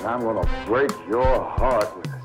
and I'm gonna break your heart. with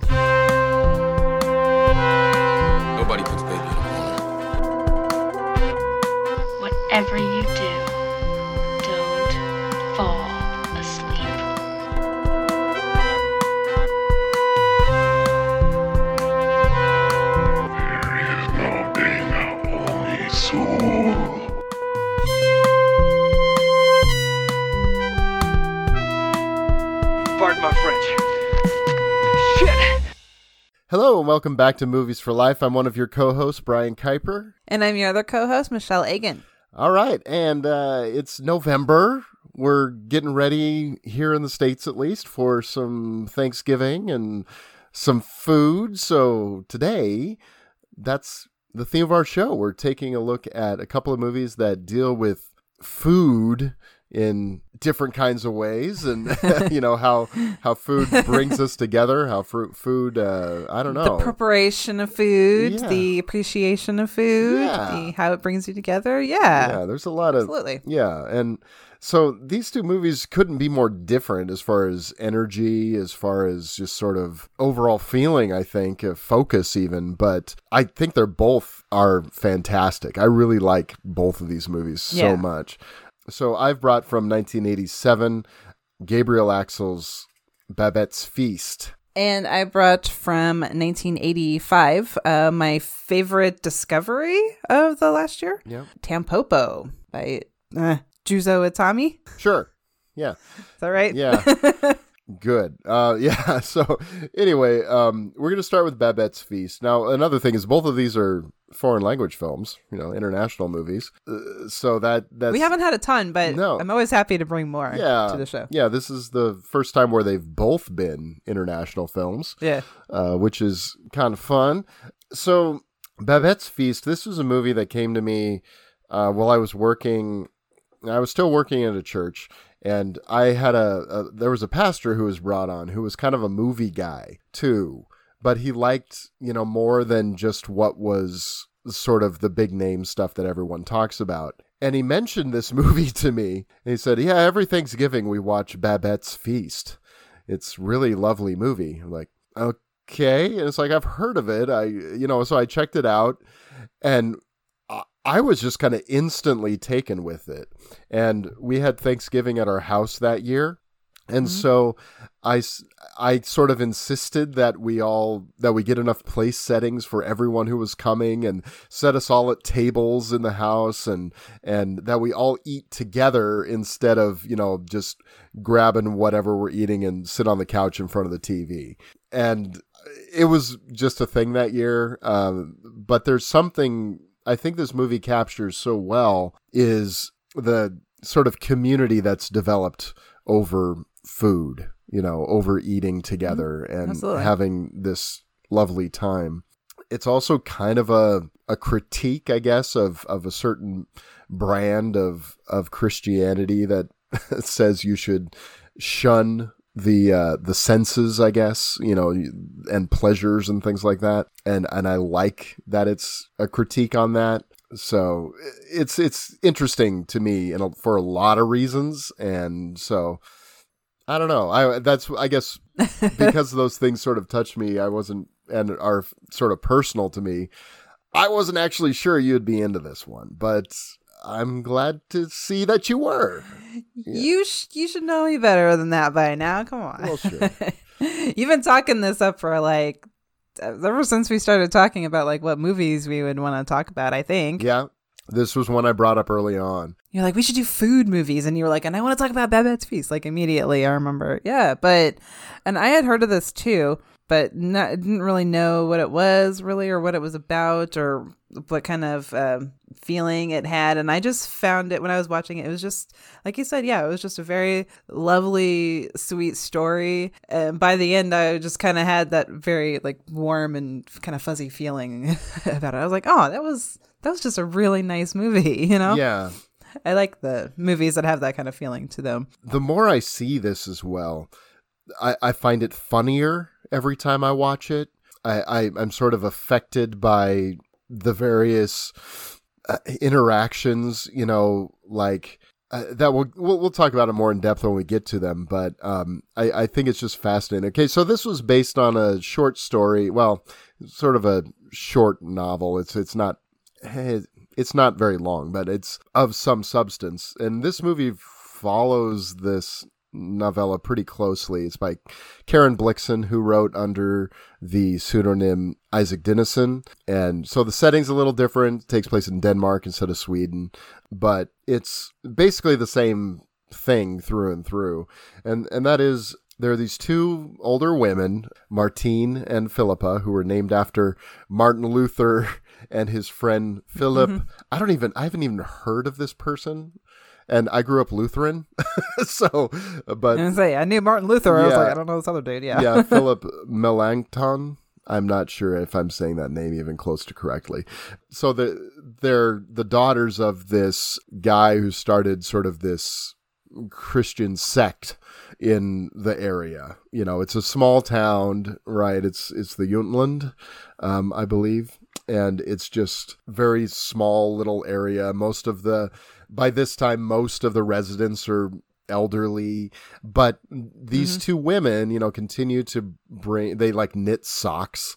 welcome back to Movies for Life. I'm one of your co-hosts, Brian Kuiper. And I'm your other co-host, Michelle Agan. All right, and uh, it's November. We're getting ready here in the states, at least, for some Thanksgiving and some food. So today, that's the theme of our show. We're taking a look at a couple of movies that deal with food in different kinds of ways and you know how how food brings us together how fruit food uh i don't know The preparation of food, Yeah. the appreciation of food, Yeah. the how it brings you together. Yeah. yeah there's a lot of Absolutely. yeah and so these two movies couldn't be more different as far as energy as far as just sort of overall feeling i think of focus even but i think they're both are fantastic i really like both of these movies so much so i've brought from 1987 gabriel axel's babette's feast And I brought from 1985 uh, my favorite discovery of the last year, yeah Tampopo by uh, Juzo Itami. sure yeah Is that right? Yeah. Good. Uh, yeah. So anyway, um, we're going to start with Babette's Feast. Now, another thing is both of these are foreign language films, you know, international movies. Uh, so that that's we haven't had a ton, but No. I'm always happy to bring more yeah to the show. Yeah, this is the first time where they've both been international films, Yeah. uh, which is kind of fun. So Babette's Feast. This was a movie that came to me uh, while I was working. I was still working at a church, and I had a, a there was a pastor who was brought on who was kind of a movie guy too, but he liked you know more than just what was sort of the big name stuff that everyone talks about. And he mentioned this movie to me. He said, "Yeah, every Thanksgiving we watch Babette's Feast. It's really lovely movie." I'm like, "Okay." And it's like I've heard of it. I you know, so I checked it out and I was just kind of instantly taken with it. And we had Thanksgiving at our house that year. And so I, I sort of insisted that we all that we get enough place settings for everyone who was coming and set us all at tables in the house and and that we all eat together instead of you know just grabbing whatever we're eating and sit on the couch in front of the TV and it was just a thing that year um, but there's something I think this movie captures so well is the sort of community that's developed over food, you know, over eating together and Absolutely. having this lovely time. It's also kind of a a critique, I guess, of of a certain brand of of Christianity that says you should shun the uh, the senses, I guess, you know, and pleasures and things like that. And and I like that it's a critique on that. So it's it's interesting to me and for a lot of reasons. And so I don't know. I that's I guess because those things sort of touch me. I wasn't and are sort of personal to me. I wasn't actually sure you'd be into this one, but I'm glad to see that you were. You sh- you should know me better than that by now. Come on. Well, sure. You've been talking this up for like ever since we started talking about like what movies we would want to talk about. I think. Yeah. This was one I brought up early on. You're like, we should do food movies, and you were like, and I want to talk about Babette's Feast. Like immediately, I remember. Yeah, but and I had heard of this too. but not, didn't really know what it was really or what it was about or what kind of um, feeling it had. And I just found it when I was watching it. It was just like you said, yeah, it was just a very lovely, sweet story. And by the end, I just kind of had that very like warm and kind of fuzzy feeling about it. I was like, oh, that was that was just a really nice movie, you know? Yeah. I like the movies that have that kind of feeling to them. The more I see this as well, I, I find it funnier every time I watch it. I, I I'm sort of affected by the various uh, interactions, you know, like uh, that we'll, we'll we'll talk about it more in depth when we get to them. But um, I I think it's just fascinating. Okay, so this was based on a short story. Well, sort of a short novel. It's it's not it's not very long, but it's of some substance. And this movie follows this novella pretty closely. It's by Karen Blixen, who wrote under the pseudonym Isak Dinesen. And so the setting's a little different. It takes place in Denmark instead of Sweden, but it's basically the same thing through and through. And and that is there are these two older women, Martine and Philippa, who were named after Martin Luther and his friend Philip. Mm-hmm. I don't even I haven't even heard of this person and I grew up Lutheran, so but I say I knew Martin Luther. Yeah, I was like, I don't know this other dude. Yeah, yeah, Philip Melanchthon. I'm not sure if I'm saying that name even close to correctly. So the they're the daughters of this guy who started sort of this Christian sect in the area. You know, it's a small town, right? It's it's the Jutland, um, I believe, and it's just very small little area. Most of the by this time, most of the residents are elderly but these mm-hmm. two women you know continue to bring they like knit socks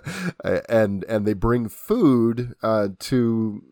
and and they bring food uh to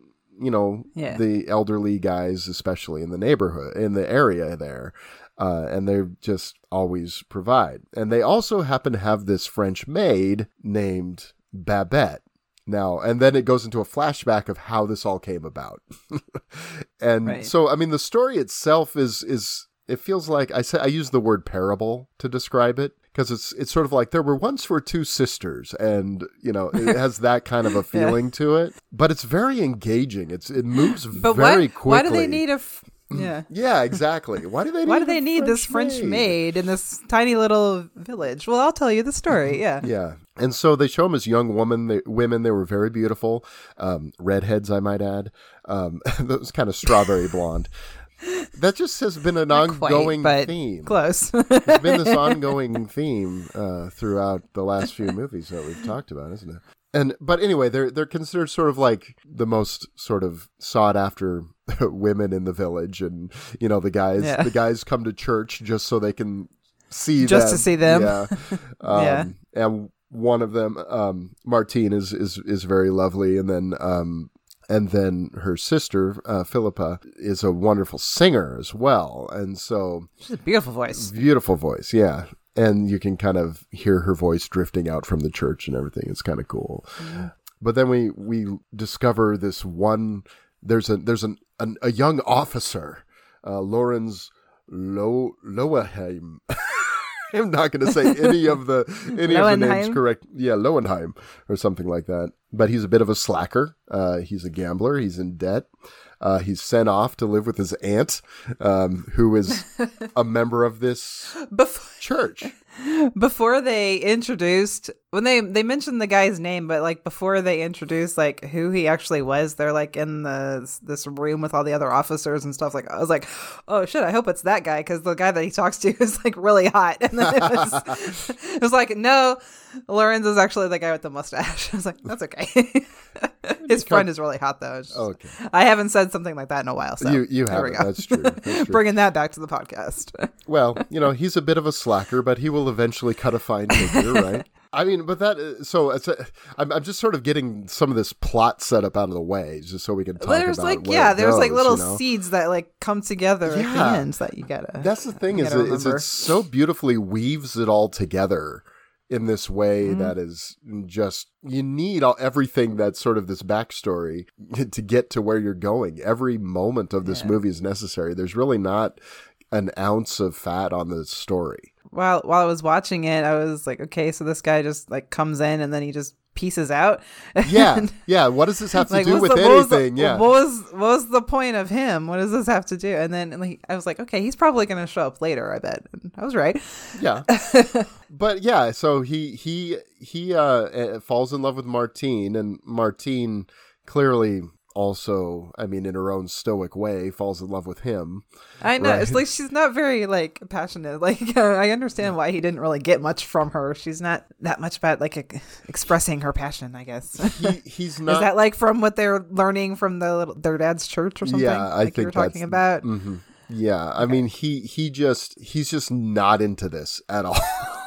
you know yeah. the elderly guys especially in the neighborhood in the area there uh, and they just always provide and they also happen to have this french maid named babette now and then it goes into a flashback of how this all came about and right. so i mean the story itself is is it feels like i said i use the word parable to describe it because it's it's sort of like there were once were two sisters and you know it has that kind of a feeling yeah. to it but it's very engaging it's it moves but very why, quickly why do they need a f- yeah. Yeah, exactly. Why do they Why do they need French this French maid? maid in this tiny little village? Well, I'll tell you the story. Yeah. yeah. And so they show them as young women. They, women. They were very beautiful, um, redheads, I might add. Um, those kind of strawberry blonde. That just has been an Not ongoing quite, theme. Close. it's been this ongoing theme uh, throughout the last few movies that we've talked about, isn't it? And but anyway, they're they're considered sort of like the most sort of sought after women in the village, and you know the guys yeah. the guys come to church just so they can see just them. to see them. Yeah, um, yeah. And one of them, um, Martine, is is is very lovely, and then um, and then her sister uh, Philippa is a wonderful singer as well, and so she's a beautiful voice. Beautiful voice, yeah and you can kind of hear her voice drifting out from the church and everything. It's kind of cool. Mm-hmm. But then we we discover this one. There's a there's an, an a young officer, uh, Lawrence Lo Lowenheim. I'm not going to say any of the any of the names correct. Yeah, Lowenheim or something like that. But he's a bit of a slacker. Uh, he's a gambler. He's in debt. Uh, he's sent off to live with his aunt, um, who is a member of this church. Before they introduced when they they mentioned the guy's name, but like before they introduced like who he actually was, they're like in the this room with all the other officers and stuff. Like I was like, oh shit, I hope it's that guy because the guy that he talks to is like really hot. And then it was, it was like, no, Lorenz is actually the guy with the mustache. I was like, that's okay. His friend is really hot though. Just, okay, I haven't said something like that in a while. So you you have That's true. That's true. Bringing that back to the podcast. well, you know he's a bit of a slacker, but he will eventually cut a fine figure, right? I mean, but that uh, so it's a, I'm I'm just sort of getting some of this plot set up out of the way, just so we can talk there's about. Like yeah, there's goes, like little you know? seeds that like come together yeah. at the end that you gotta. That's the thing is, it, is it so beautifully weaves it all together in this way mm-hmm. that is just you need all, everything that's sort of this backstory to get to where you're going. Every moment of this yeah. movie is necessary. There's really not an ounce of fat on the story. While while I was watching it, I was like, okay, so this guy just like comes in and then he just pieces out. Yeah, yeah. What does this have to like, do with the- what the- anything? yeah. What was what was the point of him? What does this have to do? And then like I was like, okay, he's probably gonna show up later. I bet. And I was right. yeah but yeah so he he he uh uh, falls in love with martine and martine clearly also i mean in her own stoic way falls in love with him I know. It's like she's not very like passionate. Like uh, I understand why he didn't really get much from her. She's not that much about like e- expressing her passion. I guess. he he's not Is that like from what they're learning from the little- their dad's church or something? yeah i like think you were talking about. mhm. Yeah i mean he he just he's just not into this at all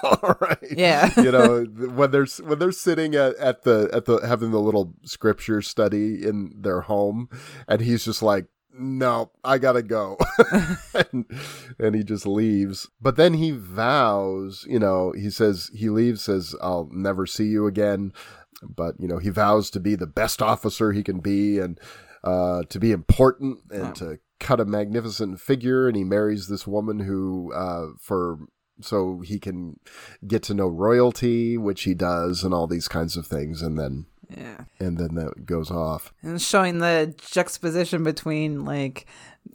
right? Yeah. you know when they're when they're sitting at, at the at the having the little scripture study in their home and he's just like no i gotta go. And, and he just leaves. But then he vows you know he says he leaves says i'll never see you again. But you know he vows to be the best officer he can be and uh, to be important and to cut a magnificent figure and he marries this woman who uh, for so he can get to know royalty which he does and all these kinds of things and then Yeah. and then that goes off and showing the juxtaposition between like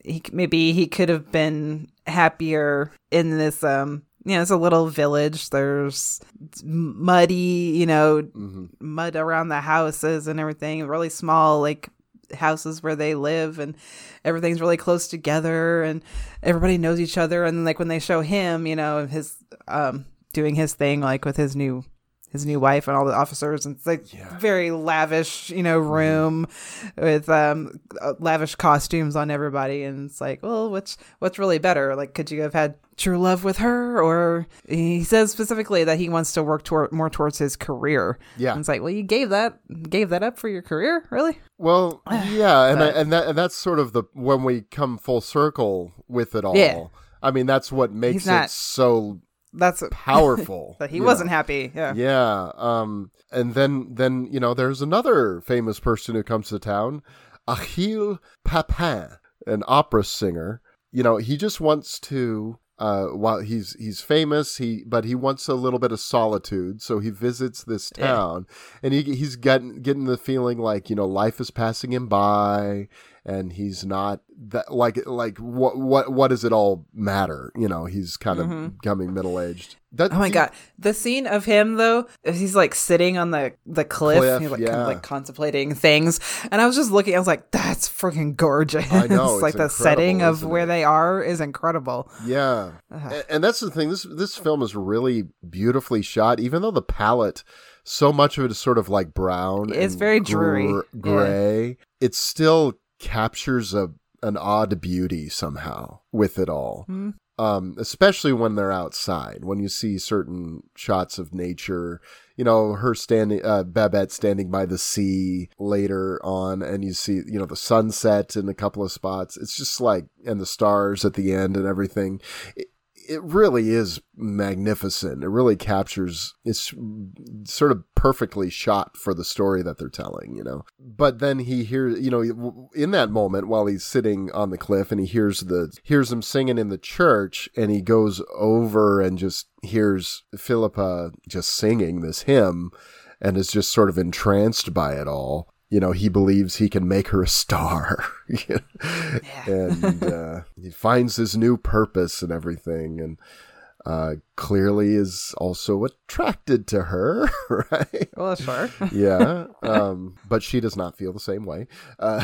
he maybe he could have been happier in this um you know it's a little village there's muddy you know Mm-hmm. mud around the houses and everything really small like houses where they live and everything's really close together and everybody knows each other. And like when they show him you know his um doing his thing like with his new his new wife and all the officers and it's like very lavish you know room with um lavish costumes on everybody. And it's like well what's what's really better? Like could you have had true love with her or he says specifically that he wants to work toward more towards his career Yeah. and it's like well you gave that gave that up for your career really Well, yeah, and I, and that and that's sort of the when we come full circle with it all. Yeah. I mean, that's what makes not- it so that's powerful. that he wasn't know. happy yeah Yeah. Um. And then then you know there's another famous person who comes to town, Achille Papin, an opera singer. You know he just wants to. Uh, while he's he's famous, he but he wants a little bit of solitude, so he visits this Yeah. town, and he he's getting getting the feeling like you know life is passing him by, and he's not that like like what what what does it all matter? You know, he's kind of becoming middle aged. That Mm-hmm. Oh my god, the scene of him though, he's like sitting on the the cliff, Cliff, he's like kind of like contemplating things, and I was just looking, I was like, that's freaking gorgeous. I know, it's like the setting of where it? they are is incredible. Yeah, A- and that's the thing. This this film is really beautifully shot, even though the palette, so much of it is sort of like brown. It's and very dreary, gr- yeah. gray. It still captures a an odd beauty somehow with it all. Hmm. Um, especially when they're outside, when you see certain shots of nature, you know, her standing, uh, Babette standing by the sea later on, and you see, you know, the sunset in a couple of spots. It's just like, and the stars at the end and everything. It, it really is magnificent. It really captures, it's sort of perfectly shot for the story that they're telling, you know. But then he hears, you know, in that moment while he's sitting on the cliff and he hears the, hears them singing in the church and he goes over and just hears Philippa just singing this hymn and is just sort of entranced by it all. You know, he believes he can make her a star. and uh, he finds his new purpose and everything. And uh, clearly is also attracted to her, right? Well, sure. yeah, um, but she does not feel the same way. Uh,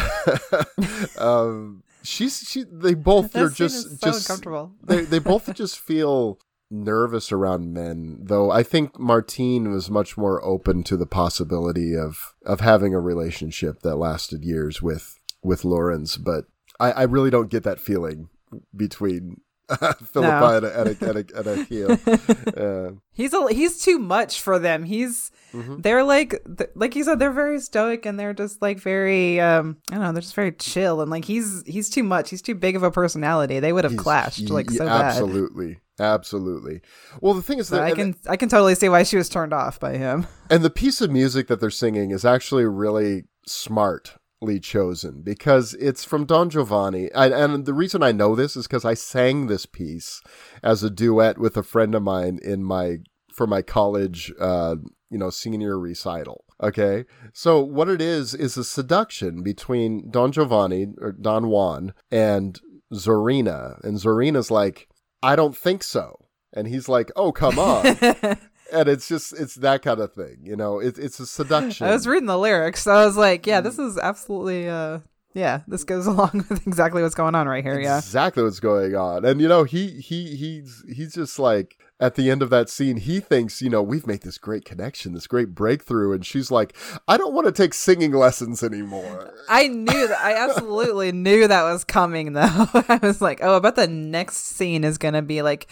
um, she's she. They both That are just so just uncomfortable. they they both just feel nervous around men. Though I think Martine was much more open to the possibility of of having a relationship that lasted years with with Lawrence, but I, I really don't get that feeling between. Philippa and, a, and, a, and, a, and Achille. Uh, He's a he's too much for them. He's Mm-hmm. they're like th- like you said they're very stoic and they're just like very um I don't know they're just very chill and like he's he's too much. He's too big of a personality. They would have clashed like ye- so bad. absolutely, absolutely. Well, the thing is So that I can I can totally see why she was turned off by him. and the piece of music that they're singing is actually really smartly chosen because it's from Don Giovanni. I, and the reason I know this is because I sang this piece as a duet with a friend of mine in my for my college, uh, you know, senior recital. Okay, so what it is is a seduction between Don Giovanni or Don Juan and Zorina, and Zorina's like, I don't think so, and he's like, Oh, come on. and it's just it's that kind of thing you know? It, it's a seduction. I was reading the lyrics, so I was like, yeah, this is absolutely uh yeah, this goes along with exactly what's going on right here, yeah. exactly what's going on. And you know he he he's he's just like at the end of that scene he thinks you know we've made this great connection this great breakthrough and she's like i don't want to take singing lessons anymore I knew that I absolutely knew that was coming though. I was like, oh, I bet the next scene is gonna be like,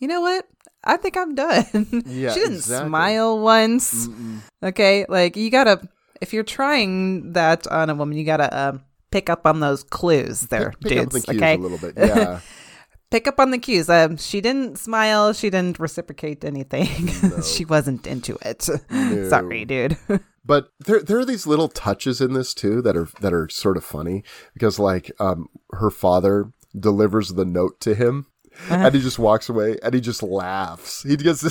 you know what? I think I'm done. Yeah, she didn't exactly. smile once. Okay, like you gotta if you're trying that on a woman, you gotta um, pick up on those clues there, pick, pick up dudes. the okay, a little bit yeah pick up on the cues. Um, she didn't smile. She didn't reciprocate anything. she wasn't into it. Sorry, dude. but there there are these little touches in this too that are that are sort of funny because like um her father delivers the note to him Uh-huh. and he just walks away and he just laughs he gets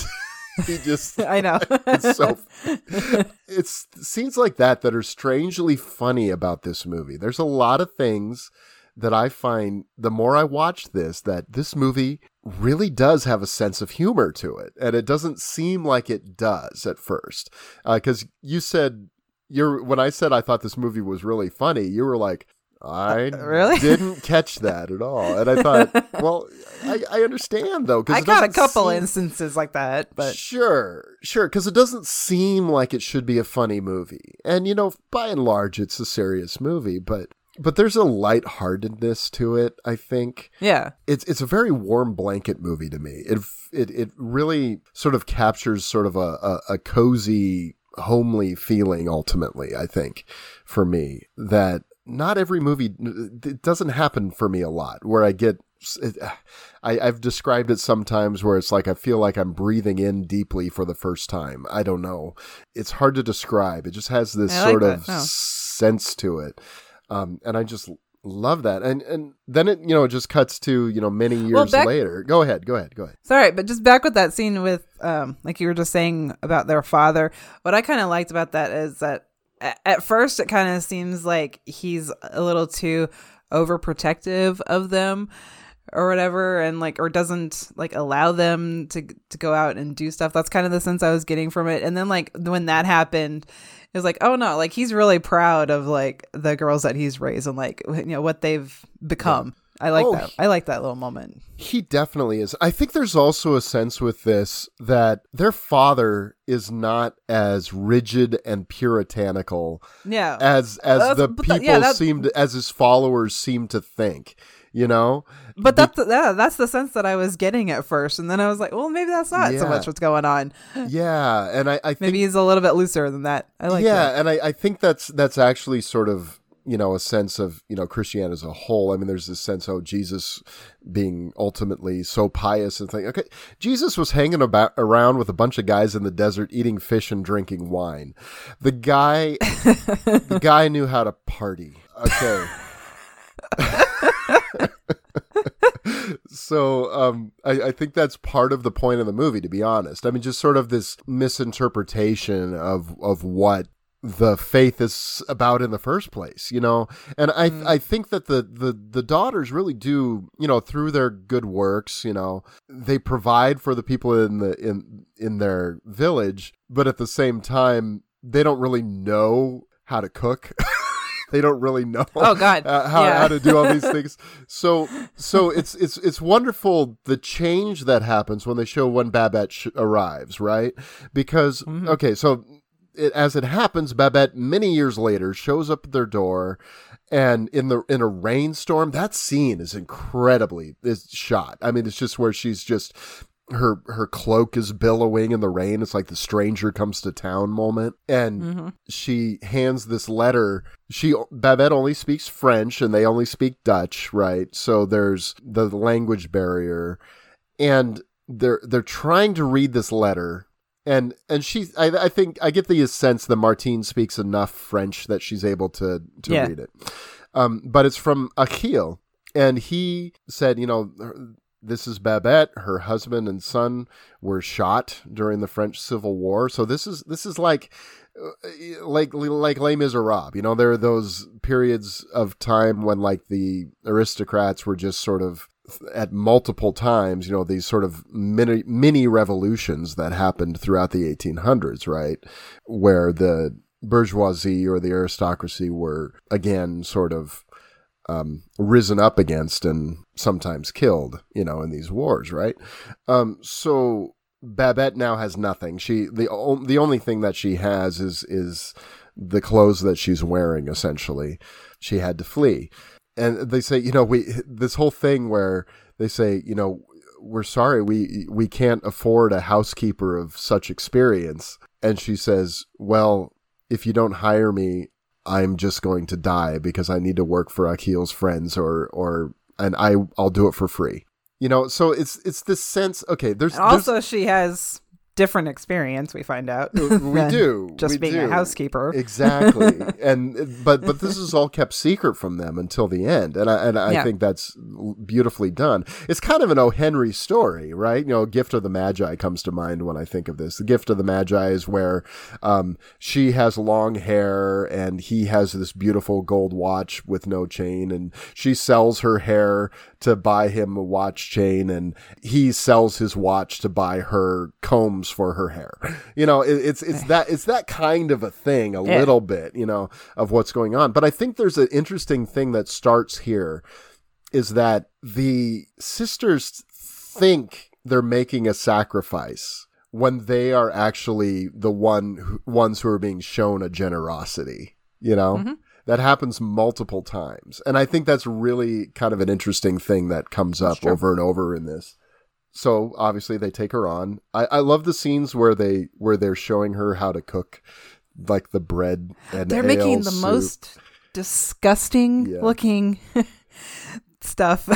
he just I know. it's so it's scenes like that that are strangely funny about this movie there's a lot of things that i find the more i watch this that this movie really does have a sense of humor to it and it doesn't seem like it does at first. Uh, because you said you're when i said i thought this movie was really funny you were like uh, I really? didn't catch that at all, and I thought, well, I, I understand though because I got a couple instances like that, but Sure, sure, because it doesn't seem like it should be a funny movie, and you know, by and large, it's a serious movie, but but there's a lightheartedness to it. I think yeah. it's it's a very warm blanket movie to me. It it it really sort of captures sort of a a, a cozy, homely feeling. Ultimately, I think for me that not every movie it doesn't happen for me a lot where I get I, I've described it sometimes where it's like I feel like I'm breathing in deeply for the first time. I don't know. It's hard to describe. It just has this like sort that. of No. sense to it. Um, and I just love that. And and then it you know it just cuts to, you know, many years back- later. Go ahead, go ahead, go ahead. Sorry, but just back with that scene with, um, like you were just saying about their father. What I kind of liked about that is that at first it kind of seems like he's a little too overprotective of them or whatever and like or doesn't like allow them to to go out and do stuff that's kind of the sense i was getting from it and then like when that happened it was like oh no like he's really proud of like the girls that he's raised and like you know what they've become. I like Oh, that. i like that little moment. He definitely is. I think there's also a sense with this that their father is not as rigid and puritanical yeah. as as That's- the but that- people yeah, that- seem to, as his followers seem to think. You know, But that's the, yeah, that's the sense that I was getting at first, and then I was like, well, maybe that's not so much what's going on. yeah, and I, I think Maybe he's a little bit looser than that. I like yeah, that. and I, I think that's that's actually sort of you know a sense of you know Christianity as a whole. I mean, there's this sense oh Jesus being ultimately so pious and think okay, Jesus was hanging about around with a bunch of guys in the desert eating fish and drinking wine. The guy, the guy knew how to party. Okay. so um, I, I think that's part of the point of the movie, to be honest. I mean, just sort of this misinterpretation of of what the faith is about in the first place, you know. And I I think that the the the daughters really do, you know, through their good works, you know, they provide for the people in the in in their village, but at the same time, they don't really know how to cook. they don't really know Oh, God. uh, how, Yeah. how to do all these things so so it's it's it's wonderful the change that happens when they show when babette sh- arrives right because Mm-hmm. okay so it, as it happens babette many years later shows up at their door and in the in a rainstorm that scene is incredibly is shot i mean it's just where she's just her her cloak is billowing in the rain. It's like the stranger comes to town moment. And Mm-hmm. she hands this letter. She babette only speaks french and they only speak dutch right? So there's the language barrier. And they're they're trying to read this letter. And and she I, I think I get the sense that Martine speaks enough French that she's able to to Yeah. read it. Um, but it's from Achille, and he said, you know, this is Babette. Her husband and son were shot during the French Civil War. So this is this is like uh, like like Les Miserables. You know, there are those periods of time when like the aristocrats were just sort of at multiple times, you know, these sort of mini mini revolutions that happened throughout the 1800s, right? Where the bourgeoisie or the aristocracy were again sort of um, risen up against and sometimes killed, you know, in these wars, right? Um, so Babette now has nothing. She the o- the only thing that she has is is the clothes that she's wearing. Essentially, she had to flee, and they say, you know, we this whole thing where they say, you know, we're sorry, we we can't afford a housekeeper of such experience, and she says, well, if you don't hire me, I'm just going to die because I need to work for Achille's friends or or and I I'll do it for free. You know, so it's it's this sense. Okay, there's, And also, she has different experience. We find out. we do just we being a housekeeper. exactly, and but but this is all kept secret from them until the end, and I and I Yeah. think that's beautifully done. It's kind of an O. Henry story, right? You know, Gift of the Magi comes to mind when I think of this. The Gift of the Magi is where um, she has long hair and he has this beautiful gold watch with no chain, and she sells her hair to buy him a watch chain, and he sells his watch to buy her combs for her hair. You know, it, it's it's that it's that kind of a thing, a Yeah. little bit, you know, of what's going on. But I think there's an interesting thing that starts here is that the sisters think they're making a sacrifice when they are actually the one who, ones who are being shown a generosity you know Mm-hmm. That happens multiple times and i think that's really kind of an interesting thing that comes up over and over in this so obviously they take her on I, I love the scenes where they where they're showing her how to cook like the bread and They're making the soup. most disgusting Yeah. looking stuff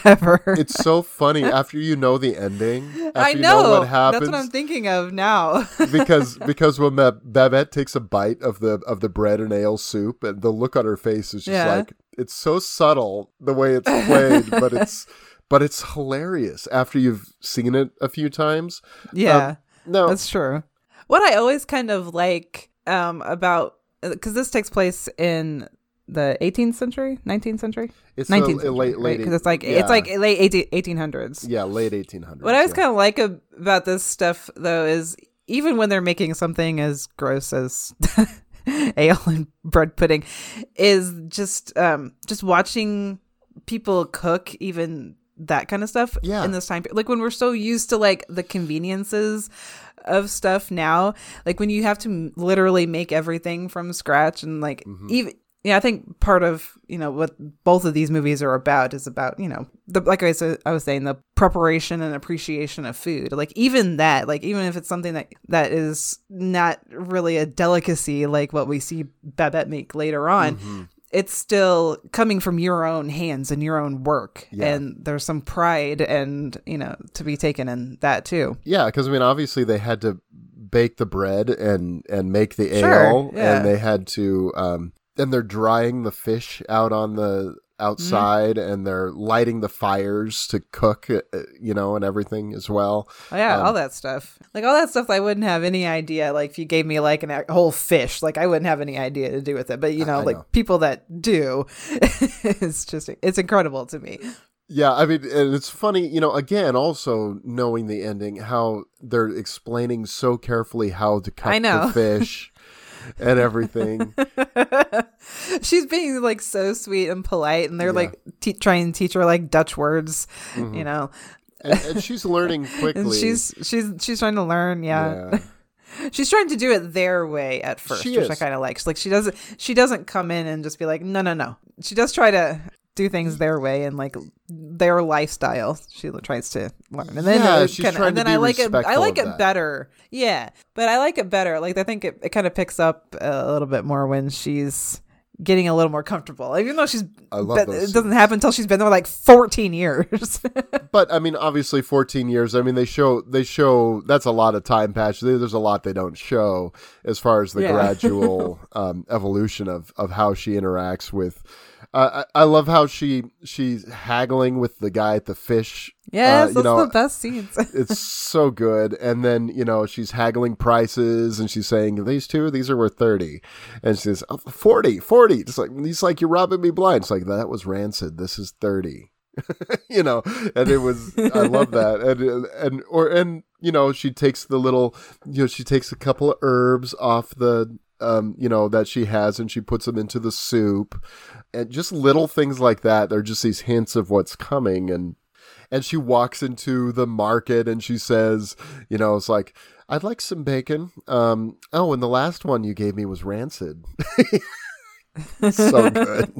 ever. it's so funny after you know the ending. After I you know. know what happens. That's what I'm thinking of now. because because when Babette takes a bite of the of the bread and ale soup, and the look on her face is just Yeah. like it's so subtle the way it's played, but it's but it's hilarious after you've seen it a few times. yeah. No, That's true. What I always kind of like um, about because this takes place in the 18th century, 19th century, it's 19th a, century, late late because it's like yeah. it's like late 18, 1800s. yeah late eighteen hundreds. What I always yeah. kind of like ab- about this stuff though is even when they're making something as gross as ale and bread pudding, is just um just watching people cook even that kind of stuff Yeah. in this time period. Like when we're so used to like the conveniences of stuff now, like when you have to m- literally make everything from scratch and like even yeah, I think part of you know what both of these movies are about is about you know the like I said I was saying the preparation and appreciation of food. Like even that, like even if it's something that that is not really a delicacy like what we see Babette make later on. Mm-hmm. It's still coming from your own hands and your own work, Yeah. and there's some pride and you know to be taken in that too. Yeah, because I mean, obviously they had to bake the bread and and make the Sure, ale, yeah. and they had to, um, and they're drying the fish out on the outside, Mm-hmm. and they're lighting the fires to cook, uh, uh, you know, and everything as well. Oh, yeah, Um, all that stuff. Like all that stuff, I wouldn't have any idea. Like if you gave me like an, a whole fish, like I wouldn't have any idea to do with it. But you know, I like know. people that do, it's just it's incredible to me. Yeah, I mean, and it's funny, you know, again, also knowing the ending, how they're explaining so carefully how to cut I know. the fish and everything. She's being like so sweet and polite, and they're Yeah. like te- trying to teach her like Dutch words, mm-hmm. you know. and, and she's learning quickly. And she's she's she's trying to learn. Yeah. yeah. She's trying to do it their way at first, She which I kind of like. She's like she doesn't she doesn't come in and just be like no no no. She does try to do things their way and like their lifestyle. She tries to learn, and then Yeah, she's kinda- trying and to then be I like it. I like it that. better. Yeah, but I like it better. Like I think it, it kind of picks up a little bit more when she's getting a little more comfortable. Even though she's, I love but those it doesn't happen until she's been there like 14 years. but I mean, obviously, 14 years. I mean, they show they show that's a lot of time patch. There's a lot they don't show as far as the Yeah. gradual um, evolution of of how she interacts with. Uh, I, I love how she she's haggling with the guy at the fish. yes, uh, you that's know, the best scenes. it's so good. And then, you know, she's haggling prices and she's saying, these two, these are worth 30. And she says, oh, 40, 40. It's like, he's like, you're robbing me blind. It's like, that was rancid. This is 30. you know, and it was, I love that. And, and, or, and, you know, she takes the little, you know, she takes a couple of herbs off the, um, you know, that she has and she puts them into the soup and just little things like that. They're just these hints of what's coming. And, and she walks into the market and she says, you know, it's like, I'd like some bacon. Um, oh, and the last one you gave me was rancid. so good.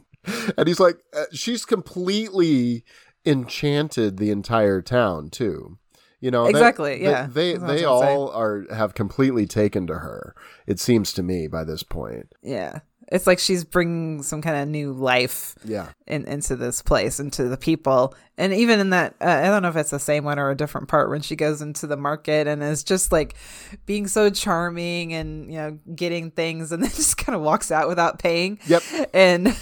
And he's like, uh, she's completely enchanted the entire town too. You know, Exactly, they- yeah. They That's what I they, gonna all are have completely taken to her. It seems to me by this point. yeah. It's like she's bringing some kind of new life Yeah. in, into this place, into the people. And even in that, uh, I don't know if it's the same one or a different part when she goes into the market and is just like being so charming and, you know, getting things and then just kind of walks out without paying. Yep. And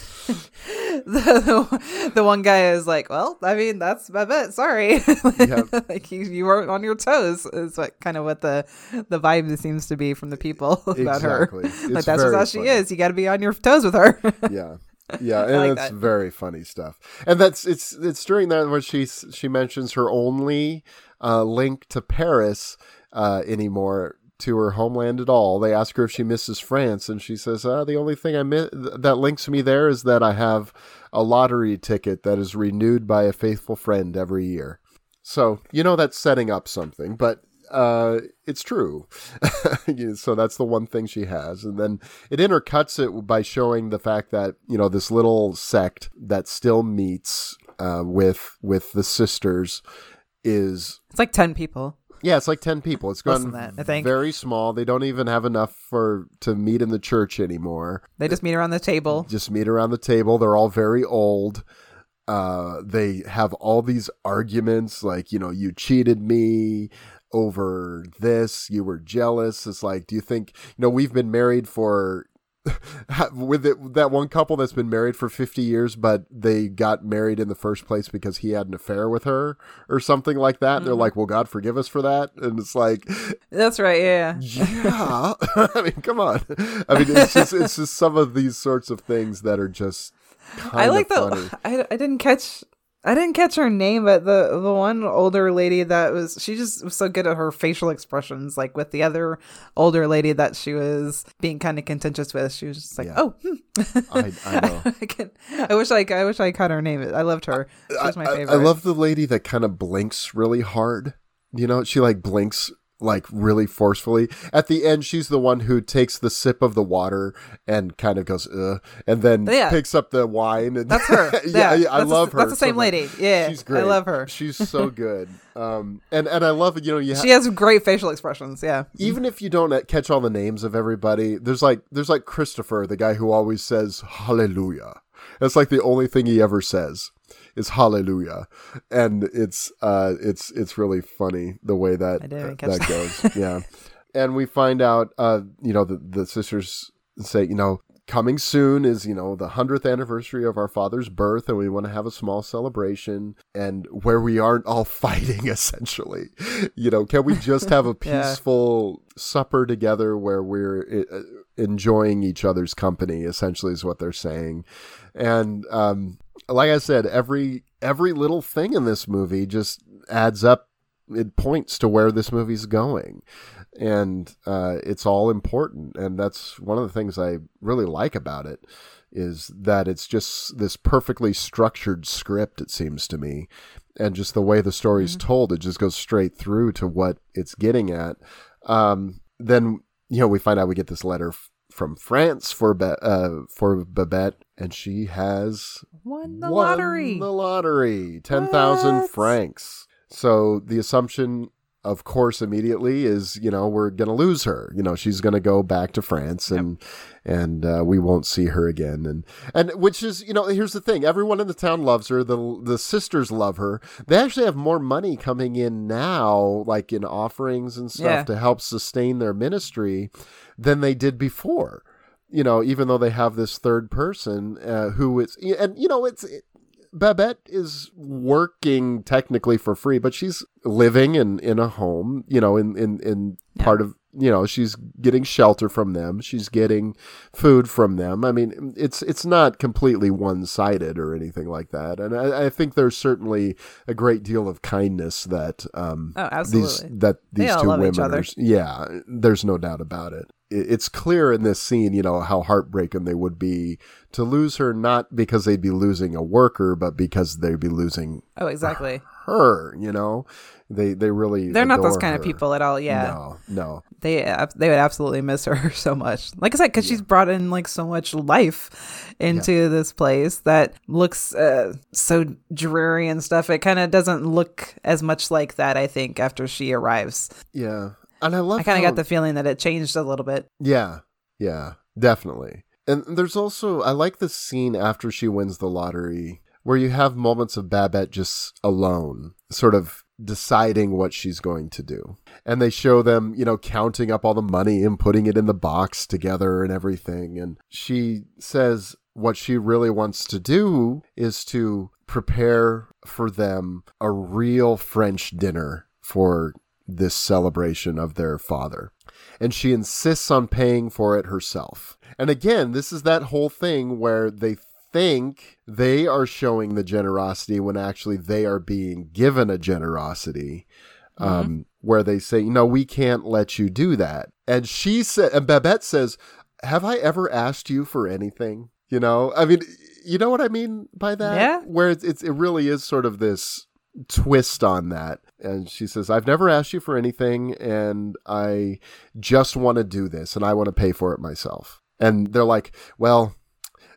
the, the, the one guy is like, well, I mean, that's my bet. Sorry. Yep. like you, you weren't on your toes is what kind of what the, the vibe seems to be from the people about Exactly. her. like that's just how she is. You got to be on your toes with her. yeah yeah and like it's that. very funny stuff and that's it's it's during that where she she mentions her only uh link to paris uh anymore to her homeland at all. They ask her if she misses france and she says uh, the only thing i that links me there is that i have a lottery ticket that is renewed by a faithful friend every year. So you know that's setting up something but uh it's true. So that's the one thing she has and then it intercuts it by showing the fact that you know this little sect that still meets uh with with the sisters is it's like 10 people. Yeah it's like 10 people it's gone that, I think. very small they don't even have enough for to meet in the church anymore They just meet around the table. just meet around the table. They're all very old. Uh, they have all these arguments like, you know, you cheated me over this, you were jealous. It's like, do you think, you know, we've been married for with it, that one couple that's been married for 50 years, but they got married in the first place because he had an affair with her or something like that. They're mm-hmm. like, well, God forgive us for that. And it's like, That's right. Yeah. yeah. I mean, come on. I mean, it's just it's just some of these sorts of things that are just kind I like of funny. the. I, I didn't catch. I didn't catch her name, but the the one older lady that was she just was so good at her facial expressions. Like with the other older lady that she was being kind of contentious with, she was just like, Yeah. "Oh, hmm. I, I know. I, can, I wish I I wish I caught her name. I loved her. She was my I- I- favorite. I love the lady that kind of blinks really hard. You know, she like blinks like really forcefully. At the end, she's the one who takes the sip of the water and kind of goes, Ugh, and then Yeah. picks up the wine. And That's her. yeah, Yeah, I that's the- love her. that's the same so lady. Yeah, she's great. I love her. She's so good. Um, and and I love you know you. Ha- She has great facial expressions. Yeah. even if you don't catch all the names of everybody, there's like there's like Christopher, the guy who always says hallelujah. That's like the only thing he ever says is hallelujah. And it's uh it's it's really funny the way that uh, that goes. yeah. And we find out uh you know the the sisters say, you know, coming soon is you know the 100th anniversary of our father's birth and we want to have a small celebration and where we aren't all fighting essentially you know can we just have a Yeah. peaceful supper together where we're uh, enjoying each other's company essentially is what they're saying and um like i said every every little thing in this movie just adds up it points to where this movie's going. And uh, it's all important. And that's one of the things i really like about it is that it's just this perfectly structured script it seems to me. And just the way the story's told it just goes straight through to what it's getting at. Um, then you know we find out we get this letter from france for Be- uh, for babette and she has Won the won lottery. the lottery 10,000 What? francs so the assumption of course, immediately is you know we're gonna lose her. You know, she's gonna go back to France, and and uh, we won't see her again. And and which is you know here's the thing: everyone in the town loves her. The the sisters love her. They actually have more money coming in now, like in offerings and stuff, Yeah. to help sustain their ministry than they did before. You know, even though they have this third person uh, who is, and you know, it's it, Babette is working technically for free, but she's living in in a home. You know, in in in part of you know she's getting shelter from them. She's getting food from them. I mean, it's it's not completely one sided or anything like that. And I, I think there's certainly a great deal of kindness that um Oh, these absolutely. that these two women are yeah, there's no doubt about it. It's clear in this scene, you know, how heartbreaking they would be to lose her, not because they'd be losing a worker, but because they'd be losing Oh, exactly. her. You know, they they really They're not those kind of people at all. Yeah. No, no. they they would absolutely miss her so much. Like I said, because she's brought in like so much life into this place that looks uh, so dreary and stuff. It kind of doesn't look as much like that. I think after she arrives, Yeah, and I love. I kind of got the feeling that it changed a little bit. Yeah, yeah, definitely. And there's also I like the scene after she wins the lottery where you have moments of Babette just alone, sort of deciding what she's going to do. And they show them, you know, counting up all the money and putting it in the box together and everything. And she says what she really wants to do is to prepare for them a real French dinner for this celebration of their father. And she insists on paying for it herself. And again, this is that whole thing where they think they are showing the generosity when actually they are being given a generosity. Um, where they say, no, we can't let you do that. And she said, and Babette says, have I ever asked you for anything? You know, I mean, you know what I mean by that? Yeah. Where it's, it's it really is sort of this twist on that. And she says, I've never asked you for anything, and I just want to do this, and I want to pay for it myself. And they're like, Well,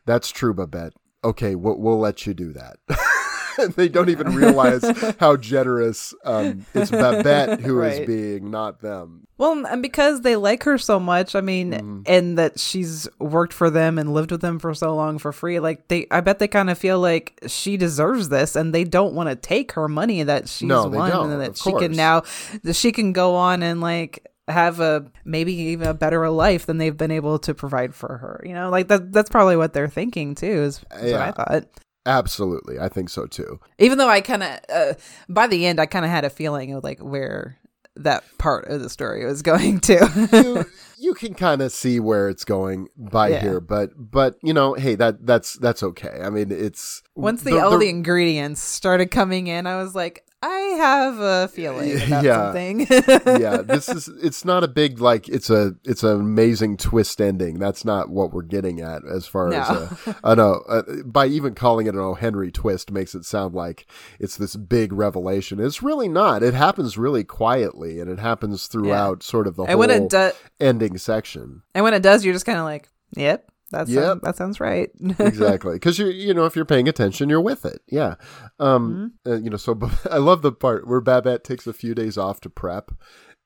that's true, Babette. Okay, we'll, we'll let you do that. they don't even realize how generous um, it's Babette who is Right. being, not them. Well, and because they like her so much, I mean, Mm-hmm. and that she's worked for them and lived with them for so long for free, like they, I bet they kind of feel like she deserves this, and they don't want to take her money that she's No, won, and that she can now, that she can go on and like have a maybe even a better life than they've been able to provide for her. You know, like that. That's probably what they're thinking too. Is, is what I thought. Absolutely. I think so too. Even though I kind of, uh, by the end, I kind of had a feeling of like where that part of the story was going to. you, you can kind of see where it's going by Yeah. here, but but you know, hey, that that's that's okay. I mean, it's Once the, all the ingredients started coming in, I was like, I have a feeling about Yeah. something. yeah, this is it's not a big like it's a it's an amazing twist ending. That's not what we're getting at as far as No. a, I know uh, by even calling it an O. Henry twist makes it sound like it's this big revelation. It's really not. It happens really quietly, and it happens throughout sort of the and whole does, ending section. and when it does, you're just kind of like, yep, that Yep. sounds that sounds right. exactly because you you know if you're paying attention you're with it yeah um Mm-hmm. uh, you know so i love the part where babette takes a few days off to prep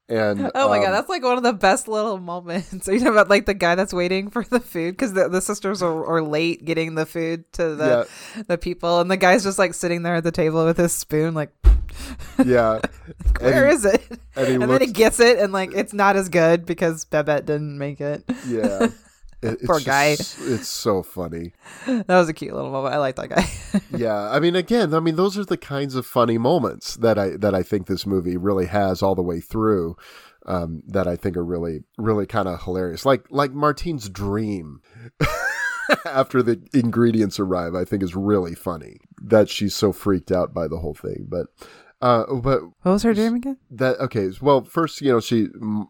and Oh my um, god, that's like one of the best little moments. you know about like the guy that's waiting for the food because the, the sisters are, are late getting the food to the the people, and the guy's just like sitting there at the table with his spoon, like, yeah where and is it? and And, then he gets it, and like it's not as good because Babette didn't make it. yeah It- Poor just- guy. it's so funny That was a cute little moment. I like that guy. yeah i mean again i mean those are the kinds of funny moments that i that i think this movie really has all the way through um that i think are really really kind of hilarious like like martine's dream after the ingredients arrive i think is really funny that she's so freaked out by the whole thing but uh but what was her dream again? that okay well first you know she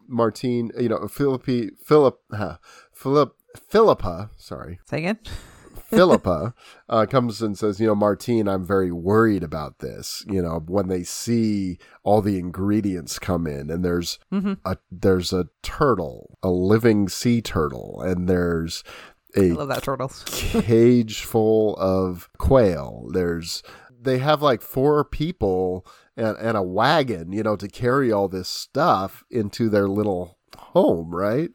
martine you know philippi philip huh, philip philippa sorry Say again. Philippa uh, comes and says, you know, Martine, I'm very worried about this. You know, when they see all the ingredients come in, and there's a there's a turtle, a living sea turtle, and there's I a love that turtle. cage full of quail. There's they have like four people and, and a wagon, you know, to carry all this stuff into their little home, right?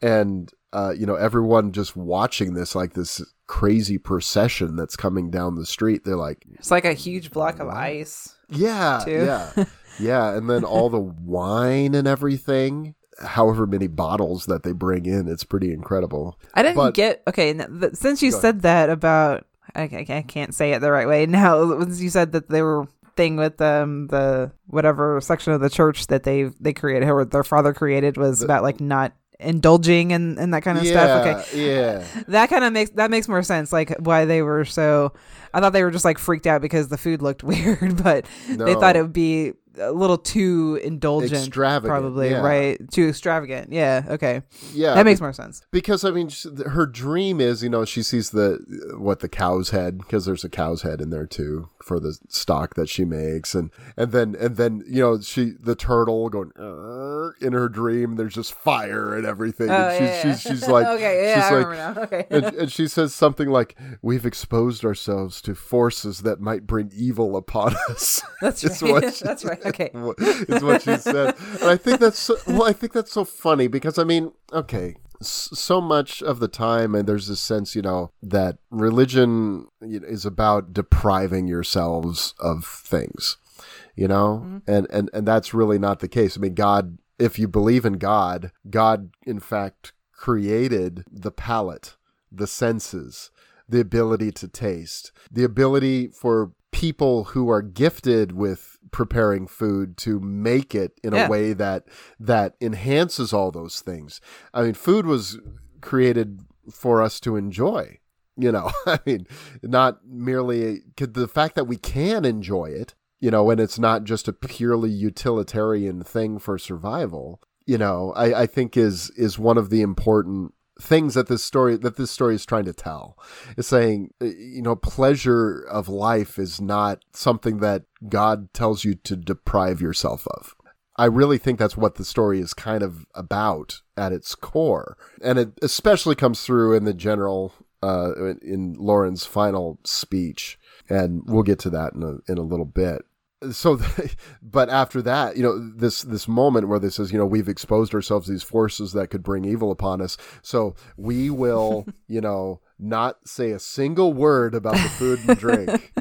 And uh, you know, everyone just watching this like this crazy procession that's coming down the street. They're like, It's like a huge block of ice. yeah, too. yeah, yeah, and then all the wine and everything. However many bottles that they bring in, it's pretty incredible. I didn't But- get okay. th- since you said that about, I, I, can't say it the right way now. Once you said that they were thing with um the whatever section of the church that they they created or their father created was about like not indulging and and that kind of yeah, stuff. Okay, yeah. that kind of makes that makes more sense. Like why they were so. I thought they were just like freaked out because the food looked weird, but they thought it would be a little too indulgent, Extravagant, probably yeah. right? Too extravagant. Yeah. Okay. Yeah, that makes more sense. because I mean, her dream is, you know, she sees the what the cow's head because there's a cow's head in there too for the stock that she makes, and and then and then you know she the turtle going in her dream. There's just fire and everything. Oh, and she's, yeah, yeah. she's she's like Okay, yeah, she's I like. Okay. and, and she says something like, "We've exposed ourselves to forces that might bring evil upon us." That's right. what she- That's right. Okay. is what she said. And I think that's so, well. I think that's so funny because I mean, okay, so much of the time, and there's this sense, you know, that religion is about depriving yourselves of things, you know, mm-hmm. and and and that's really not the case. I mean, God, if you believe in God, God in fact created the palate, the senses, the ability to taste, the ability for people who are gifted with preparing food to make it in Yeah. a way that that enhances all those things. I mean, food was created for us to enjoy. You know, I mean, not merely could the fact that we can enjoy it, you know, and it's not just a purely utilitarian thing for survival. You know, I, I think is is one of the important things that this story that this story is trying to tell. Is saying uh, you know pleasure of life is not something that god tells you to deprive yourself of. I really think that's what the story is kind of about at its core. And it especially comes through in the general uh in- lauren's final speech. And we'll get to that in a in a little bit so but after that you know this this moment where this is you know we've exposed ourselves to these forces that could bring evil upon us. So we will you know not say a single word about the food and drink.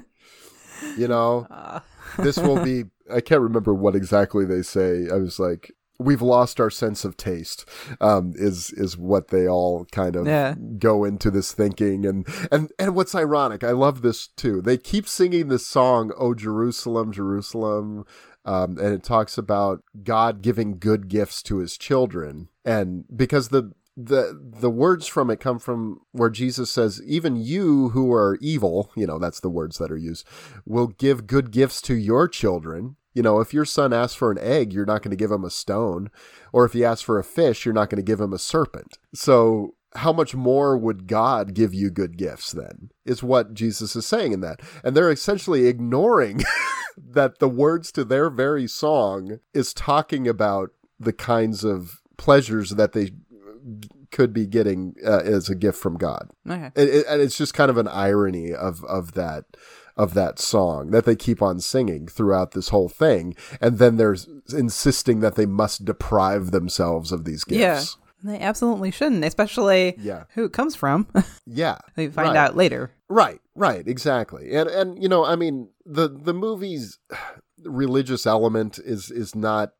You know? Ah. This will be i can't remember what exactly they say. I was like we've lost our sense of taste um is is what they all kind of Yeah. go into this thinking. And and and what's ironic i love this too. They keep singing this song oh jerusalem jerusalem um, and it talks about god giving good gifts to his children. And because the the the words from it come from where jesus says even you who are evil you know that's the words that are used will give good gifts to your children you know, if your son asks for an egg, you're not going to give him a stone. Or if he asks for a fish, you're not going to give him a serpent. So, how much more would God give you good gifts then? Is what Jesus is saying in that. And they're essentially ignoring that the words to their very song is talking about the kinds of pleasures that they could be getting uh, as a gift from God. Okay. It, and it's just kind of an irony of of that of that song that they keep on singing throughout this whole thing, and then they're insisting that they must deprive themselves of these gifts. Yeah. They absolutely shouldn't, especially Yeah. who it comes from. Yeah, we find right. out later. Right, right, exactly. And and you know, I mean, the the movie's religious element is is not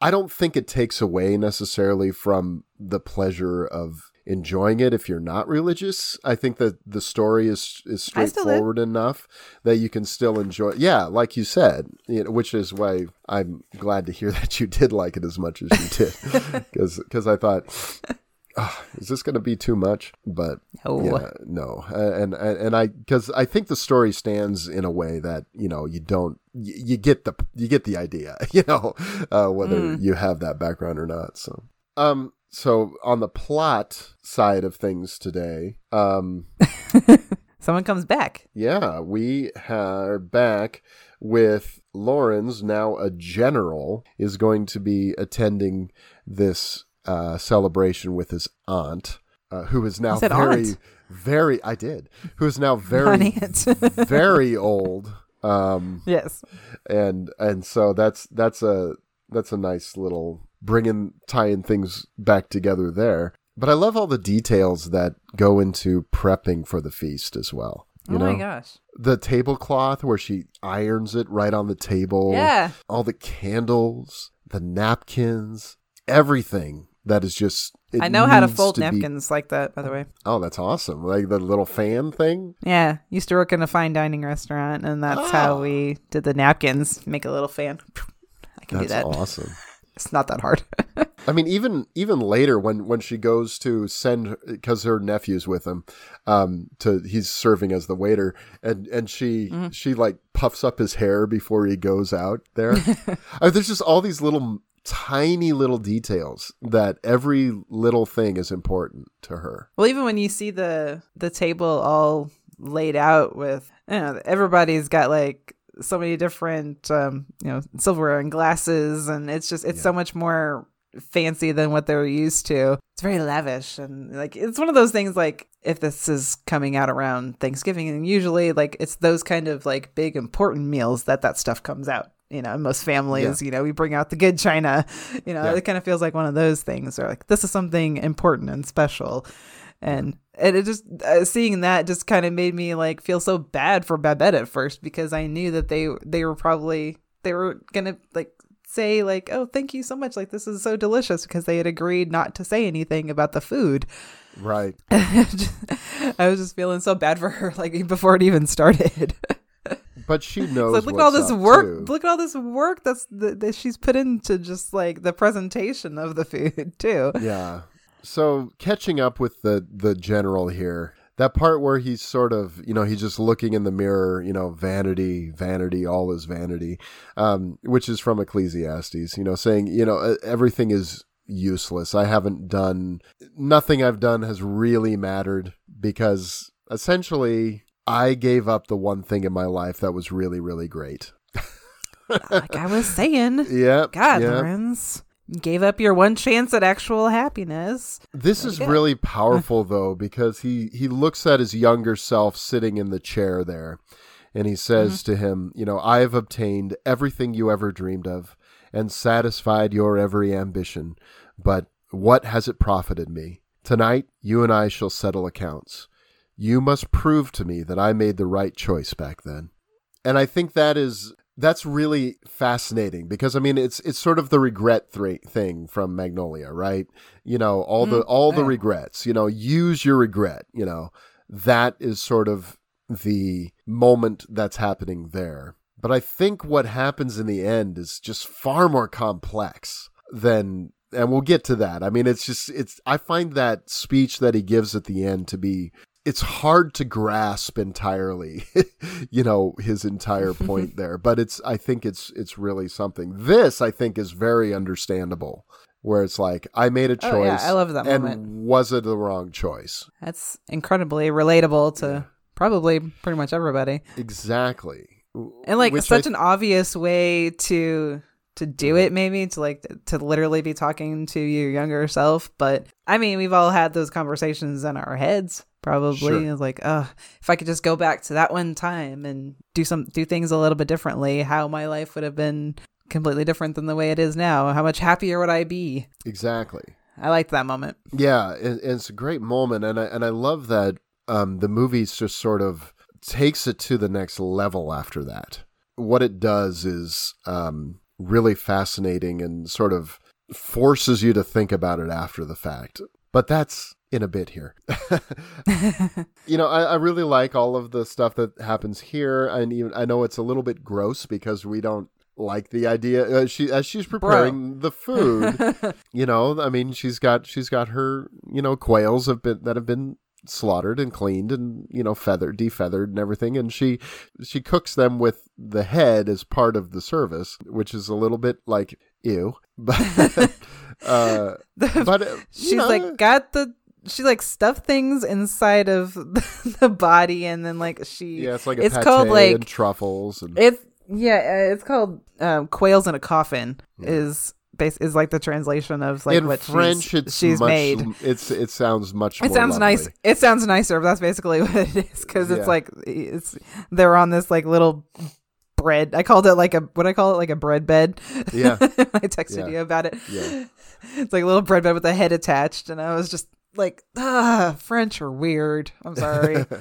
I don't think it takes away necessarily from the pleasure of enjoying it if you're not religious. I think that the story is is I still did. straightforward enough that you can still enjoy. Yeah, like you said, you know, which is why I'm glad to hear that you did like it as much as you did, because because I thought. "Ah, is this going to be too much? But No. yeah, no, and and, and I because I think the story stands in a way that you know you don't you, you get the you get the idea, you know, uh, whether you have that background or not. So, um, so on the plot side of things today, um, Someone comes back. yeah, we are back with Lawrence, now a general, is going to be attending this uh, celebration with his aunt, uh, who is now very, aunt. very, I did, who is now very, very old Um, Yes. and and so that's that's a that's a nice little bringing tying things back together there. But I love all the details that go into prepping for the feast as well. You oh know, my gosh. the tablecloth where she irons it right on the table. Yeah. all the candles, the napkins, everything that is just. I know how to fold be- napkins like that, by the way. Oh, that's awesome! Like the little fan thing. Yeah. Used to work in a fine dining restaurant, and that's how Oh. we did the napkins. Make a little fan. I can That's do that. awesome. It's not that hard. I mean, even even later when when she goes to send because her nephew's with him, um, to he's serving as the waiter, and and she Mm-hmm. she like puffs up his hair before he goes out there. Uh, there's just all these little tiny little details that every little thing is important to her. Well, even when you see the the table all laid out with, you know, everybody's got like so many different, um, you know, silverware and glasses, and it's just it's so much more fancy than what they were used to. It's very lavish, and like it's one of those things. Like if this is coming out around Thanksgiving, and usually like it's those kind of like big important meals that that stuff comes out. You know, in most families, you know, we bring out the good china. You know, Yeah. it kind of feels like one of those things. Or like this is something important and special and and it just uh, seeing that just kind of made me like feel so bad for Babette at first because I knew that they they were probably they were gonna like say like oh thank you so much like this is so delicious because they had agreed not to say anything about the food. Right. I was just feeling so bad for her like before it even started. But she knows. like look at all this work too. look at all this work that's that, that she's put into just like the presentation of the food too. Yeah. So catching up with the the general here, that part where he's sort of, you know, he's just looking in the mirror, you know, vanity, vanity, all is vanity, um, which is from Ecclesiastes, you know, saying, you know, everything is useless. I haven't done nothing I've done has really mattered because essentially I gave up the one thing in my life that was really, really great. like I was saying. Yeah. God. Lorenz. Gave up your one chance at actual happiness. This is really powerful though because he he looks at his younger self sitting in the chair there and he says Mm-hmm. to him, you know, I have obtained everything you ever dreamed of and satisfied your every ambition, but what has it profited me? Tonight you and I shall settle accounts. You must prove to me that I made the right choice back then. And I think that is that's really fascinating because I mean it's it's sort of the regret thre- thing from Magnolia, right? You know, all the mm, all the regrets, you know, use your regret, you know. That is sort of the moment that's happening there. But I think what happens in the end is just far more complex than and we'll get to that. I mean, it's just it's I find that speech that he gives at the end to be it's hard to grasp entirely, you know, his entire point there. But it's I think it's it's really something. This I think is very understandable. Where it's like I made a choice. Oh, yeah, I love that and moment. was it the wrong choice? That's incredibly relatable to probably pretty much everybody. Exactly. And like Which such I- an obvious way to to do mm-hmm. it maybe to like to literally be talking to your younger self, but I mean, we've all had those conversations in our heads probably. Sure. It's like, oh, if I could just go back to that one time and do some do things a little bit differently, how my life would have been completely different than the way it is now. How much happier would I be? exactly. I liked that moment. Yeah, and it's a great moment, and I and I love that um, the movie's just sort of takes it to the next level after that. What it does is um, really fascinating and sort of forces you to think about it after the fact. But that's in a bit here. you know, I, I really like all of the stuff that happens here, and even I know it's a little bit gross because we don't like the idea. Uh, she as she's preparing the food, you know, I mean, she's got she's got her you know quails have been that have been slaughtered and cleaned and you know feathered defeathered and everything and she she cooks them with the head as part of the service which is a little bit like ew but uh but uh, you She's know, like got the she like stuffed things inside of the body and then like she yeah it's like a it's called like and truffles and it's yeah uh, it's called um, quails in a coffin is base is like the translation of like in what French she's, it's she's much, made. it's it sounds much It sounds nice. It sounds nicer. But that's basically what it is because Yeah. it's like it's they're on this like little bread. I called it like a what I call it like a bread bed. Yeah. I texted Yeah. you about it. Yeah. It's like a little bread bed with a head attached, and I was just like, ah, French are weird. I'm sorry.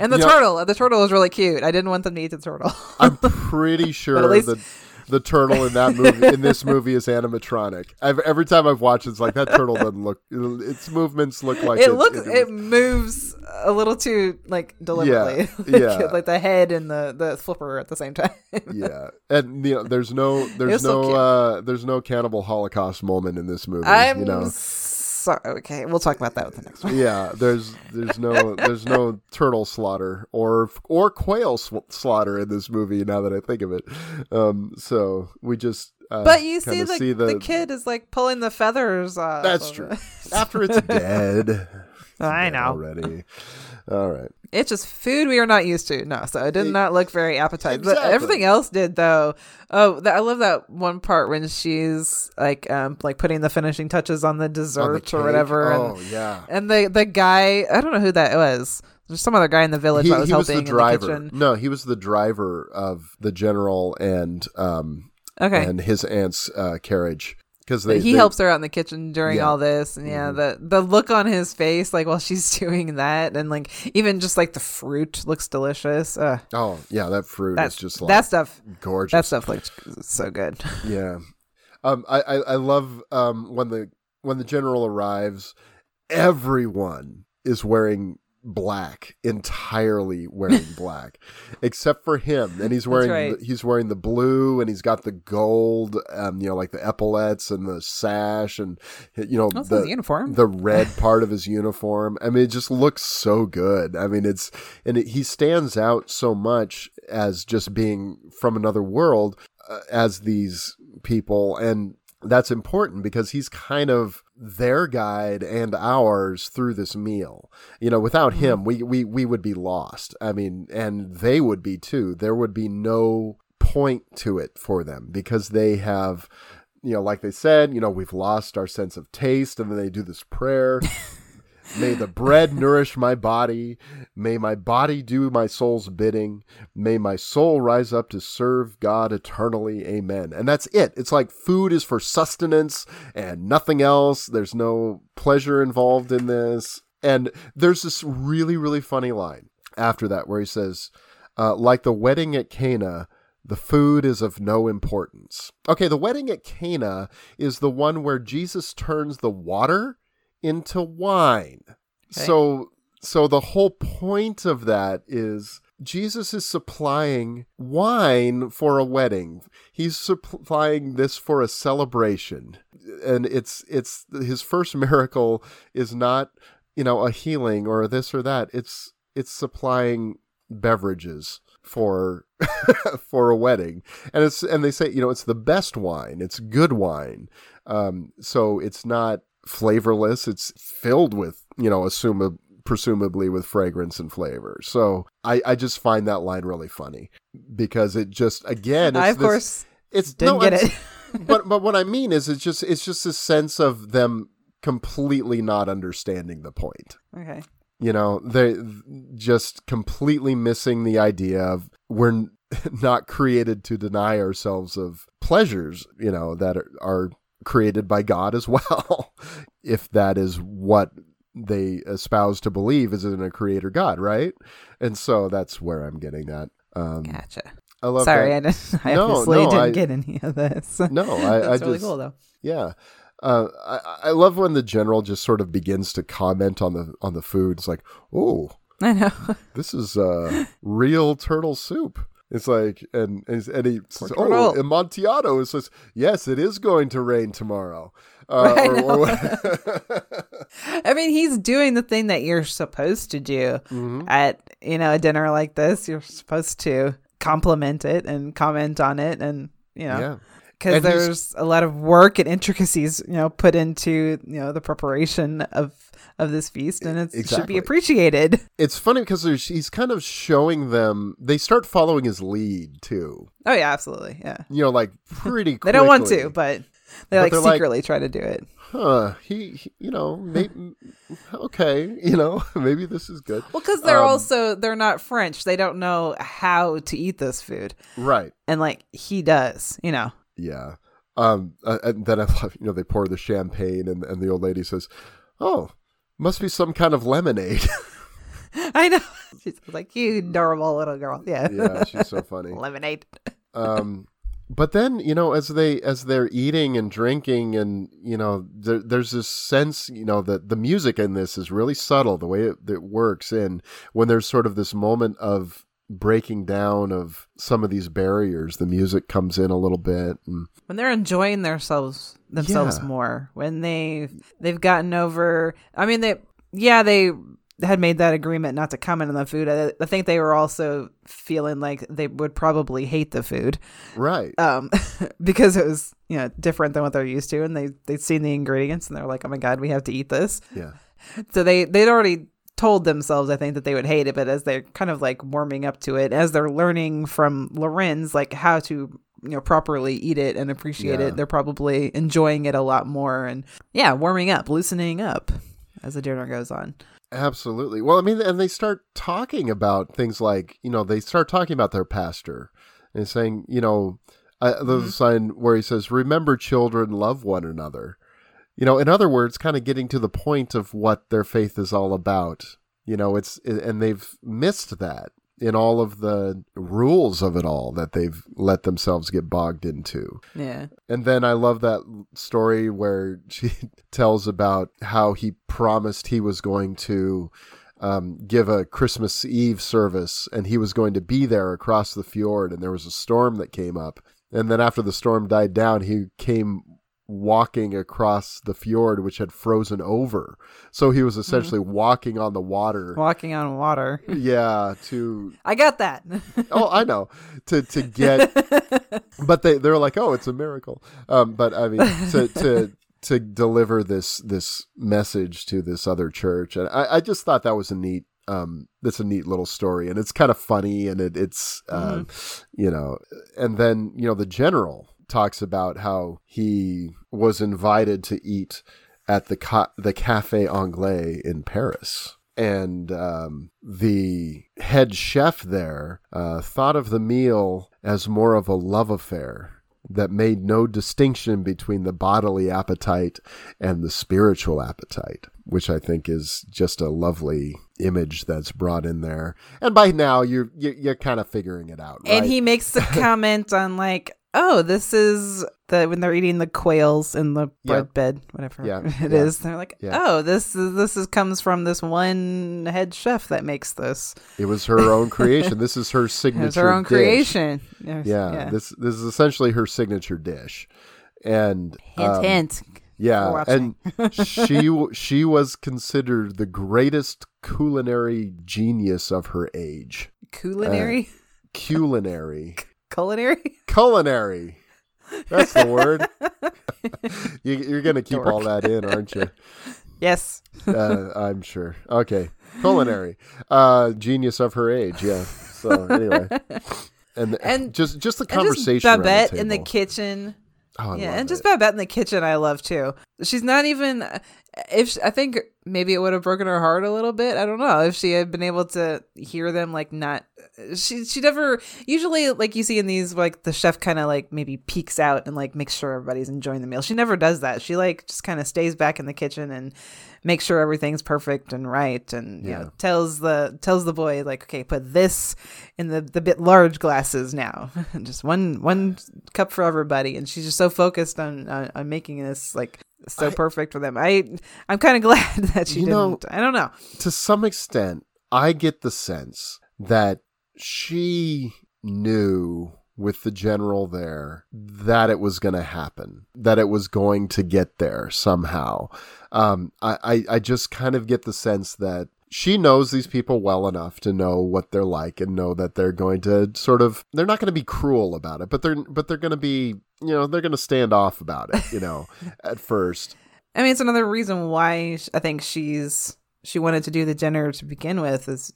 And the You know- turtle, the turtle was really cute. I didn't want them to eat the turtle. I'm pretty sure least- that the turtle in that movie in this movie is animatronic. I've, every time I've watched, it, it's like that turtle doesn't look. Its movements look like it looks, it- it moves a little too like deliberately. like, yeah. like the head and the the flipper at the same time. yeah, and you know, there's no, there's so no, uh, there's no cannibal Holocaust moment in this movie. I'm you know, sorry. Okay, we'll talk about that with the next one. yeah, there's, there's no, there's no turtle slaughter or or quail sw- slaughter in this movie. Now that I think of it, um, so we just. Uh, But you see the, see the kid is like pulling the feathers off. That's true. After it's dead. I Dead know. already. All right. It's just food we are not used to. No, so it did not look very appetizing. But everything else did though. Oh, th- I love that one part when she's like, um, like putting the finishing touches on the On the dessert or whatever. Oh and, yeah. and the the guy, I don't know who that was. There's some other guy in the village He, that was he was helping the in driver. the no, he was the driver of the general and um Okay. and his aunt's uh, carriage because he they- helps her out in the kitchen during Yeah. Mm-hmm. all this, and yeah, the the look on his face, like while she's doing that, and like even just like the fruit looks delicious. Uh, Oh yeah, that fruit that's is just like that stuff. gorgeous. That stuff looks so good. Yeah. Um, I, I, I love um, when the when the general arrives, everyone is wearing black, entirely wearing black, except for him, and he's wearing right. the, he's wearing the blue, and he's got the gold, um, you know, like the epaulets and the sash, and you know the uniform. the red part of his uniform. I mean, it just looks so good. I mean, it's and it, he stands out so much as just being from another world uh, as these people and that's important because he's kind of their guide and ours through this meal. You know, without mm-hmm. him, we, we we would be lost. I mean, and they would be too. There would be no point to it for them because they have you know, like they said, you know, we've lost our sense of taste, and then they do this prayer. May the bread nourish my body. May my body do my soul's bidding. May my soul rise up to serve God eternally. Amen. And that's it. It's like food is for sustenance and nothing else. There's no pleasure involved in this. And there's this really, really funny line after that where he says, uh, like the wedding at Cana, the food is of no importance. Okay, the wedding at Cana is the one where Jesus turns the water into wine. So so the whole point of that is Jesus is supplying wine for a wedding. He's supplying this for a celebration. And it's it's his first miracle is not, you know, a healing or this or that. It's it's supplying beverages for for a wedding and it's and they say you know it's the best wine it's good wine um so it's not flavorless it's filled with you know assume presumably with fragrance and flavor so i i just find that line really funny because it just again it's I of this- course it's didn't no, get it. but but what I mean is it's just it's just a sense of them completely not understanding the point. okay. You know, they just completely missing the idea of we're not created to deny ourselves of pleasures, you know, that are, are created by God as well. if that is what they espouse to believe is in a creator God, right? And so that's where I'm getting at. Um, Gotcha. I love Sorry, that. I didn't. I No, obviously no, didn't I- get any of this. No, I, I That's really just cool though. yeah. Uh, I, I love when the general just sort of begins to comment on the on the food. It's like, oh, I know. this is uh, real turtle soup. It's like, and and, and he says, oh, turtle." Amontillado. Says, yes, it is going to rain tomorrow. Uh, Right, or- I or- I mean, he's doing the thing that you're supposed to do Mm-hmm. at you know a dinner like this. You're supposed to compliment it and comment on it, and you know. because he's- there's a lot of work and intricacies you know put into you know the preparation of of this feast and it should be appreciated It's funny because there's, he's kind of showing them. They start following his lead too. oh yeah absolutely yeah You know, like pretty. they don't want to but They But like they're like- secretly try to do it. huh, he, he you know, maybe, okay, you know, maybe this is good. Well, because they're Um, also they're not French. They don't know how to eat this food, Right. and like he does, you know. Yeah. Um, uh, and then I you know, they pour the champagne and, and the old lady says, oh, must be some kind of lemonade. I know. She's like you adorable little girl. Yeah. yeah, she's so funny. Lemonade. um but then you know as they as they're eating and drinking and you know there, there's this sense you know that the music in this is really subtle the way it, it works and when there's sort of this moment of breaking down of some of these barriers the music comes in a little bit and when they're enjoying themselves themselves Yeah. more when they they've gotten over i mean they yeah they had made that agreement not to comment on the food. I, I think they were also feeling like they would probably hate the food. Right. Um because it was you know different than what they're used to. And they they'd seen the ingredients and they're like oh my god we have to eat this. Yeah. So they they'd already told themselves i think that they would hate it but as they're kind of like warming up to it as they're learning from lorenz like how to you know properly eat it and appreciate Yeah. it they're probably enjoying it a lot more and yeah warming up loosening up as the dinner goes on Absolutely. Well, I mean, and they start talking about things like, you know, they start talking about their pastor and saying, you know, uh, there's a sign where he says, "Remember, children, love one another." You know, in other words, kind of getting to the point of what their faith is all about. You know, it's and they've missed that in all of the rules of it all that they've let themselves get bogged into. yeah And then I love that story where she tells about how he promised he was going to um, give a Christmas Eve service and he was going to be there across the fjord. And there was a storm that came up. And then after the storm died down, he came walking across the fjord, which had frozen over. So he was essentially walking on the water. walking on water. Yeah, to i got that. Oh i know. To to get but they they're like oh it's a miracle. Um but i mean to to to deliver this this message to this other church. And i i just thought that was a neat um that's a neat little story. And it's kind of funny and it, it's um you know and then you know the general talks about how he was invited to eat at the ca- the cafe anglais in paris and um, the head chef there uh, thought of the meal as more of a love affair that made no distinction between the bodily appetite and the spiritual appetite, which I think is just a lovely image that's brought in there. And by now, you're you're, you're kind of figuring it out, right? and he makes the comment on like oh this is the when they're eating the quails in the Yeah. bread bed whatever Yeah, it is. yeah. they're like oh this is this is comes from this one head chef that makes this it was her own creation. This is her signature. it's her own dish. creation Yeah, this this is essentially her signature dish, and hint um, hint Yeah, and she she was considered the greatest culinary genius of her age. culinary Culinary, culinary culinary. That's the word. you, you're gonna keep all that in, aren't you? yes Uh, I'm sure. Okay, culinary, uh, genius of her age. Yeah. So anyway, and And- just just the just conversation. around babette in the kitchen Oh, yeah, and just it. Babette in the kitchen, I love too. She's not even. If I think maybe it would have broken her heart a little bit. I don't know if she had been able to hear them like not. She she never usually like you see in these like the chef kind of like maybe peeks out and like makes sure everybody's enjoying the meal. She never does that. She like just kind of stays back in the kitchen and makes sure everything's perfect and right and you know tells the tells the boy like okay put this in the the bit large glasses now. Just one one cup for everybody. And she's just so focused on on, on making this like so I- perfect for them. I i'm kind of glad that she didn't know- i don't know. to some extent, I get the sense that she knew with the general there that it was going to happen, that it was going to get there somehow. Um, I, I, I just kind of get the sense that she knows these people well enough to know what they're like and know that they're going to sort of they're not going to be cruel about it but they're but they're going to be you know they're going to stand off about it you know at first i mean it's another reason why i think she's she wanted to do the dinner to begin with is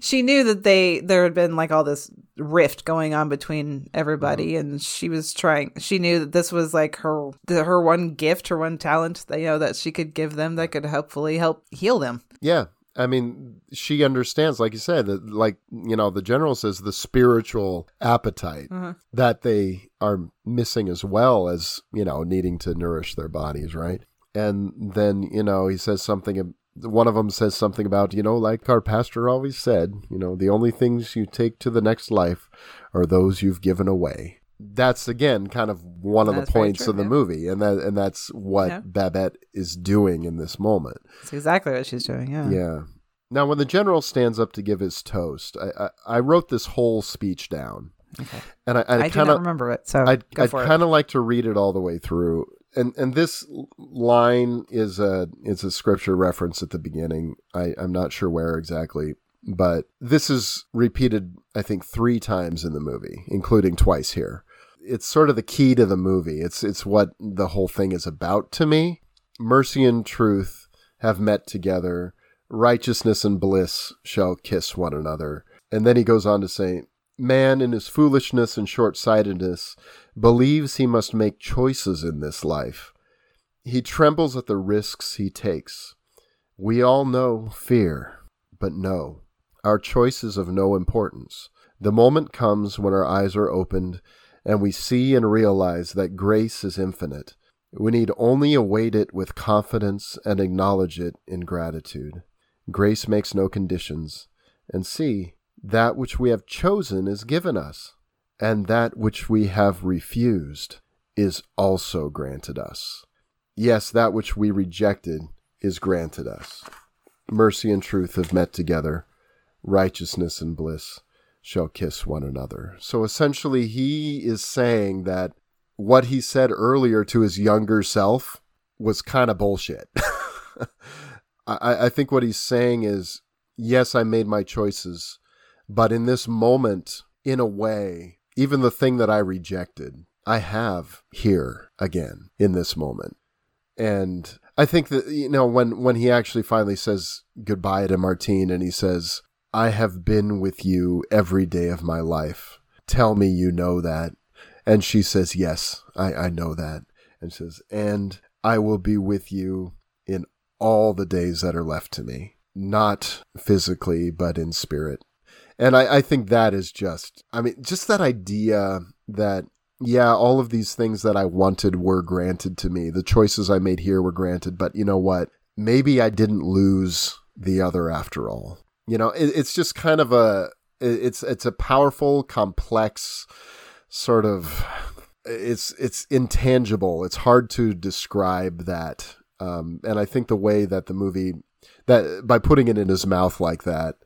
she knew that they there had been like all this rift going on between everybody mm-hmm. and she was trying she knew that this was like her the, her one gift her one talent that you know that she could give them that could hopefully help heal them Yeah. I mean, she understands, like you said, that, like, you know, the general says the spiritual appetite mm-hmm. that they are missing as well as, you know, needing to nourish their bodies, right? And then, you know, he says something, one of them says something about, you know, like our pastor always said, you know, the only things you take to the next life are those you've given away. That's again kind of one of That's the points true, of the yeah. movie, and that and that's what Yeah. Babette is doing in this moment. that's exactly what she's doing yeah Yeah. Now, when the general stands up to give his toast, I I, I wrote this whole speech down, and I, I, i kind of remember it so I'd, I'd kind of like to read it all the way through. And and this line is a is a scripture reference at the beginning. I I'm not sure where exactly, but this is repeated I think three times in the movie, including twice here. It's sort of the key to the movie. It's it's what the whole thing is about to me. Mercy and truth have met together. Righteousness and bliss shall kiss one another. And then he goes on to say, Man, in his foolishness and short sightedness, believes he must make choices in this life. He trembles at the risks he takes. We all know fear, but no, our choice is of no importance. The moment comes when our eyes are opened and we see and realize that grace is infinite. We need only await it with confidence and acknowledge it in gratitude. Grace makes no conditions. And see, that which we have chosen is given us, and that which we have refused is also granted us. Yes, that which we rejected is granted us. Mercy and truth have met together, righteousness and bliss shall kiss one another. So essentially, he is saying that what he said earlier to his younger self was kind of bullshit. I, I think what he's saying is yes, I made my choices, but in this moment, in a way, even the thing that I rejected, I have here again in this moment. And I think that you know when when he actually finally says goodbye to Martine and he says, "I have been with you every day of my life. Tell me you know that." And she says, "Yes, I I know that." And says, "And I will be with you in all the days that are left to me, not physically but in spirit." And I, I think that is just, I mean, just that idea that, yeah, all of these things that I wanted were granted to me. The choices I made here were granted, but you know what? Maybe I didn't lose the other after all. You know, it, it's just kind of a, it's, it's a powerful, complex sort of, it's, it's intangible. It's hard to describe that. Um, and I think the way that the movie, that by putting it in his mouth like that,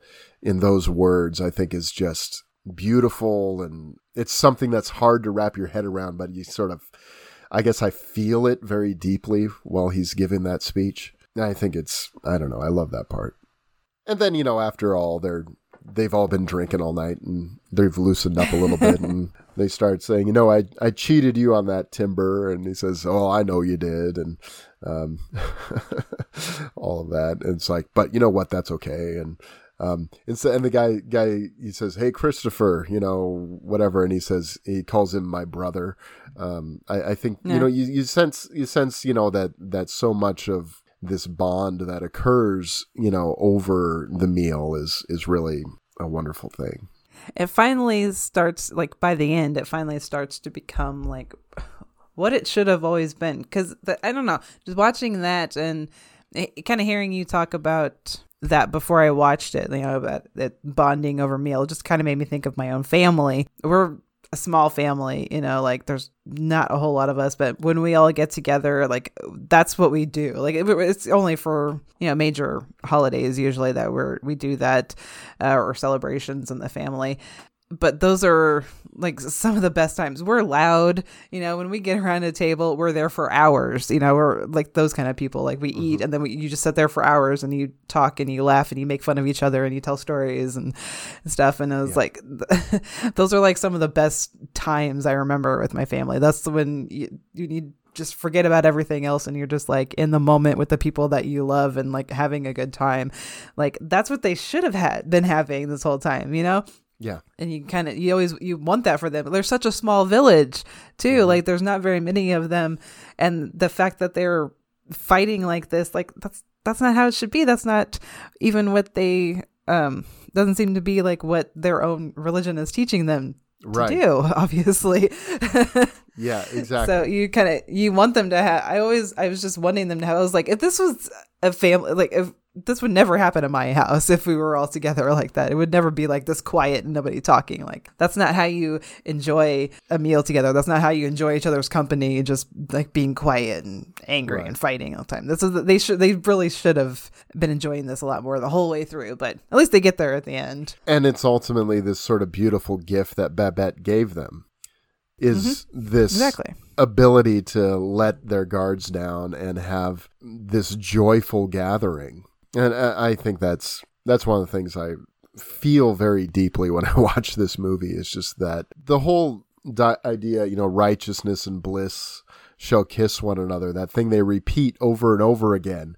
in those words, I think is just beautiful and it's something that's hard to wrap your head around, but you sort of, I guess I feel it very deeply while he's giving that speech. I think it's, I don't know, I love that part. And then, you know, after all, they're, they've all been drinking all night and they've loosened up a little bit and they start saying, you know, I, I cheated you on that timber. And he says, oh, I know you did. And, um, all of that. And it's like, but you know what? That's okay. And, um, and, so, and the guy, guy, he says, Hey, Christopher, you know, whatever. And he says, he calls him my brother. Um, I, I think, you know, you, you sense, you sense, you know, that, that so much of this bond that occurs, you know, over the meal is, is really a wonderful thing. it finally starts like by the end it finally starts to become like what it should have always been because i don't know just watching that and eh, kind of hearing you talk about that before i watched it you know about that bonding over meal just kind of made me think of my own family we're a small family you know like there's not a whole lot of us but when we all get together like that's what we do. Like it- it's only for you know major holidays usually that we're we do that uh, or celebrations in the family but those are like some of the best times. We're loud, you know, when we get around a table, we're there for hours, you know, we're like those kind of people. Like we mm-hmm. eat and then we, you just sit there for hours and you talk and you laugh and you make fun of each other and you tell stories and stuff. And it was like, those are like some of the best times I remember with my family. That's when you, you need just forget about everything else and you're just like in the moment with the people that you love and like having a good time. Like that's what they should have had been having this whole time, you know? Yeah. and you kind of you always you want that for them. They're such a small village too. Mm-hmm. Like there's not very many of them, and the fact that they're fighting like this, like that's that's not how it should be. That's not even what they um doesn't seem to be like what their own religion is teaching them to Right. do. Obviously. Yeah, exactly. So you kind of you want them to have. I always I was just wanting them to have. I was like, if this was a family, like if this would never happen in my house if we were all together like that. It would never be like this quiet and nobody talking. Like that's not how you enjoy a meal together. That's not how you enjoy each other's company. Just like being quiet and angry Right. and fighting all the time. This is they should they really should have been enjoying this a lot more the whole way through. But at least they get there at the end. and it's ultimately this sort of beautiful gift that Babette gave them is this Mm-hmm. Exactly. ability to let their guards down and have this joyful gathering. And I I think that's that's one of the things I feel very deeply when I watch this movie is just that the whole di- idea, you know, righteousness and bliss shall kiss one another, that thing they repeat over and over again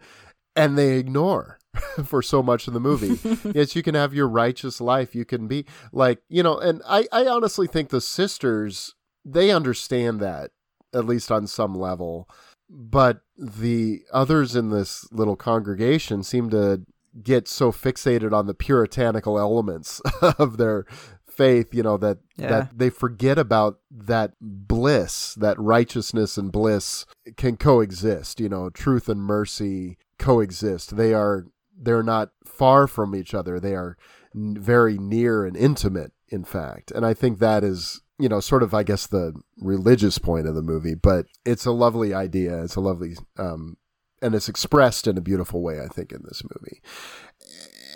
and they ignore for so much of the movie. yes, you can have your righteous life. You can be like, you know, and I, I honestly think the sisters, they understand that, at least on some level. But the others in this little congregation seem to get so fixated on the puritanical elements of their faith, you know, that Yeah. that they forget about that bliss, that righteousness and bliss can coexist, you know, truth and mercy coexist. They are they're not far from each other. They are very near and intimate, in fact. And I think that is, you know, sort of, I guess, the religious point of the movie. But it's a lovely idea. It's a lovely, um, and it's expressed in a beautiful way, I think, in this movie.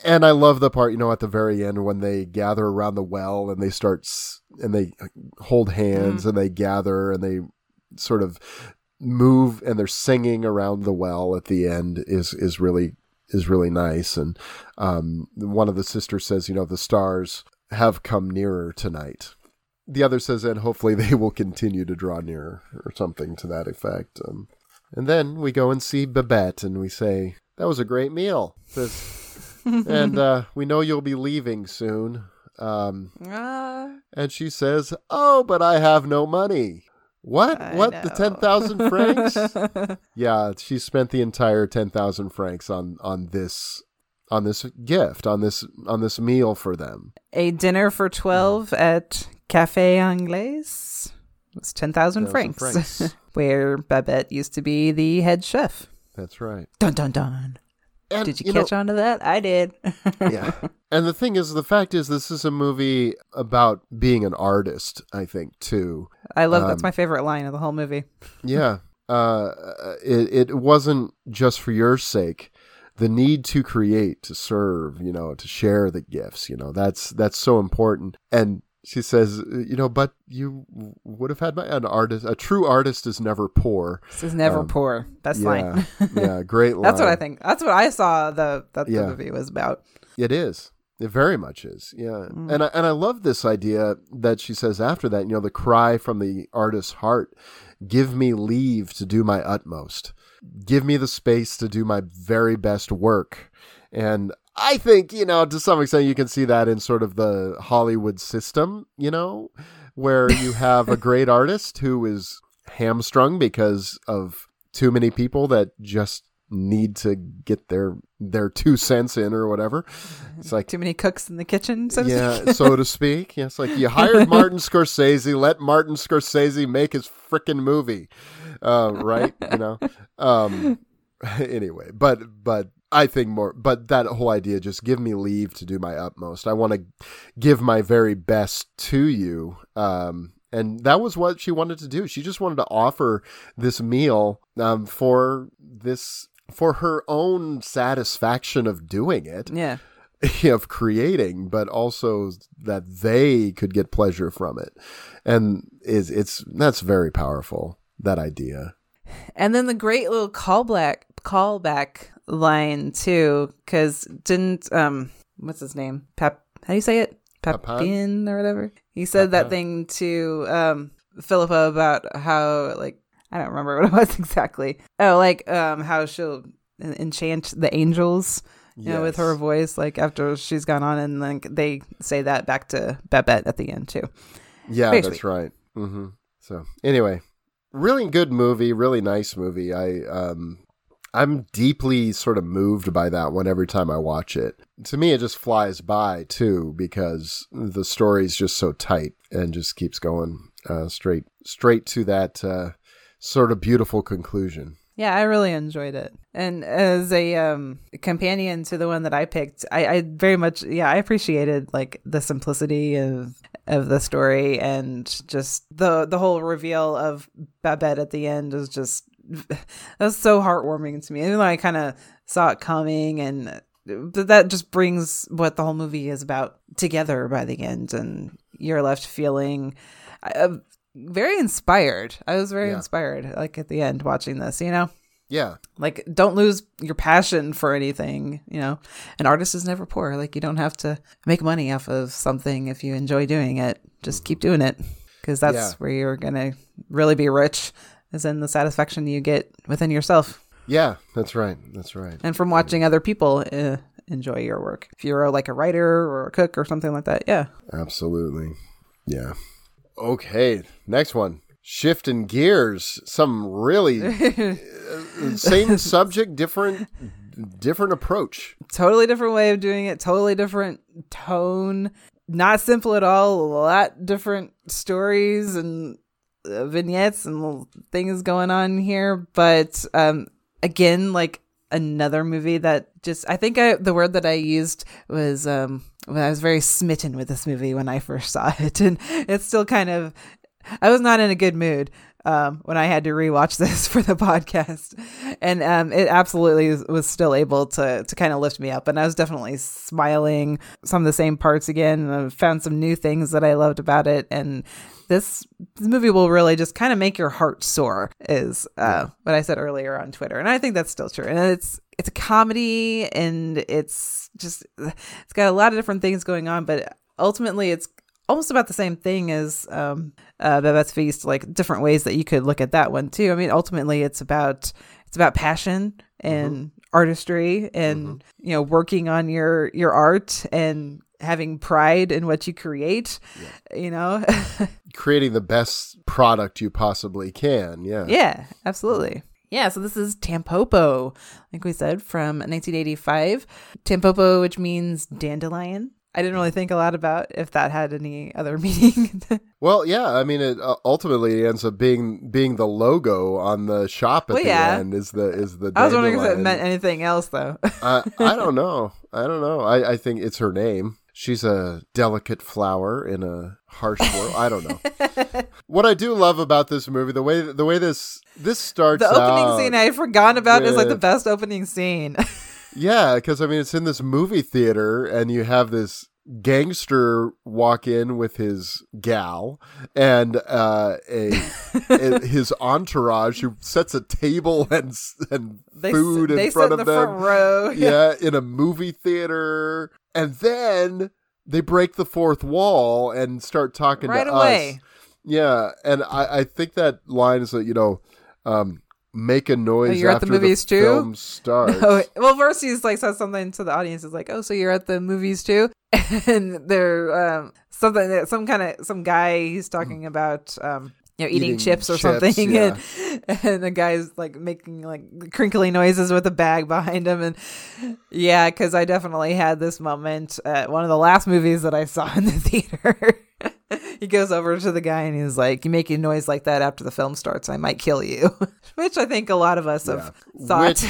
And I love the part, you know, at the very end when they gather around the well and they start and they hold hands and they gather and they sort of move and they're singing around the well at the end is is really is really nice and um, one of the sisters says you know the stars have come nearer tonight the other says and hopefully they will continue to draw nearer or something to that effect um, and then we go and see babette and we say that was a great meal Says, and uh, we know you'll be leaving soon um, Ah, and she says, "Oh, but I have no money." What? I what? The ten thousand francs? yeah, she spent the entire ten thousand francs on on this on this gift on this on this meal for them. a dinner for 12 at Cafe Anglais was 10,000 10,000 francs, francs. where Babette used to be the head chef. That's right. Dun dun dun. And, Did you, know- catch on to that? I did. yeah. And the thing is, the fact is, this is a movie about being an artist. I think too. I love that's Um, my favorite line of the whole movie. Yeah. Uh, it, it wasn't just for your sake. The need to create, to serve, you know, to share the gifts, you know, that's that's so important. And she says, you know, but you would have had my an artist. A true artist is never poor. This is never um, poor. Best yeah, line. yeah, great line. That's what I think. That's what I saw the that Yeah. the movie was about. It is. It very much is. Yeah. Mm. And I and I love this idea that she says after that, you know, the cry from the artist's heart, give me leave to do my utmost. Give me the space to do my very best work. And I think, you know, to some extent you can see that in sort of the Hollywood system, you know, where you have a great artist who is hamstrung because of too many people that just need to get their their two cents in or whatever. It's like Too many cooks in the kitchen. So to yeah, speak. so to speak. Yes, like you hired Martin Scorsese, let Martin Scorsese make his frickin' movie, uh, right? You know. Um, anyway, but but I think more. But that whole idea, just give me leave to do my utmost. I want to give my very best to you. Um, and that was what she wanted to do. She just wanted to offer this meal um, for this for her own satisfaction of doing it yeah. of creating, but also that they could get pleasure from it, and is it's that's very powerful. That idea. And then the great little callback callback line too, because didn't um what's his name? Pep how do you say it? Papin? Or whatever. He said that thing to um Philippa about how like I don't remember what it was exactly. Oh, like um, how she'll enchant the angels. You know, with her voice, like after she's gone on, and like they say that back to Babette at the end too. Yeah, Very that's sweet. right. hmm So anyway, really good movie, really nice movie. I um, I'm deeply sort of moved by that one every time I watch it. To me, it just flies by too because the story's just so tight and just keeps going uh, straight straight to that uh, sort of beautiful conclusion. Yeah, I really enjoyed it. And as a um, companion to the one that I picked, I, I very much, yeah, I appreciated like the simplicity of of the story and just the the whole reveal of Babette at the end is just that's so heartwarming to me. Even though I kind of saw it coming, and but that just brings what the whole movie is about together by the end, and you're left feeling. Uh, very inspired. I was very Yeah. inspired, like at the end watching this. You know, Yeah, like don't lose your passion for anything. You know, an artist is never poor. Like you don't have to make money off of something if you enjoy doing it. Just keep doing it because that's Yeah. where you're gonna really be rich. Is in the satisfaction you get within yourself yeah, that's right. That's right. and from watching other people uh, enjoy your work. If you're like a writer or a cook or something like that, yeah. Absolutely. Yeah. Okay, next one. Shifting gears. Some really uh, same subject, different different approach. totally different way of doing it totally different tone not simple at all a lot different stories and vignettes and things going on here but um again like another movie that just i think I, the word that i used was um when i was very smitten with this movie when i first saw it and it's still kind of i was not in a good mood um, when I had to rewatch this for the podcast, and um, it absolutely was still able to to kind of lift me up. And I was definitely smiling some of the same parts again. And I found some new things that I loved about it, and this, this movie will really just kind of make your heart soar Is uh, what I said earlier on Twitter, and I think that's still true. And it's it's a comedy, and it's just it's got a lot of different things going on, but ultimately it's almost about the same thing as um uh Babette's Feast, like different ways that you could look at that one too. I mean, ultimately it's about it's about passion and artistry and you know working on your your art and having pride in what you create. You know, Creating the best product you possibly can. Yeah. Yeah, absolutely. Yeah, so this is Tampopo, like we said, from 1985. Tampopo, which means dandelion. I didn't really think a lot about if that had any other meaning. Well, yeah. I mean, it uh, ultimately ends up being being the logo on the shop at Well, the yeah. end. Is the is the I was wondering if it meant anything else, though. uh, I don't know. I don't know. I, I think it's her name. She's a delicate flower in a harsh world. I don't know. what I do love about this movie, the way the way this this starts. the opening scene I had forgotten about is like the best opening scene. Yeah, because I mean, it's in this movie theater, and you have this gangster walk in with his gal and uh, a, a- his entourage who sets a table and and they food in they front sit of in the them. front row. yeah, in a movie theater, and then they break the fourth wall and start talking Right to away. us. Yeah, and I, I think that line is that you know, um, make a noise. Oh, you're at the movies too? Film starts. Oh, well, first he's like says something to the audience. Is like, "Oh, so you're at the movies too?" And they're um, something that some kind of some guy he's talking about. Um, you know, eating, Eating chips or chips, something, yeah. and, and the guy's like making like crinkly noises with a bag behind him, and yeah, because I definitely had this moment at one of the last movies that I saw in the theater. he goes over to the guy and he's like, "You make a noise like that after the film starts, I might kill you," which I think a lot of us have thought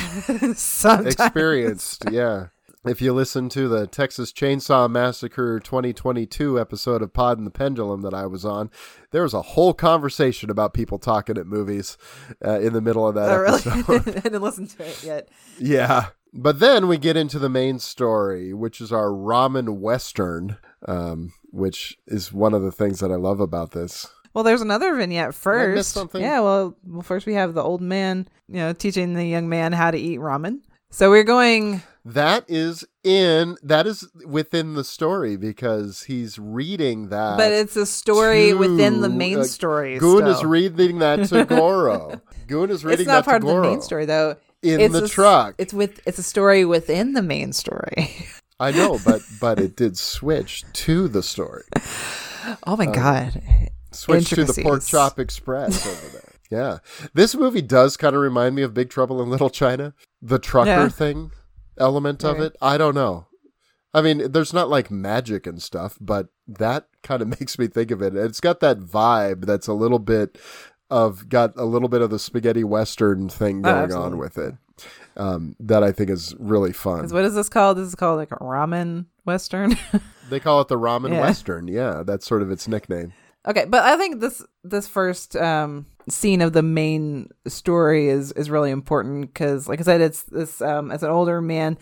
experienced. Yeah. If you listen to the Texas Chainsaw Massacre 2022 episode of Pod and the Pendulum that I was on, there was a whole conversation about people talking at movies uh, in the middle of that Oh, really? episode. I didn't listen to it yet. yeah. But then we get into the main story, which is our ramen western, um, which is one of the things that I love about this. Well, there's another vignette first. Yeah, well, well, first we have the old man, you know, teaching the young man how to eat ramen. So we're going. That is in that is within the story because he's reading that. But it's a story to, within the main uh, story. Goon is reading that to Goro. Goon is reading It's not that part of the main story though. in It's the a truck. It's with. It's a story within the main story. I know, but but it did switch to the story. oh my god. Switch to the Pork Chop Express over there. Yeah, this movie does kind of remind me of Big Trouble in Little China. The trucker Yeah. thing element of it. I don't know. I mean, there's not like magic and stuff, but that kind of makes me think of it. It's got that vibe that's a little bit of got a little bit of the spaghetti western thing Oh, going on with it. Um, that I think is really fun. What is this called? This is called like a ramen western. They call it the ramen Yeah. western. Yeah, that's sort of its nickname. Okay, but I think this this first um, scene of the main story is is really important because, like I said, it's this um, as an older man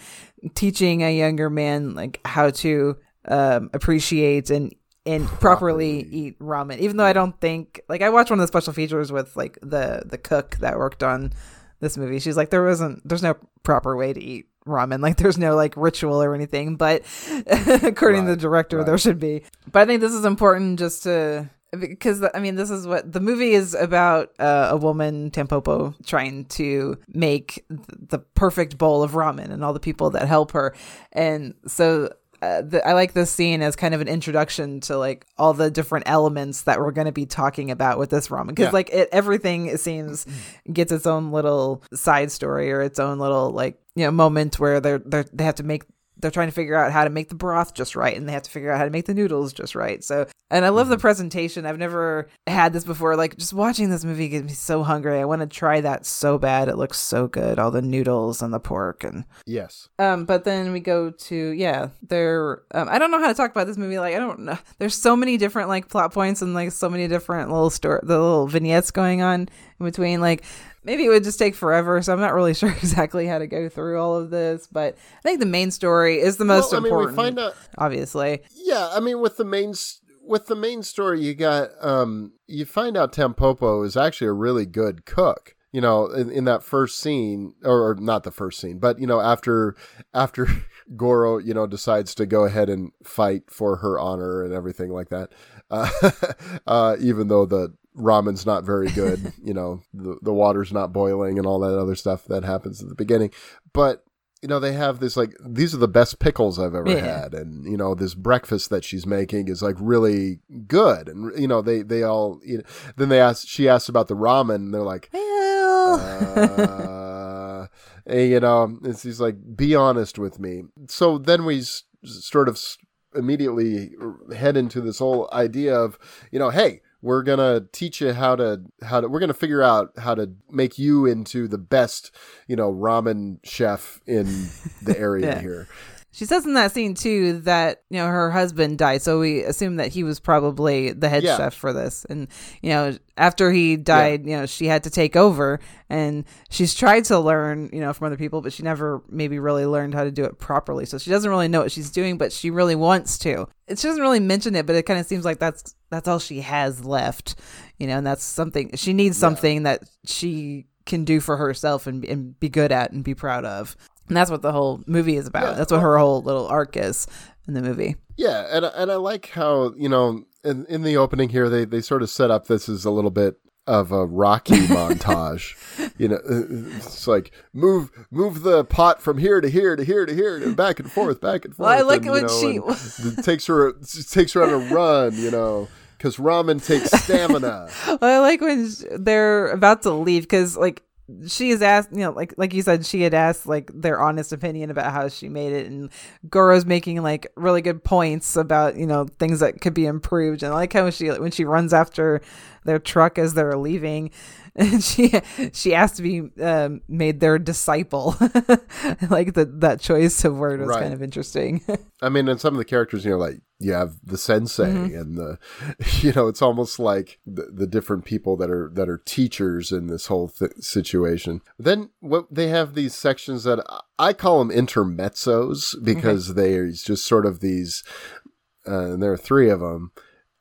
teaching a younger man like how to um, appreciate and and properly eat ramen. Even though I don't think like I watched one of the special features with like the the cook that worked on this movie. She's like there wasn't there's no proper way to eat ramen. Like there's no like ritual or anything. But according to the Right, director there should be. But i think this is important just to because i mean this is what the movie is about uh, a woman tampopo trying to make th- the perfect bowl of ramen and all the people that help her and so uh, the, I like this scene as kind of an introduction to like all the different elements that we're going to be talking about with this ramen because Yeah. like it everything it seems gets its own little side story or its own little like you know moment where they're they are they have to make they're trying to figure out how to make the broth just right and they have to figure out how to make the noodles just right so and i love the presentation i've never had this before like just watching this movie gets me so hungry i want to try that so bad it looks so good all the noodles and the pork and Yes. um, but then we go to yeah, there. Um, I don't know how to talk about this movie. Like I don't know. There's so many different like plot points and like so many different little story, the little vignettes going on in between. Like maybe it would just take forever. So I'm not really sure exactly how to go through all of this. But I think the main story is the most well, I mean, important. we find out. obviously. Yeah, I mean, with the main with the main story, you got um, you find out Tampopo is actually a really good cook. You know, in, in that first scene, or, or not the first scene, but you know, after after Goro, you know, decides to go ahead and fight for her honor and everything like that, uh, uh, even though the ramen's not very good, you know, the the water's not boiling and all that other stuff that happens at the beginning, but you know they have this like these are the best pickles i've ever Yeah. had. And you know this breakfast that she's making is like really good. And you know they they all you know, then they ask she asks about the ramen. And they're like uh, and, you know and she's like be honest with me. So then we s- sort of s- immediately head into this whole idea of you know hey we're gonna teach you how to how to we're gonna figure out how to make you into the best you know ramen chef in the area Yeah. here She says in that scene too that you know her husband died, so we assume that he was probably the head Yeah. chef for this. And you know, after he died, you know, she had to take over, and she's tried to learn, you know, from other people, but she never maybe really learned how to do it properly. So she doesn't really know what she's doing, but she really wants to. It she doesn't really mention it, but it kind of seems like that's that's all she has left, you know, and that's something she needs something that she can do for herself and and be good at and be proud of. And that's what the whole movie is about. Yeah, that's what uh, her whole little arc is in the movie. Yeah, and and I like how you know in in the opening here they they sort of set up this as a little bit of a Rocky montage. You know, uh, it's like move move the pot from here to here to here to here and back and forth, back and forth. Well, I like and, when know, she- takes her takes her on a run. You know. Because ramen takes stamina. Well, I like when they're about to leave because like she is asked, you know, like like you said, she had asked like their honest opinion about how she made it, and Goro's making like really good points about you know things that could be improved, and I like how she when she runs after their truck as they're leaving. And she she asked to be um, made their disciple, like the, that choice of word was Right. kind of interesting. I mean, and some of the characters, you know, like you have the sensei Mm-hmm. and the, you know, it's almost like the, the different people that are that are teachers in this whole th- situation. Then what they have these sections that I call them intermezzos because they're just sort of these, uh, and there are three of them.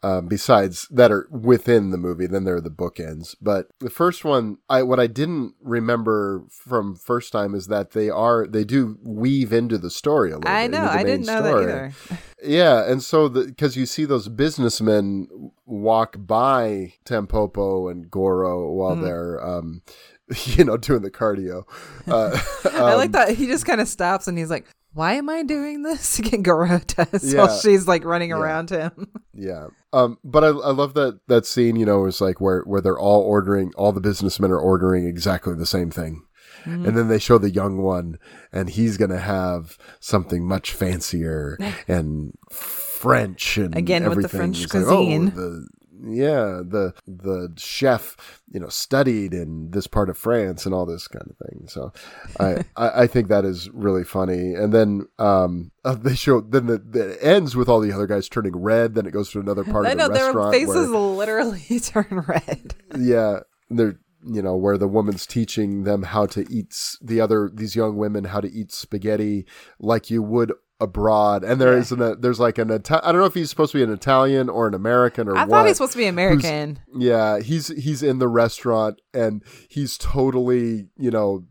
Um, besides that are within the movie. Then there are the bookends. But the first one, I what I didn't remember from first time is that they are they do weave into the story a little. Bit. I bit, know. I didn't know that either. Yeah, and so because you see those businessmen walk by Tampopo and Goro while Mm-hmm. they're, um, you know, doing the cardio. Uh, I like um, that he just kind of stops and he's like, "Why am I doing this?" Goro does Yeah. while she's like running Yeah. around him. Yeah. Um, but I, I love that that scene. You know, is like where where they're all ordering, all the businessmen are ordering exactly the same thing. Mm-hmm. And then they show the young one, and he's gonna have something much fancier and French and Again with the. French It's like, cuisine. oh, the yeah, the the chef, you know, studied in this part of France and all this kind of thing. So, I I, I think that is really funny. And then um, uh, they show then the, the it ends with all the other guys turning red. Then it goes to another part I of the know their faces where- literally turn red. yeah, they're you know where the woman's teaching them how to eat the other these young women how to eat spaghetti like you would abroad and there Yeah. is an there's like an Ita- I don't know if he's supposed to be an Italian or an American or I what thought he's supposed to be American. yeah he's he's in the restaurant and he's totally you know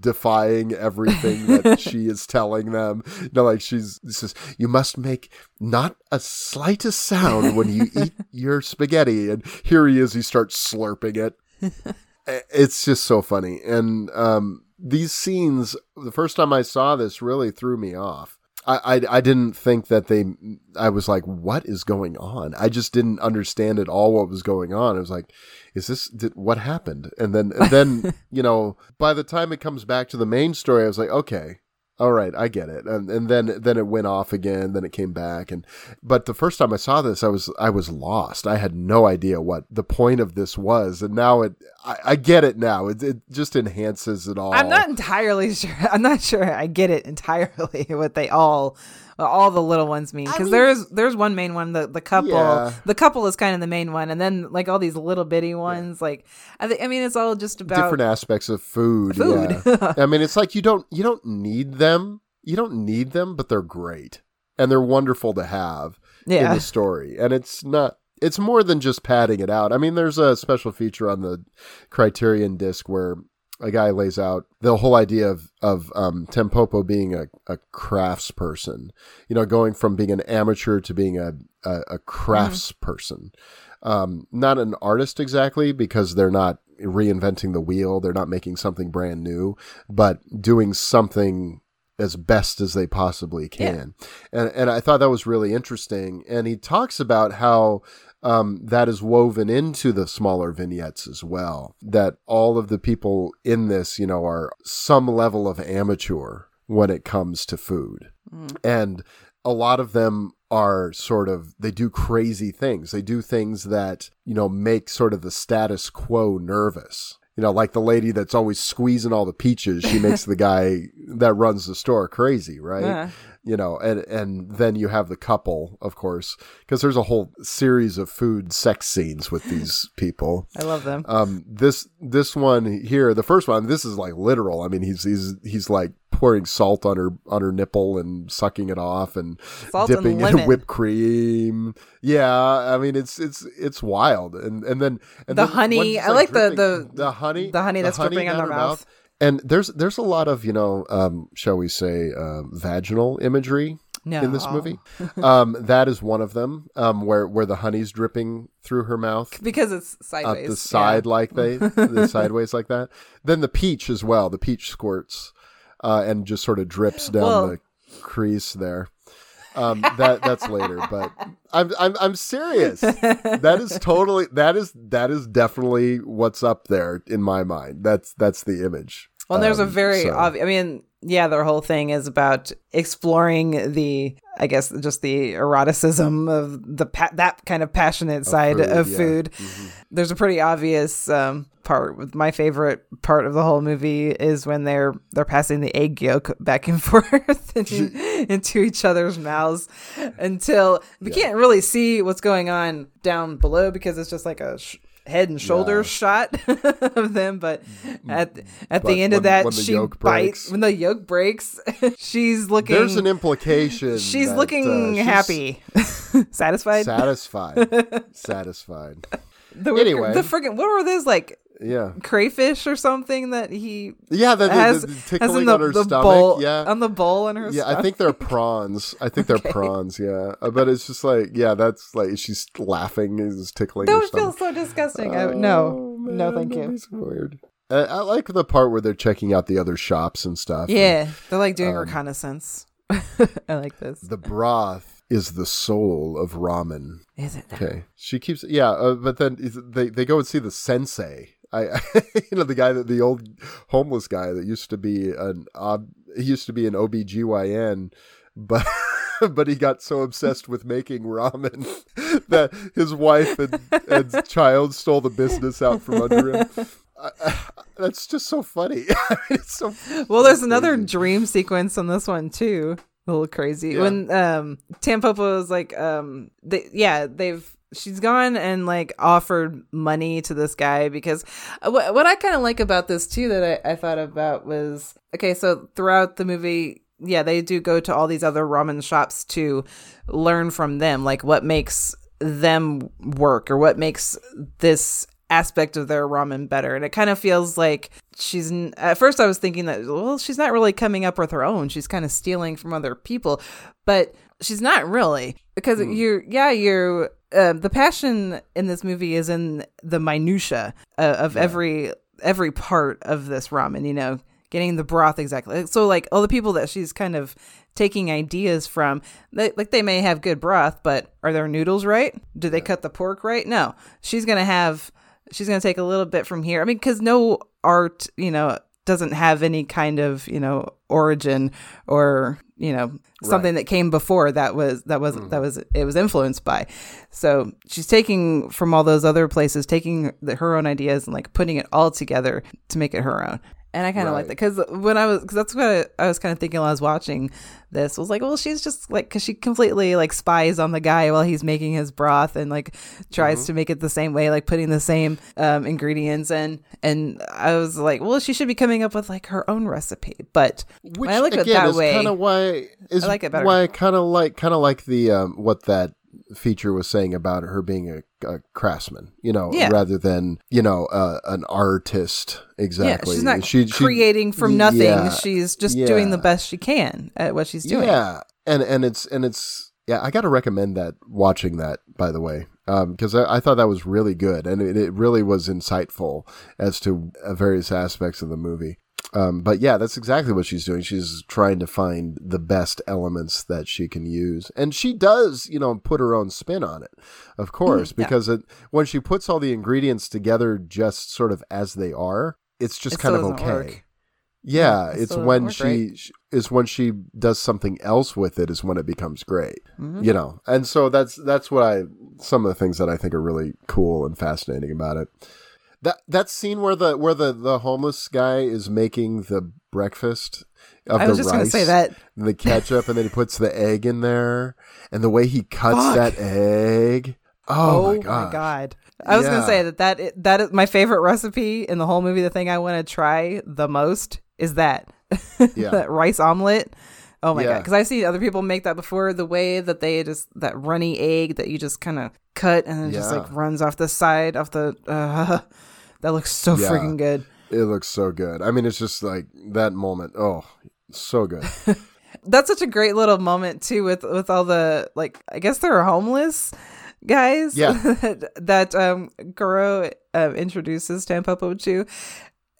defying everything that she is telling them. You know like she's says you must make not a slightest sound when you eat your spaghetti. And here he is he starts slurping it. It's just so funny. And um these scenes the first time i saw this really threw me off I, I I didn't think that they I was like what is going on? I just didn't understand at all what was going on. I was like is this did, what happened? And then and then you know by the time it comes back to the main story I was like okay all right I get it. And and then then it went off again then it came back. And but the first time I saw this I was I was lost. I had no idea what the point of this was. And now it I, I get it now. It, it just enhances it all. I'm not entirely sure. I'm not sure I get it entirely what they all all the little ones mean because there's there's one main one the the couple Yeah. the couple is kind of the main one and then like all these little bitty ones like I think I mean it's all just about different aspects of food. Food. Yeah. I mean, it's like you don't you don't need them. You don't need them, but they're great and they're wonderful to have in the story. And it's not. It's more than just padding it out. I mean, there's a special feature on the Criterion disc where a guy lays out the whole idea of of um, Tampopo being a, a crafts person. You know, going from being an amateur to being a a, a crafts person. Um, not an artist exactly because they're not reinventing the wheel. They're not making something brand new, but doing something as best as they possibly can. And and I thought that was really interesting. And he talks about how um, that is woven into the smaller vignettes as well. That all of the people in this, you know, are some level of amateur when it comes to food. And a lot of them are sort of they do crazy things. They do things that, you know, make sort of the status quo nervous. You know, like the lady that's always squeezing all the peaches, she makes the guy that runs the store crazy, right? Yeah. You know, and and then you have the couple, of course, because there's a whole series of food sex scenes with these people. I love them Um, this this one here, the first one, this is like literal. I mean, he's he's he's like pouring salt on her on her nipple and sucking it off and Salt and dipping in whipped cream. Yeah, I mean it's it's it's wild. And and then and The then honey, I like the- the- the honey the honey that's dripping on down her mouth. And there's there's a lot of you know um, shall we say um, vaginal imagery no in this movie. um, that is one of them um, where where the honey's dripping through her mouth because it's up sideways the side yeah. like they the sideways like that. Then the peach as well. The peach squirts uh, and just sort of drips down Well- the crease there. Um, that that's later, but I'm I'm I'm serious. That is totally that is that is definitely what's up there in my mind. That's that's the image. Well, there's a Um, very so- obvious. I mean, yeah, their whole thing is about exploring the, I guess, just the eroticism of the pa- that kind of passionate side food, of yeah. food. There's a pretty obvious um, part. My favorite part of the whole movie is when they're they're passing the egg yolk back and forth into, into each other's mouths until we can't really see what's going on down below because it's just like a. Sh- head and shoulders shot of them, but at at But the end of that, when the she bites breaks. when the yolk breaks. she's looking. There's an implication. she's that, looking uh, she's happy, satisfied. satisfied, satisfied. the, anyway. the friggin' what were those like Yeah, crayfish or something that he yeah. The, the, has, the has tickling in the, on her the stomach. bowl yeah, on the bowl in her yeah. stomach. I think they're prawns. I think they're prawns. Yeah, Uh, but it's just like yeah, that's like she's laughing, is tickling. that would feel so disgusting. I, no, Oh, no, thank you. It's weird. I, I like the part where they're checking out the other shops and stuff. Yeah, they're like Um, doing reconnaissance. I like this. The broth is the soul of ramen. Is it? Okay. She keeps, yeah, uh, but then is- they, they go and see the sensei. I, you know, the guy that the old homeless guy that used to be an, ob, he used to be an OBGYN, but, but he got so obsessed with making ramen that his wife and, and child stole the business out from under him. I, I, that's just so funny. I mean, it's so Well, there's so another dream sequence on this one too. A little crazy Yeah. when um Tampopo is like um they yeah they've she's gone and like offered money to this guy because what what I kind of like about this too that I, I thought about was okay so throughout the movie yeah they do go to all these other ramen shops to learn from them like what makes them work or what makes this aspect of their ramen better. And it kind of feels like she's at first i was thinking that well she's not really coming up with her own. She's kind of stealing from other people. But she's not really because hmm. you're yeah you're uh, the passion in this movie is in the minutia uh, of every every part of this ramen you know getting the broth exactly. So like all the people that she's kind of taking ideas from they, like they may have good broth but are their noodles right? Do they cut the pork right? No. She's gonna have she's going to take a little bit from here. I mean, because no art, you know, doesn't have any kind of, you know, origin or, you know, something that came before that was, that was, mm-hmm. that was, it was influenced by. So she's taking from all those other places, taking the, her own ideas and like putting it all together to make it her own. And I kind of like that because when I was, because that's what I, I was kind of thinking while I was watching this was like, well, she's just like, because she completely like spies on the guy while he's making his broth and like tries Mm-hmm. to make it the same way, like putting the same um, ingredients in. And I was like, well, she should be coming up with like her own recipe. But Which I look at again that is way, kind of why is I like it better. why I kind of like kind of like the um, what that feature was saying about her being a, a craftsman, you know, Yeah. rather than you know uh, an artist. Exactly. yeah, she's not She- she- creating from nothing. yeah, she's just doing the best she can at what she's doing. Yeah, and and it's and it's yeah. I got to recommend that watching that by the way, because I, I thought that was really good and it, it really was insightful as to uh, various aspects of the movie. Um, but yeah, that's exactly what she's doing. She's trying to find the best elements that she can use, and she does, you know, put her own spin on it, of course, because it, when she puts all the ingredients together just sort of as they are, it's just It kind of okay. work. Yeah, it it's when she right. is when she does something else with it is when it becomes great. Mm-hmm. You know, and so that's that's what I some of the things that I think are really cool and fascinating about it. That that scene where the where the the homeless guy is making the breakfast of I the was just gonna rice, say that. and the ketchup, and then he puts the egg in there, and the way he cuts that egg. Oh, my god! I was gonna say that that that is my favorite recipe in the whole movie. The thing I want to try the most is that Yeah. that rice omelet. Oh my god! Because I've seen other people make that before. The way that they just that runny egg that you just kind of cut and it just like runs off the side of the. Uh, that looks so Yeah. freaking good. It looks so good. I mean, it's just like that moment. Oh, so good. That's such a great little moment too with with all the like I guess they're homeless guys Yeah. that, that um Goro um, introduces Tampopo to.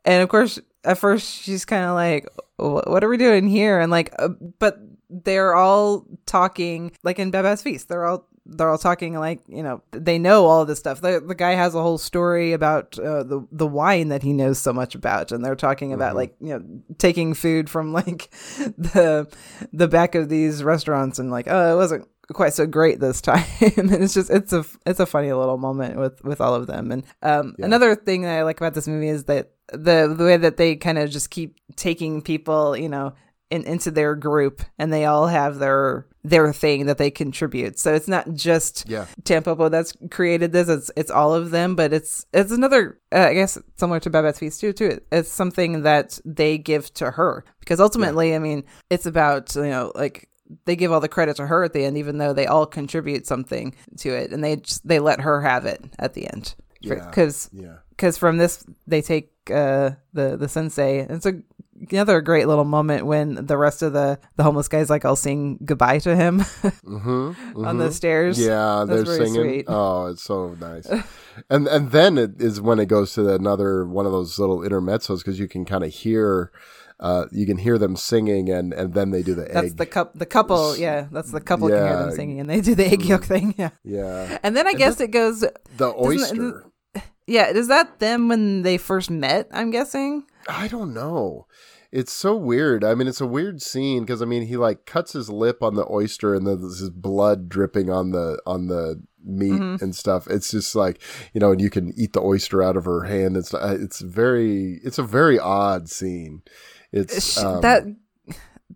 And of course at first she's kind of like what are we doing here and like uh, but they're all talking like in Babette's feast they're all they're all talking like you know they know all of this stuff. The, the guy has a whole story about uh, the the wine that he knows so much about and they're talking about like you know taking food from like the the back of these restaurants and like oh it wasn't quite so great this time. And it's just it's a it's a funny little moment with with all of them. And um another thing that i like about this movie is that the the way that they kind of just keep taking people you know in, into their group, and they all have their their thing that they contribute. So it's not just Yeah. Tampopo that's created this; it's it's all of them. But it's it's another, uh, I guess, similar to Babette's Feast too. Too, it's something that they give to her because ultimately, I mean, it's about you know like they give all the credit to her at the end, even though they all contribute something to it, and they just they let her have it at the end Yeah. because Yeah. because from this they take uh the the sensei it's a another great little moment when the rest of the the homeless guys like all sing goodbye to him Mm-hmm, on the stairs Yeah, That's they're singing. sweet. Oh, it's so nice. and and then it is when it goes to another one of those little intermezzos because you can kind of hear, uh, you can hear them singing, and and then they do the egg. that's the cup the couple yeah that's the couple can hear Yeah. Mm. them singing and they do the egg yolk thing yeah yeah, and then i guess it goes the oyster. yeah is that them when they first met i'm guessing I don't know. It's so weird. I mean, it's a weird scene because I mean, he like cuts his lip on the oyster, and then there's his blood dripping on the on the meat Mm-hmm. and stuff. It's just like you know, and you can eat the oyster out of her hand. It's it's very it's a very odd scene. It's um, that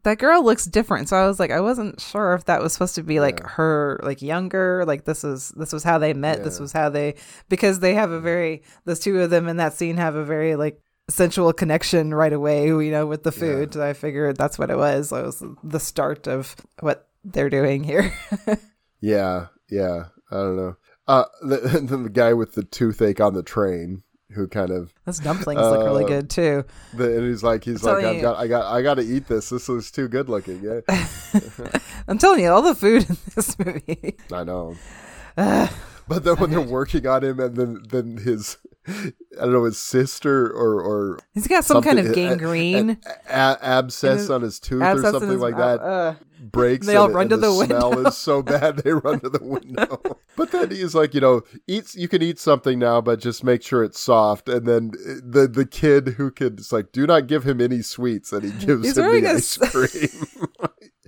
that girl looks different so i was like i wasn't sure if that was supposed to be like Yeah. her like younger like this is this was how they met this was how they because they have a very those two of them in that scene have a very like sensual connection right away you know with the food so i figured that's what it was it was the start of what they're doing here Yeah, yeah. I don't know. Uh, the, the guy with the toothache on the train who kind of those dumplings look really Uh, good too the, and he's like he's I'm like I've you. got I got I got to eat this. This is too good looking. Yeah, i'm telling you all the food in this movie I know. but then when they're working on him, and then then his I don't know his sister or or he's got some kind of uh, uh, a- a- gangrene a- abscess his- on his tooth or something his like that Uh, uh breaks. They all run and to the smell window. is so bad they run to the window. but then he's like, you know, eat. You can eat something now, but just make sure it's soft. And then the the kid who could, it's like, do not give him any sweets, and he gives He's him the a ice s- cream.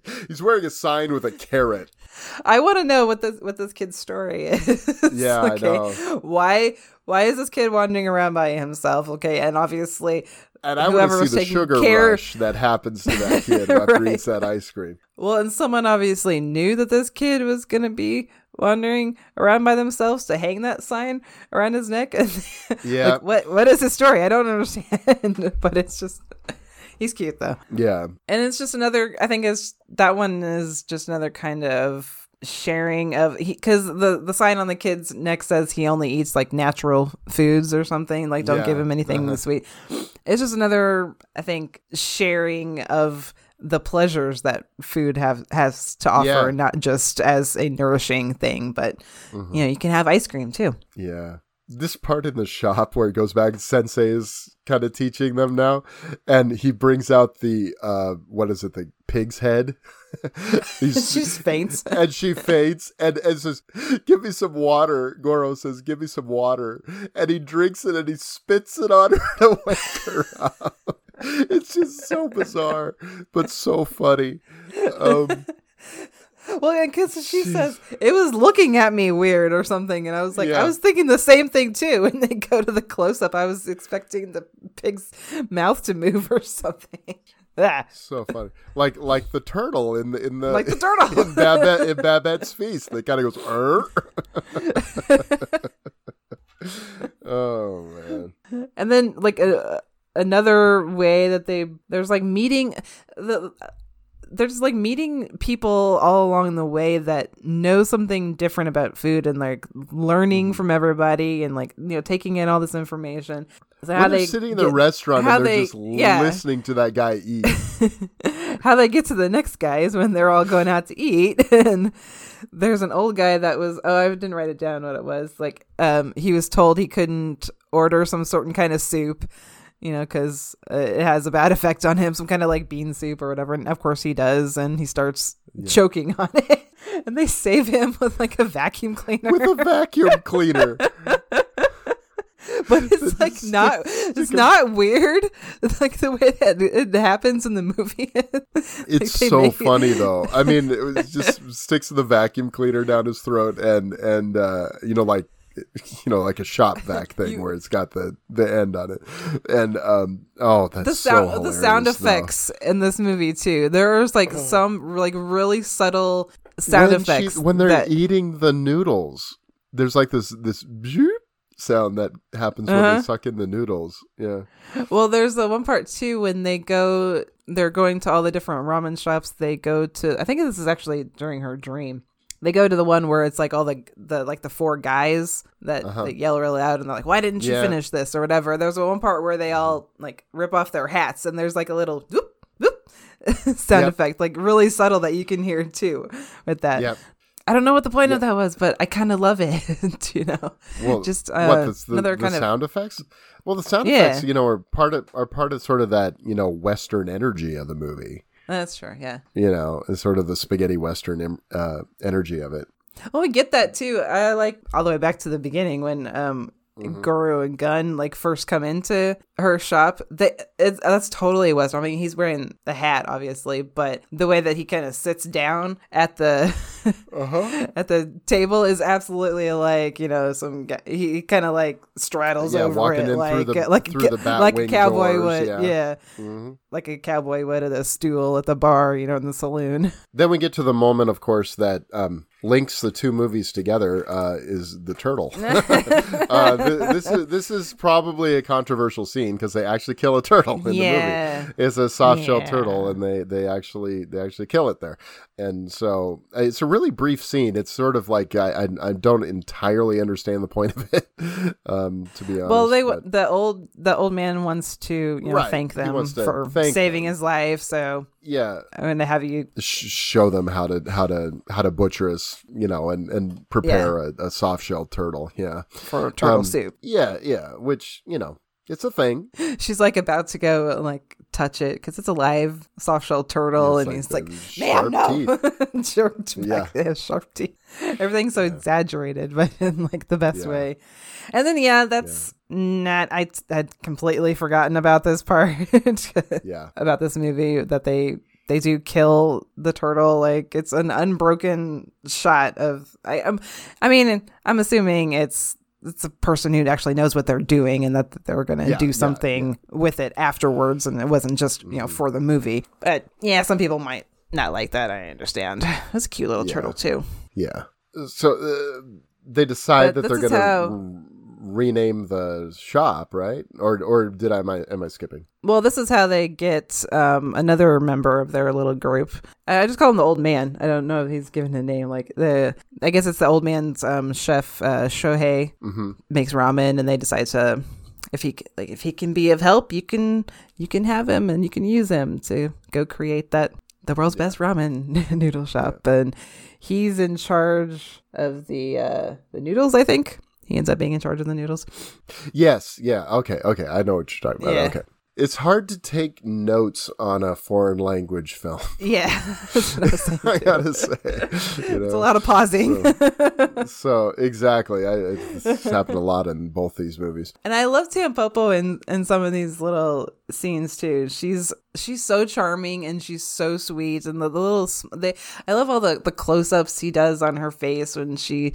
he's wearing a sign with a carrot. I want to know what this what this kid's story is. Yeah, I okay? know. Why why is this kid wandering around by himself? Okay, and obviously, And I whoever was see the taking care. rush that happens to that kid after he eats that ice cream. Well, and someone obviously knew that this kid was gonna be wandering around by themselves to hang that sign around his neck. And Yeah. like, what what is his story? I don't understand, but it's just he's cute though. Yeah, and it's just another i think is that one is just another kind of sharing of because the the sign on the kid's neck says he only eats like natural foods or something like don't Yeah, give him anything uh-huh. sweet it's just another i think sharing of the pleasures that food have has to offer Yeah. not just as a nourishing thing but Mm-hmm. you know you can have ice cream too Yeah. This part in the shop where it goes back, Sensei is kind of teaching them now, and he brings out the uh, what is it, the pig's head? she just faints and she faints and, and says, "Give me some water." Goro says, "Give me some water," and he drinks it and he spits it on her to wake her up. It's just so bizarre, but so funny. Um, Well, because she says it was looking at me weird or something, and I was like, Yeah. I was thinking the same thing too. And they go to the close up, I was expecting the pig's mouth to move or something. So funny, like like the turtle in the in the Like the turtle. in Babette in Babette's feast. That kind of goes. "Er." oh man, And then like a, another way that they there's like meeting the there's like meeting people all along the way that know something different about food and like learning from everybody and like you know taking in all this information. So when they're sitting in the get- restaurant and they're they- just yeah. listening to that guy eat. how they get to the next guy is when they're all going out to eat and there's an old guy that was oh i didn't write it down what it was like um he was told he couldn't order some certain kind of soup you know because uh, it has a bad effect on him some kind of like bean soup or whatever and of course he does and he starts choking on it and they save him with like a vacuum cleaner with a vacuum cleaner. but it's like not it's not weird like the way that it happens in the movie It's so make funny though. I mean, it just sticks the vacuum cleaner down his throat and and uh, you know like you know, like a shop vac thing where it's got the the end on it, and um, oh, that's the sound so the sound hilarious, though. effects in this movie too. There's like some like really subtle sound when she- effects when they're that- eating the noodles. There's like this this zoop sound that happens when Uh-huh. they suck in the noodles. Yeah. Well, there's the one part too when they go, they're going to all the different ramen shops. They go to, I think this is actually during her dream. They go to the one where it's like all the the like the four guys that, that yell really loud and they're like, "Why didn't you Uh-huh. Yeah. finish this?" or whatever. There's one part where they all like rip off their hats and there's like a little whoop whoop sound Yep. effect, like really subtle that you can hear too with that. Yep. I don't know what the point of that was, but I kind of love it. you know, Well, just uh, what the, the, another the kind of sound effects? Well, the sound Yeah. effects, you know, are part of are part of sort of that you know Western energy of the movie. That's true. Yeah. You know, and sort of the spaghetti Western uh, energy of it. Well, we get that too. I like all the way back to the beginning when um Mm-hmm. Goro and Gun like first come into her shop. They it's, that's totally Western. I mean, he's wearing the hat, obviously, but the way that he kind of sits down at the at the table is absolutely like you know some guy. He kind of like straddles Yeah, over it like the- like a, like a cowboy doors, would. yeah. Yeah, Mm-hmm. like a cowboy would at a stool at the bar, you know, in the saloon. Then we get to the moment, of course, that um, links the two movies together. Uh, is the turtle? uh, th- this is this is probably a controversial scene because they actually kill a turtle in Yeah. the movie. It's a soft shell Yeah. turtle, and they they actually they actually kill it there. And so uh, it's a really brief scene. It's sort of like I I, I don't entirely understand the point of it. Um, to be honest, Well, they but- the old the old man wants to you know Right. thank them for thank saving them. his life. So yeah I mean to have you. sh- show them how to how to how to butcher us, you know, and and prepare a, a soft shell turtle. Yeah, For turtle Um, soup. Yeah, yeah. Which you know, it's a thing. She's like about to go like touch it because it's a live soft shell turtle, It's and like he's like, "Man, no!" sharp, Yeah. yeah, sharp teeth. Everything's so exaggerated, but in like the best Yeah. way. And then yeah, that's not. I had completely forgotten about this part. Yeah, about this movie that they they do kill the turtle like it's an unbroken shot of I am I mean I'm assuming it's it's a person who actually knows what they're doing and that they're going to Yeah, do yeah, something with it afterwards and it wasn't just you know Mm-hmm. for the movie but yeah some people might not like that I understand it's a cute little Yeah. turtle too yeah. So uh, they decide But that they're going to how- rename the shop, right? Or or did I am I am I skipping? Well, this is how they get um, another member of their little group. I just call him the old man. I don't know if he's given a name. Like the, I guess it's the old man's um, chef uh, Shohei Mm-hmm. makes ramen, and they decide to, if he like, if he can be of help, you can you can have him and you can use him to go create that the world's best ramen noodle shop, and he's in charge of the uh, the noodles. I think he ends up being in charge of the noodles. Yes. Yeah. Okay. Okay. I know what you're talking about. Yeah. Okay. It's hard to take notes on a foreign language film. Yeah, I. I gotta say, you know? It's a lot of pausing. So exactly, I, it's happened a lot in both these movies. And I love Tampopo in in some of these little scenes too. She's she's so charming and she's so sweet. And the, the little they I love all the the close ups he does on her face when she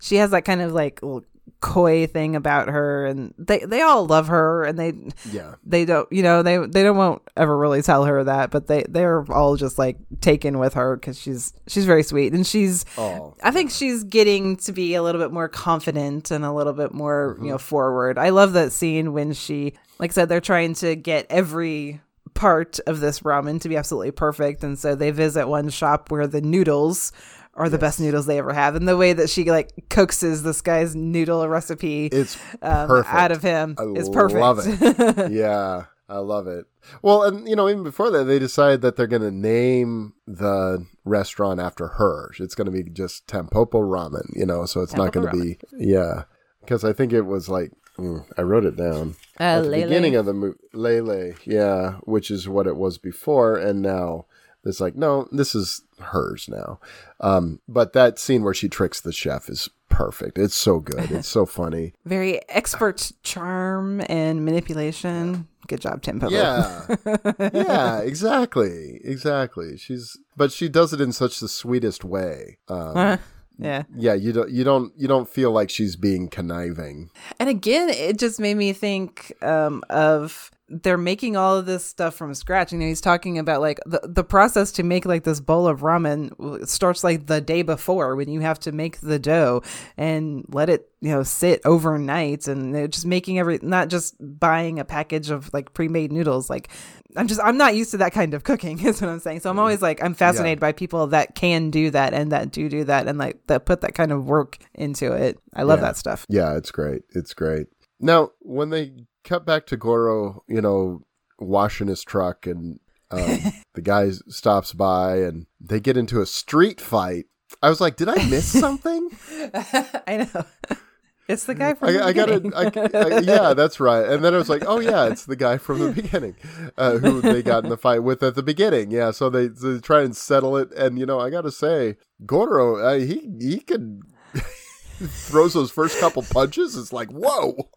she has that kind of like little coy thing about her. And they they all love her and they Yeah, they don't you know they they don't won't ever really tell her that but they they're all just like taken with her because she's she's very sweet and she's Oh, i think she's getting to be a little bit more confident and a little bit more you know mm-hmm. forward. I love that scene when she like i said they're trying to get every part of this ramen to be absolutely perfect and so they visit one shop where the noodles are the best noodles they ever have and the way that she like coaxes this guy's noodle recipe it's um, perfect. out of him I is perfect love it. yeah, I love it. Well, and you know, even before that, they decide that they're going to name the restaurant after her. It's going to be just Tampopo Ramen. You know, so it's not going to be yeah. Because I think it was like mm, I wrote it down Uh, at the Lele. beginning of the movie. Lele, yeah, which is what it was before, and now it's like no, this is hers now. Um, but that scene where she tricks the chef is perfect. It's so good. It's so funny. very expert charm and manipulation. Good job, Tim. Yeah. yeah, exactly. Exactly. She's but she does it in such the sweetest way. Um, Uh, Yeah. yeah, you don't you don't you don't feel like she's being conniving. And again, it just made me think um, of they're making all of this stuff from scratch. You know, he's talking about like the, the process to make like this bowl of ramen starts like the day before when you have to make the dough and let it, you know, sit overnight and they're just making every, not just buying a package of like pre made noodles. Like, I'm just, I'm not used to that kind of cooking, is what I'm saying. So I'm always like, I'm fascinated by people that can do that and that do do that and like that put that kind of work into it. I love Yeah. that stuff. Yeah, it's great. It's great. Now, when they cut back to Goro, you know, washing his truck and um, the guy stops by and they get into a street fight. I was like, did I miss something? I know. It's the guy from the I, I gotta. I, I, yeah, that's right. And then I was like, oh yeah, it's the guy from the beginning uh, who they got in the fight with at the beginning. Yeah, so they, they try and settle it. And you know, I gotta say, Goro, uh, he he could throws those first couple punches. It's like whoa.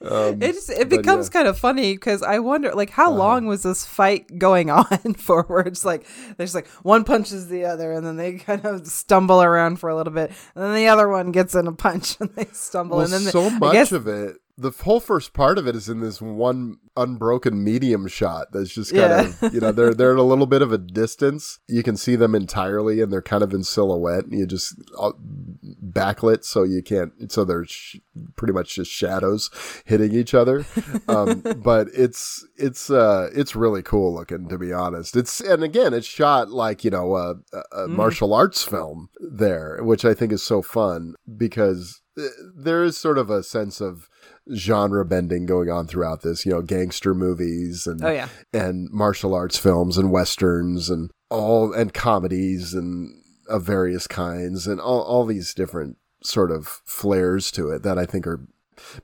Um, It's it becomes yeah. kind of funny because I wonder like how long was this fight going on for? Where it's like there's like one punches the other and then they kind of stumble around for a little bit and then the other one gets in a punch and they stumble Well, and then the- so much guess- of it, the whole first part of it is in this one unbroken medium shot. That's just kind Yeah. of, you know, they're they're at a little bit of a distance. You can see them entirely, and they're kind of in silhouette. And you just uh, backlit, so you can't. So they're sh- pretty much just shadows hitting each other. Um, but it's it's uh it's really cool looking, to be honest. It's and again, it's shot like you know a, a, Mm-hmm. martial arts film there, which I think is so fun because uh, there is sort of a sense of genre bending going on throughout this you know gangster movies and Oh, yeah. and martial arts films and westerns and all and comedies and of various kinds and all, all these different sort of flares to it that I think are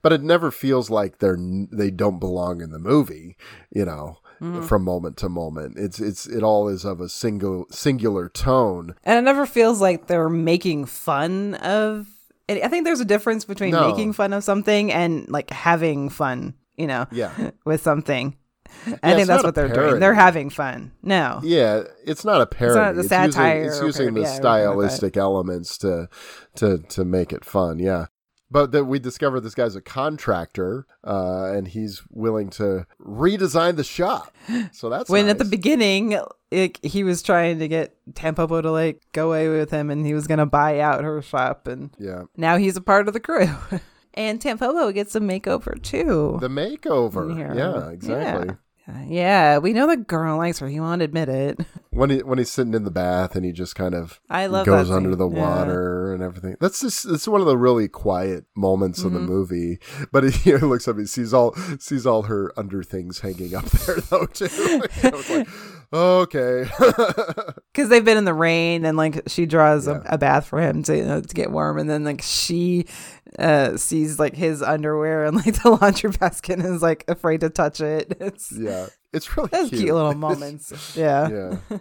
but it never feels like they're they don't belong in the movie you know mm-hmm. from moment to moment it's it's it all is of a single singular tone and it never feels like they're making fun of. I think there's a difference between No. making fun of something and like having fun. You know, Yeah. with something. I think that's what they're doing. They're having fun. No. Yeah, it's not a parody. It's, satire using, it's using the parody, yeah, or anything like that. stylistic elements to to to make it fun. Yeah. But that we discover this guy's a contractor, uh, and he's willing to redesign the shop. So that's when at the beginning it, he was trying to get Tampopo to like go away with him and he was gonna buy out her shop and yeah, now he's a part of the crew and Tampopo gets a makeover too the makeover. Yeah. Yeah, exactly. yeah we know the girl likes her he won't admit it When he when he's sitting in the bath and he just kind of I love goes under the Yeah. water and everything. That's just it's one of the really quiet moments of the Mm-hmm. movie. But he looks up, he sees all sees all her under things hanging up there though too. Like, okay, because they've been in the rain and like she draws Yeah. a, a bath for him to you know, to get warm and then like she uh sees like his underwear and like the laundry basket and is like afraid to touch it it's yeah, it's really cute. cute, little moments. Yeah. yeah,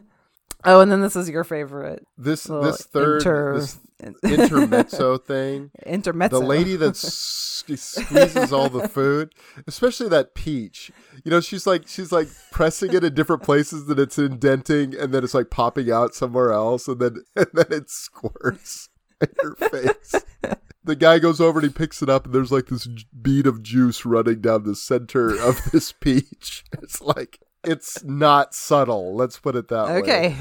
Oh, and then this is your favorite this this third inter- this intermezzo thing. intermezzo. The lady that squeezes all the food, especially that peach. You know, she's like she's like pressing it in different places that it's indenting, and then it's like popping out somewhere else, and then and then it squirts in her face. The guy goes over and he picks it up, and there's like this bead of juice running down the center of this peach. It's like it's not subtle. Let's put it that way Okay.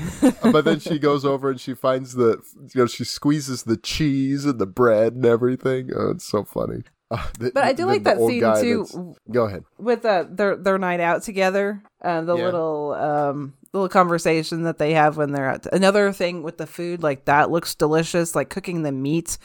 but then she goes over and she finds the you know she squeezes the cheese and the bread and everything oh it's so funny Uh, the- But I do like that scene, too. go ahead With uh, their their night out together, uh, the Yeah. little um little conversation that they have when they're at another thing with the food, like that looks delicious, like cooking the meat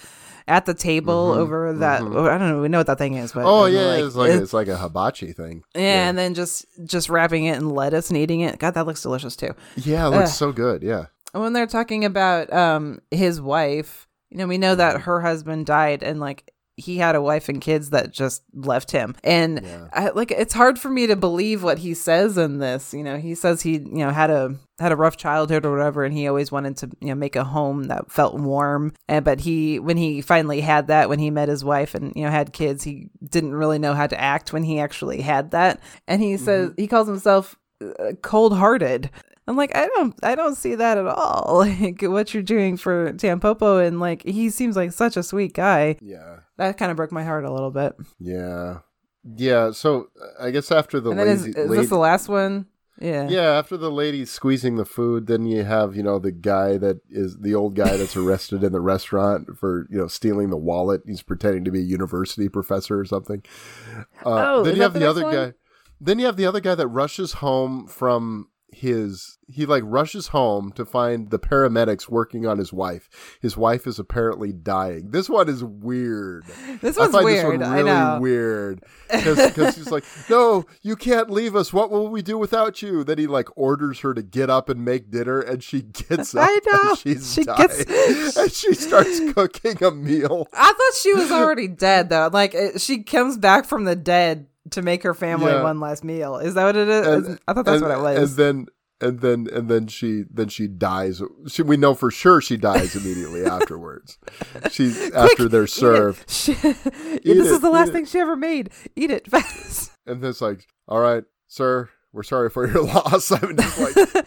at the table over that. oh, I don't know, we know what that thing is, but Mm-hmm, oh uh, yeah it's like it- it's like a hibachi thing yeah, and then just just wrapping it in lettuce and eating it. God, that looks delicious too. yeah it looks Ugh. so good yeah when they're talking about um his wife you know we know that her husband died and like he had a wife and kids that just left him. And Yeah. I, like it's hard for me to believe what he says in this you know. He says he you know had a had a rough childhood or whatever and he always wanted to you know make a home that felt warm. And but he when he finally had that when he met his wife and you know had kids he didn't really know how to act when he actually had that. And he says he calls himself uh, cold-hearted I'm like, I don't, I don't see that at all. Like what you're doing for Tampopo, and like he seems like such a sweet guy. Yeah. That kind of broke my heart a little bit. Yeah. Yeah. So uh, I guess after the and is, is lady- this the last one? Yeah. yeah, after the lady squeezing the food, then you have you know the guy that is the old guy that's arrested in the restaurant for you know stealing the wallet. He's pretending to be a university professor or something. Uh, Oh, then is you have the, the other one? guy. Then you have the other guy that rushes home from his he like rushes home to find the paramedics working on his wife. His wife is apparently dying. This one is weird. This I one's find weird. this one I really know. weird because he's like, "No, you can't leave us. What will we do without you?" Then he like orders her to get up and make dinner, and she gets up. I know. and she's She dying, gets- and she starts cooking a meal. I thought she was already dead though. Like it, she comes back from the dead to make her family Yeah. one last meal. Is that what it is? And- I thought that's and- what it was. And then and then and then she then she dies. She, we know for sure she dies immediately afterwards. She after they're served. She, this it, is the last it. thing she ever made. Eat it fast. and it's like, all right, sir, we're sorry for your loss. I mean, it's like,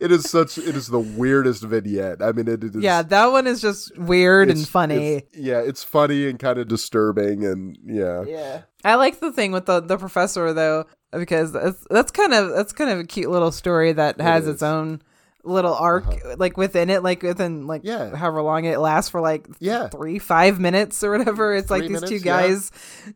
it is such, it is the weirdest vignette. I mean, it, it is. yeah, that one is just weird and funny. it's- yeah, it's funny and kind of disturbing, and yeah, Yeah. I like the thing with the the professor though because that's, that's kind of that's kind of a cute little story that has. Uh-huh. its own little arc like within it like within like Yeah. however long it lasts for like Yeah. three five minutes or whatever it's like Three these two minutes, yeah. guys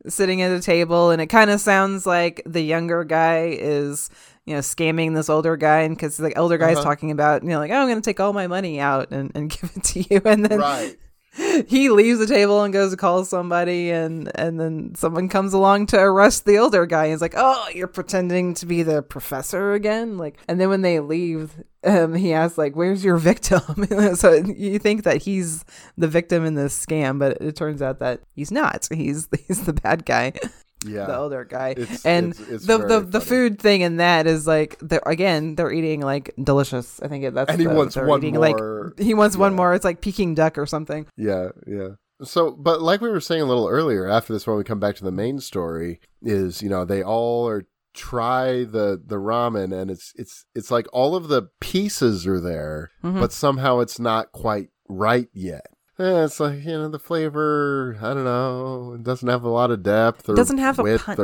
sitting at a table and it kind of sounds like the younger guy is you know scamming this older guy and because the older guy's Uh-huh. talking about you know like oh i'm gonna take all my money out and, and give it to you and then right. he leaves the table and goes to call somebody and and then someone comes along to arrest the older guy. He's like oh you're pretending to be the professor again? Like and then when they leave um he asks like where's your victim? So you think that he's the victim in this scam but it turns out that he's not. He's he's the bad guy Yeah, the older guy It's- and it's- it's the the, the food thing in that is like they're again they're eating like delicious i think that's And he the- wants one eating, more. like he wants one more it's like peking duck or something Yeah, yeah. So, but like we were saying a little earlier, after this, when we come back to the main story, is you know they all are try the the ramen, and it's it's it's like all of the pieces are there, Mm-hmm. but somehow it's not quite right yet. Eh, it's like you know the flavor. I don't know. It doesn't have a lot of depth or Doesn't have a width punch.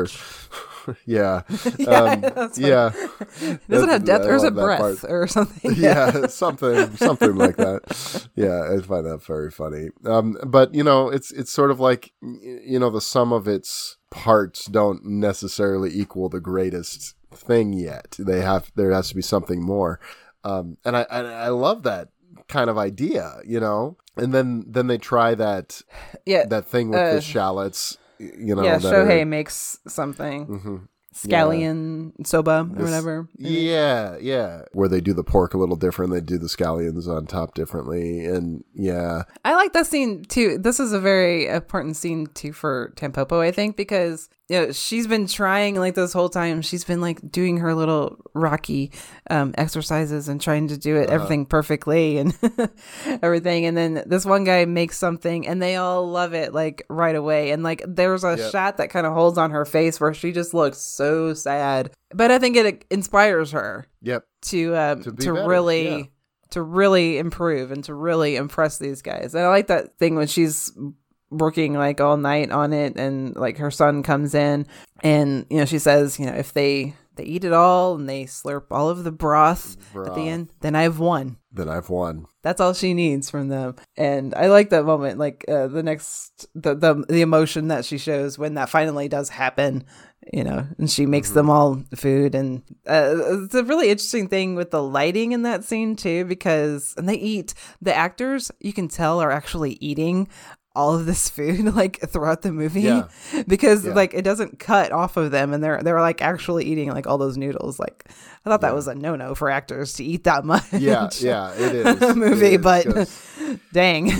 or yeah, Yeah, um, yeah. It doesn't have depth I or is it breath part. or something? yeah, something, something like that. Yeah, I find that very funny. Um, but you know, it's it's sort of like you know the sum of its parts don't necessarily equal the greatest thing yet. They have there has to be something more. Um, and I and I love that kind of idea, you know. And then then they try that yeah. that thing with Uh, the shallots, you know. yeah, Shohei are- makes something. Mhm. Scallion soba or whatever. Yeah, yeah. Where they do the pork a little different, they do the scallions on top differently, and yeah, I like that scene too. This is a very important scene too for Tampopo, I think, because you know, she's been trying like this whole time. She's been like doing her little Rocky um, exercises and trying to do it everything perfectly and everything. And then this one guy makes something, and they all love it like right away. And like there's a Yep. shot that kind of holds on her face where she just looks so sad, but I think it inspires her yep, to um, To to, really yeah. to really improve and to really impress these guys. And I like that thing when she's working like all night on it and like her son comes in and you know she says, you know, if they they eat it all and they slurp all of the broth, at the end, then I've won. then I've won. That's all she needs from them. And I like that moment like uh, the next the, the the emotion that she shows when that finally does happen you know, and she makes them all food. And uh, it's a really interesting thing with the lighting in that scene, too, because, and they eat, the actors, you can tell, are actually eating all of this food like throughout the movie Yeah. because Yeah. like it doesn't cut off of them and they're they're like actually eating like all those noodles like i thought that was a no-no for actors to eat that much Yeah, yeah, it is. It movie but 'cause- dang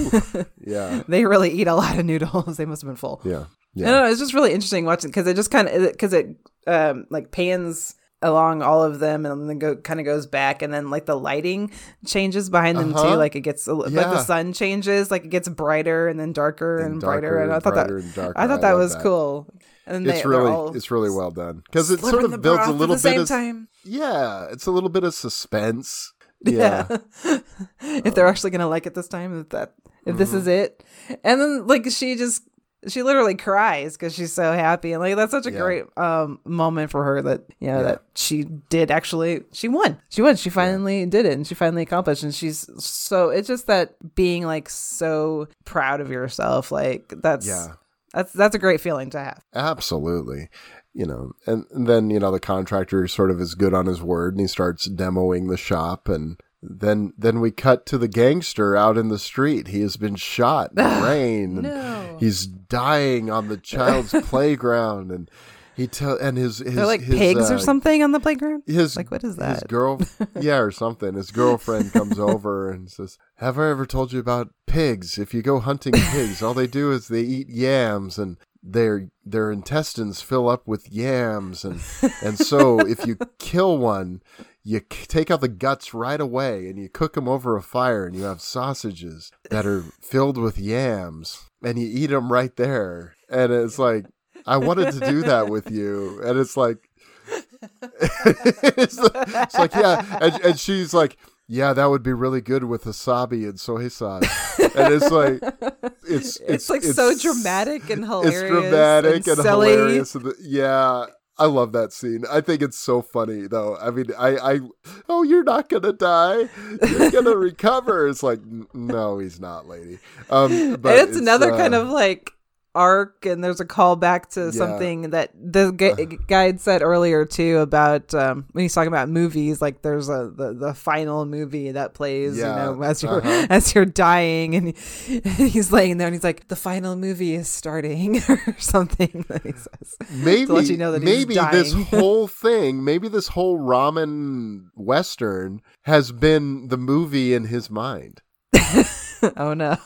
yeah, they really eat a lot of noodles they must have been full yeah, yeah. know. It's just really interesting watching because it just kind of because it um like pans along all of them and then go kind of goes back and then like the lighting changes behind them Uh-huh. too. Like it gets li- like the sun changes, like it gets brighter and then darker and, And brighter. darker And I thought that darker. I thought that love was that. cool. And it's they- really it's really well done because it sort of builds a little the bit same of time. yeah, it's a little bit of suspense. Yeah, if they're actually gonna like it this time, if that if this Mm-hmm. is it, and then like she just she literally cries because she's so happy and like that's such a Yeah. great um moment for her that you know Yeah. that she did actually she won she won she finally did it and she finally accomplished and she's so it's just that being like so proud of yourself like that's Yeah. that's that's a great feeling to have absolutely. You know, and, and then you know the contractor sort of is good on his word, and he starts demoing the shop, and then then we cut to the gangster out in the street. He has been shot in the rain. No. he's dying on the child's playground, and he tell and his his they're like his, pigs uh, or something on the playground his like what is that? his girl yeah or something his girlfriend comes over and says have i ever told you about pigs if you go hunting pigs all they do is they eat yams and their their intestines fill up with yams and and so if you kill one you take out the guts right away and you cook them over a fire and you have sausages that are filled with yams and you eat them right there. And it's like i wanted to do that with you. And it's like it's, it's like yeah. And, and she's like yeah that would be really good with wasabi and soy sauce. And it's like it's it's, like so dramatic and hilarious it's dramatic and, hilarious. And the- yeah I love that scene. I think it's so funny, though. I mean, I, I, oh, you're not gonna die. You're gonna recover. It's like, n- no, he's not, lady. Um, but and it's, another uh, kind of like arc and there's a callback to Yeah. something that the gu- had said earlier too about um, when he's talking about movies like there's a the, the final movie that plays Yeah, you know as you're uh-huh. as you're dying and he- he's laying there and he's like the final movie is starting or something that he says maybe to let you know that maybe this whole thing, maybe this whole ramen western has been the movie in his mind. oh no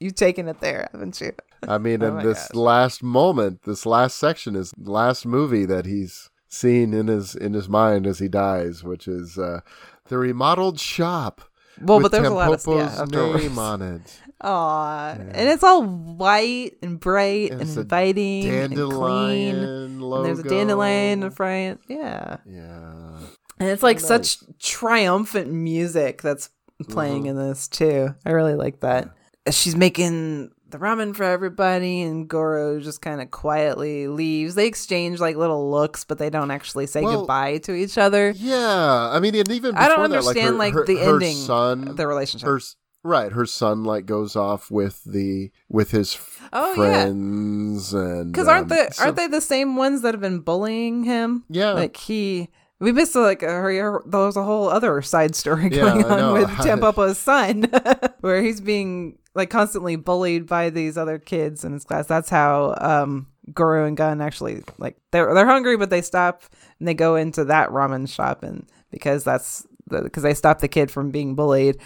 you've taken it there haven't you I mean, Oh in this last moment, this last section is the last movie that he's seen in his in his mind as he dies, which is uh, the remodeled shop. well but there's a lot of yeah, afterwards. name on it. Aw, and it's all white and bright and, And inviting and clean. Logo. And there's a dandelion in front. Yeah. Yeah. And it's like such triumphant music that's playing Mm-hmm. in this too. I really like that. She's making the ramen for everybody and Goro just kind of quietly leaves. They exchange like little looks, but they don't actually say Well, goodbye to each other. Yeah, I mean, and even before I don't that, understand like, like, her, the her ending son, the relationship. her right, her son like goes off with the with his Oh, yeah. friends and Because aren't um, they so- aren't they the same ones that have been bullying him? Yeah. like he. We missed like a, her- there was a whole other side story going I on with Tampopo's son, where he's being like constantly bullied by these other kids in his class. That's how um Goro and Gun actually like they're they're hungry, but they stop and they go into that ramen shop and because that's because they stop the kid from being bullied,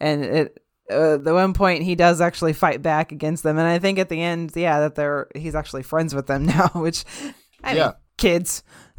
and it uh, the one point he does actually fight back against them, and I think at the end, yeah, that they're he's actually friends with them now, which I Yeah. mean, kids,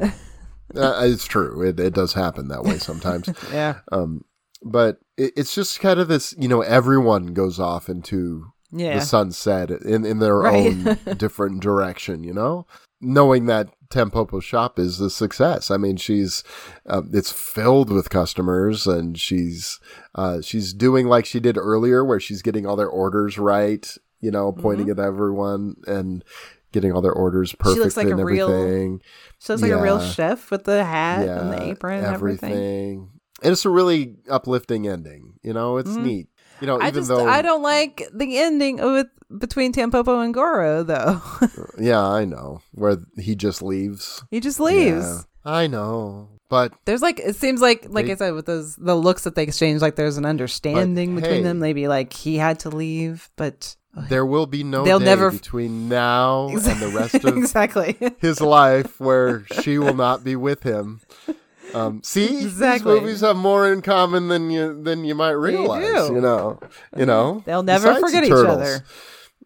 Uh, it's true. It, it does happen that way sometimes. yeah, um, but it's just kind of this, you know, everyone goes off into yeah, the sunset in in their Right. own different direction. You know, knowing that Tampopo shop is a success. I mean, she's uh, it's filled with customers, and she's uh, she's doing like she did earlier, where she's getting all their orders right. You know, pointing Mm-hmm. at everyone and getting all their orders perfect looks like and a real everything. she looks like a real chef with the hat and the apron and everything. everything. And it's a really uplifting ending. You know, it's neat. You know, Mm-hmm. I even just though I don't like the ending with between Tampopo and Goro though. Yeah, I know. Where he just leaves. he just leaves. Yeah, I know. But There's like it seems like like They- I said with those the looks that they exchange like there's an understanding between hey. them maybe like he had to leave but there will be no They'll day never- between now and the rest of exactly his life where she will not be with him. Um, see, Exactly. these movies have more in common than you than you might realize. do. You know, you know. They'll never forget the each other.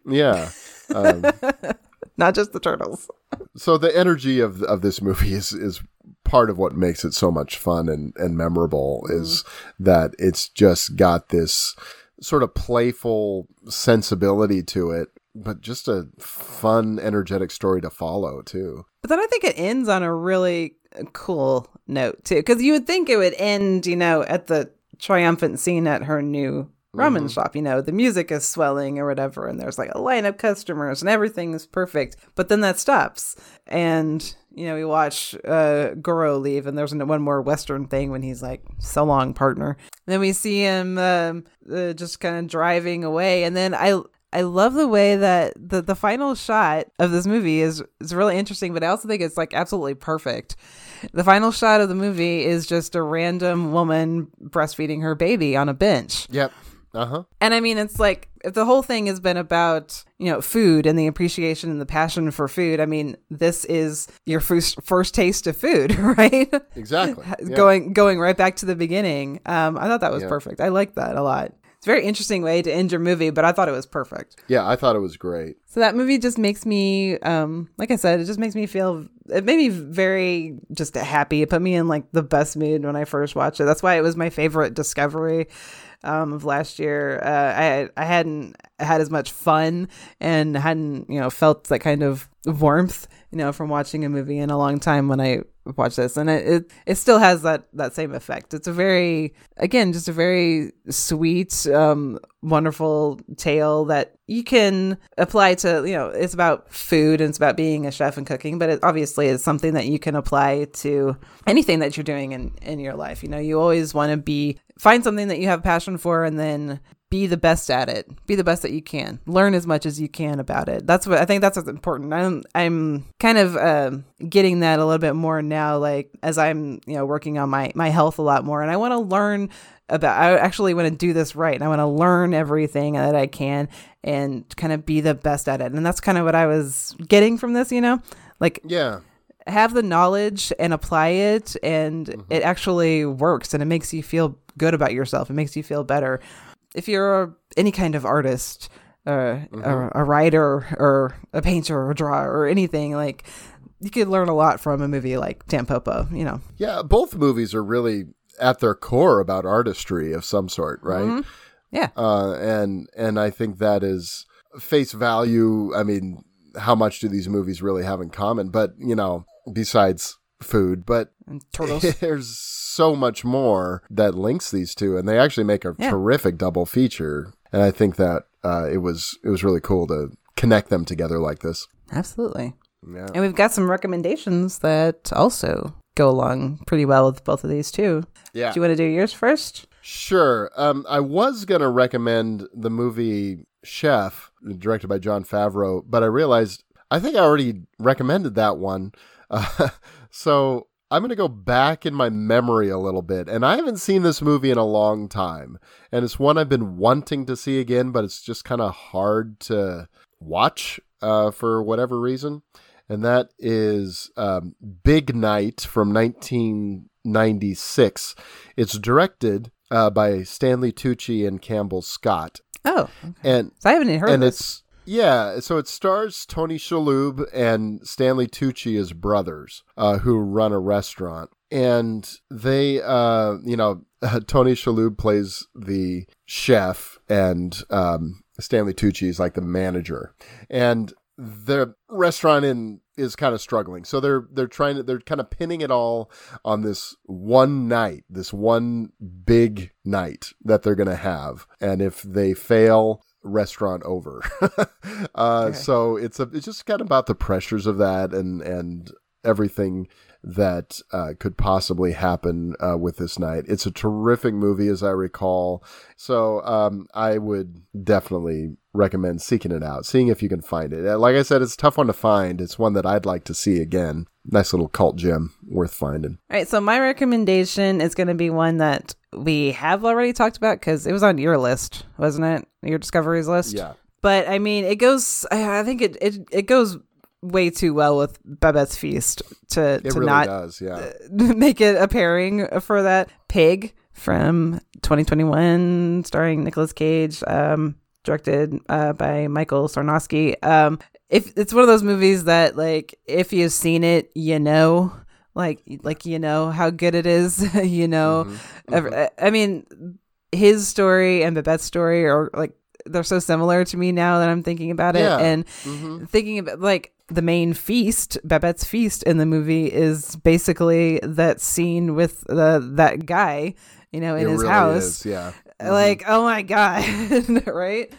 Yeah. Um, not just the turtles. so the energy of of this movie is is part of what makes it so much fun and and memorable is that it's just got this sort of playful sensibility to it but just a fun, energetic story to follow too. But then I think it ends on a really cool note too, because you would think it would end, you know, at the triumphant scene at her new ramen shop. You know, the music is swelling or whatever, and there's like a line of customers, and everything is perfect. But then that stops, and you know, we watch uh, Goro leave, and there's one more Western thing when he's like, "So long, partner." then we see him um, uh, just kind of driving away, and then I I love the way that the the final shot of this movie is is really interesting, but I also think it's like absolutely perfect. The final shot of the movie is just a random woman breastfeeding her baby on a bench. Yep. Uh huh. And I mean, it's like if the whole thing has been about you know food and the appreciation and the passion for food. I mean, this is your first first taste of food, right? Exactly. Yeah. Going going right back to the beginning. Um, I thought that was Yeah. perfect. I like that a lot. It's a very interesting way to end your movie, but I thought it was perfect. Yeah, I thought it was great. So that movie just makes me, um, like I said, it just makes me feel. It made me very just happy. It put me in like the best mood when I first watched it. That's why it was my favorite discovery um, of last year. Uh, I I hadn't had as much fun and hadn't you know felt that kind of warmth you know from watching a movie in a long time when I watch this, and it it, it still has that that same effect. It's a very again just a very sweet, um, wonderful tale that you can apply to you know it's about food and it's about being a chef and cooking but it obviously is something that you can apply to anything that you're doing in in your life you know you always want to be find something that you have passion for and then be the best at it be the best that you can learn as much as you can about it that's what i think that's what's important i'm i'm kind of uh, getting that a little bit more now like as i'm you know working on my my health a lot more and i want to learn about I actually want to do this right and I want to learn everything that I can and kind of be the best at it. And that's kind of what I was getting from this, you know? Like Yeah. have the knowledge and apply it and it actually works and it makes you feel good about yourself. It makes you feel better. If you're any kind of artist, uh, or a writer or a painter or a drawer or anything like you could learn a lot from a movie like Tampopo, you know. Yeah, both movies are really at their core about artistry of some sort, right? Yeah. Uh, and and I think that is face value. I mean, how much do these movies really have in common? But you know, besides food, but And turtles. there's so much more that links these two, and they actually make a Yeah. terrific double feature. And I think that uh, it was it was really cool to connect them together like this. Absolutely. Yeah. And we've got some recommendations that also go along pretty well with both of these too. Yeah. Do you want to do yours first? Sure. Um, I was going to recommend the movie Chef, directed by Jon Favreau, but I realized I think I already recommended that one. Uh, so I'm going to go back in my memory a little bit. And I haven't seen this movie in a long time. And it's one I've been wanting to see again, but it's just kind of hard to watch uh, for whatever reason. And that is um, Big Night from 1996. It's directed uh, by Stanley Tucci and Campbell Scott. Oh, And so I haven't even heard and it's yeah, so it stars Tony Shalhoub and Stanley Tucci as brothers uh, who run a restaurant, and they, uh, you know, Tony Shalhoub plays the chef, and um, Stanley Tucci is like the manager, and the restaurant in is kind of struggling. So they're they're trying to they're kind of pinning it all on this one night, this one big night that they're going to have. And if they fail, restaurant over. uh so it's a it's just kind of about the pressures of that and and everything that uh, could possibly happen uh, with this night. It's a terrific movie, as I recall. So um, I would definitely recommend seeking it out, seeing if you can find it. Like I said, it's a tough one to find. It's one that I'd like to see again. Nice little cult gem, worth finding. All right, so my recommendation is going to be one that we have already talked about because it was on your list, wasn't it? Your discoveries list. Yeah. But I mean, it goes. I think it it, it goes way too well with Babette's Feast to It to really not does, yeah. make it a pairing for that. Pig from 2021, starring Nicolas Cage, um, directed uh, by Michael Sarnoski. Um, if it's one of those movies that, like, if you've seen it, you know, like, like you know how good it is. you know, Mm-hmm. Ever- I- I mean, his story and Babette's story are like they're so similar to me now that I'm thinking about it Yeah. and Mhm. thinking about like the main feast, Babette's feast in the movie is basically that scene with the that guy, you know, in It his really house. is, yeah. Like, oh my god, right?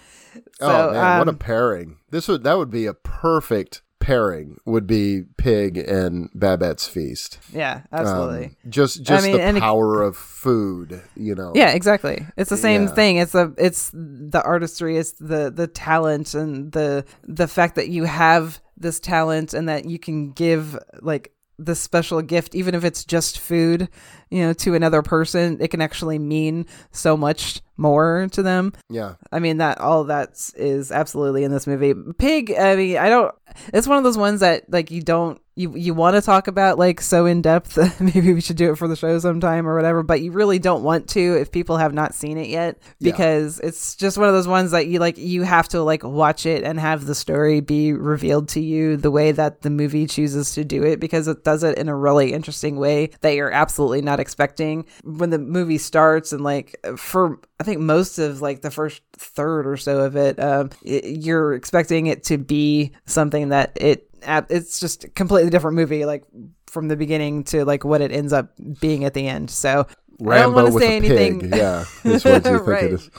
oh man, what a um, pairing! This would that would be a perfect pairing. Would be Pig and Babette's Feast. yeah, Um, absolutely. just just mean, the and it- power of food, you know. Yeah, exactly. It's the same Yeah. thing. It's the it's the artistry, it's the the talent and the the fact that you have this talent and that you can give like this special gift even if it's just food, you know, to another person, it can actually mean so much more to them. Yeah. I mean that all that is absolutely in this movie. Pig, I mean, I don't it's one of those ones that like you don't you you want to talk about like so in depth. Maybe we should do it for the show sometime or whatever, but you really don't want to if people have not seen it yet Yeah. because it's just one of those ones that you like you have to like watch it and have the story be revealed to you the way that the movie chooses to do it because it does it in a really interesting way that you're absolutely not expecting when the movie starts and like for I think most of like the first third or so of it, um, it you're expecting it to be something that it it's just a completely different movie, like from the beginning to like what it ends up being at the end. So I don't want to say anything. pig. Yeah, is what you think Right. it is.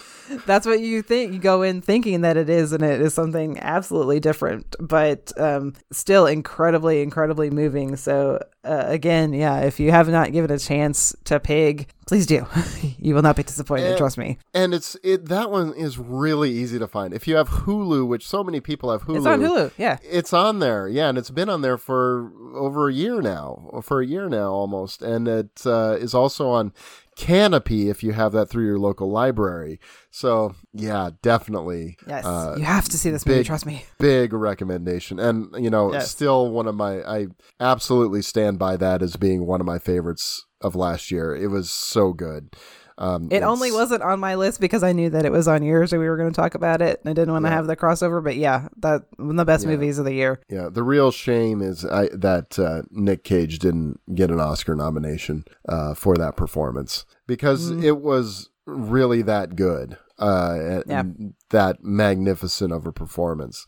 That's what you think. You go in thinking that it is, and it is something absolutely different, but um, still incredibly, incredibly moving. So, uh, again, yeah, if you have not given a chance to Pig, please do. you will not be disappointed. Eh, trust me. And it's it that one is really easy to find. If you have Hulu, which so many people have Hulu, It's on Hulu. Yeah. It's on there, yeah, and it's been on there for over a year now, or for a year now almost, and it uh, is also on Kanopy if you have that through your local library. So yeah, definitely, Yes. uh, you have to see this movie. Trust me. big recommendation, and you know, Yes. still one of my. I absolutely stand by that as being one of my favorites of last year. It was so good. Um, It only wasn't on my list because I knew that it was on yours and we were going to talk about it. I didn't want to Yeah. have the crossover. But yeah, that one of the best Yeah. movies of the year. Yeah, the real shame is I, that uh, Nick Cage didn't get an Oscar nomination uh, for that performance because Mm. it was really that good, uh, and Yeah. that magnificent of a performance.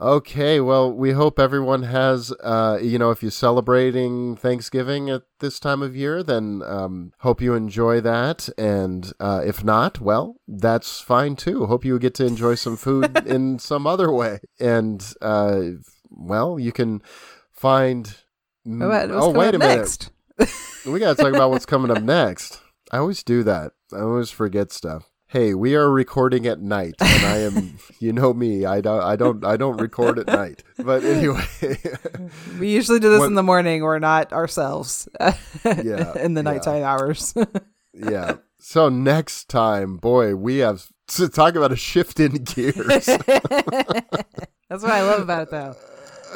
Okay, well, we hope everyone has, uh, you know, if you're celebrating Thanksgiving at this time of year, then um, hope you enjoy that. And uh, if not, well, that's fine too. Hope you get to enjoy some food in some other way. And, uh, well, you can find. Oh, wait a minute. We got to talk about what's coming up next. I always do that. I always forget stuff. Hey, we are recording at night, and I am. you know me. I don't. I don't. I don't record at night. But anyway, We usually do this What- in the morning We're not ourselves Yeah, in the yeah. nighttime hours. yeah. So next time, boy, we have to talk about a shift in gears. That's what I love about it, though.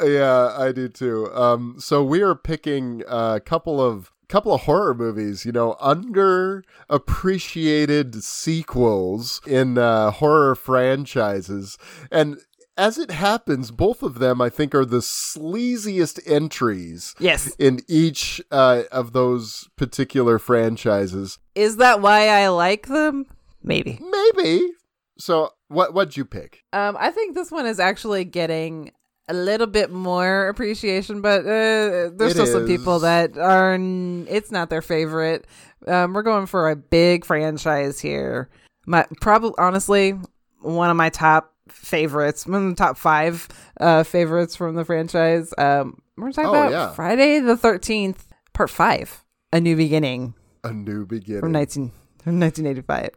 yeah, I do too. Um, so we are picking a couple of couple of horror movies, you know, underappreciated sequels in uh, horror franchises, and as it happens, both of them I think are the sleaziest entries Yes. in each uh, of those particular franchises. Is that why I like them? Maybe. Maybe. So, what what'd you pick? Um, I think this one is actually getting a little bit more appreciation, but uh, there's It still some people that are. n- It's not their favorite. Um, we're going for a big franchise here. My probably honestly one of my top favorites, one of the top five uh, favorites from the franchise. Um, we're talking Oh, about yeah. Friday the Thirteenth, Part Five, A New Beginning A New Beginning. from nineteen from nineteen eighty five.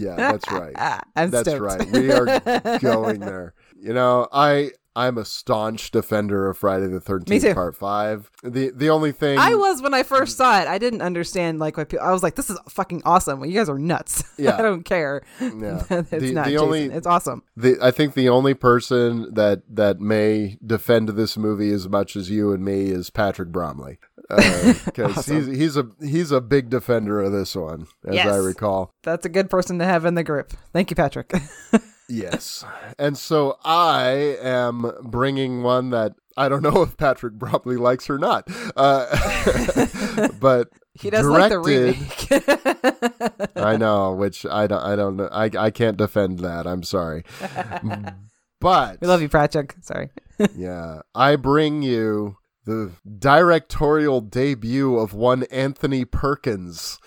Yeah, that's right. That's stoked. right. We are going there. You know, I I'm a staunch defender of Friday the Thirteenth. Part Five. The the only thing I was when I first saw it. I didn't understand like what people. I was like, "This is fucking awesome." Well, you guys are nuts. Yeah. I don't care. Yeah. it's The- not the only- It's awesome. the I think the only person that that may defend this movie as much as you and me is Patrick Bromley, uh, because Awesome. he's he's a he's a big defender of this one, as Yes. I recall. That's a good person to have in the group. Thank you, Patrick. Yes. And so I am bringing one that I don't know if Patrick Bromley likes or not. Uh, but He does like the Directed- remake. I know, which I don't. I don't know. I I can't defend that. I'm sorry, but we love you, Patrick. Sorry. yeah, I bring you the directorial debut of one Anthony Perkins,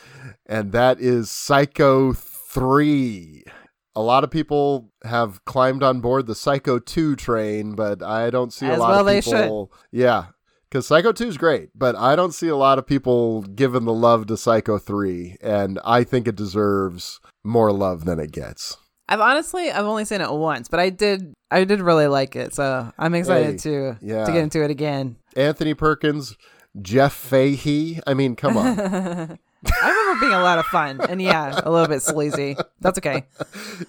and that is Psycho 3. A lot of people have climbed on board the Psycho 2 train, but I don't see a lot well of people. Yeah. Because Psycho 2 is great, but I don't see a lot of people giving the love to Psycho 3, and I think it deserves more love than it gets. I've honestly I've only seen it once, but I did I did really like it, so I'm excited Hey, to yeah. to get into it again. Anthony Perkins, Jeff Fahey. I mean, come on. I remember being a lot of fun, and yeah, a little bit sleazy. That's okay.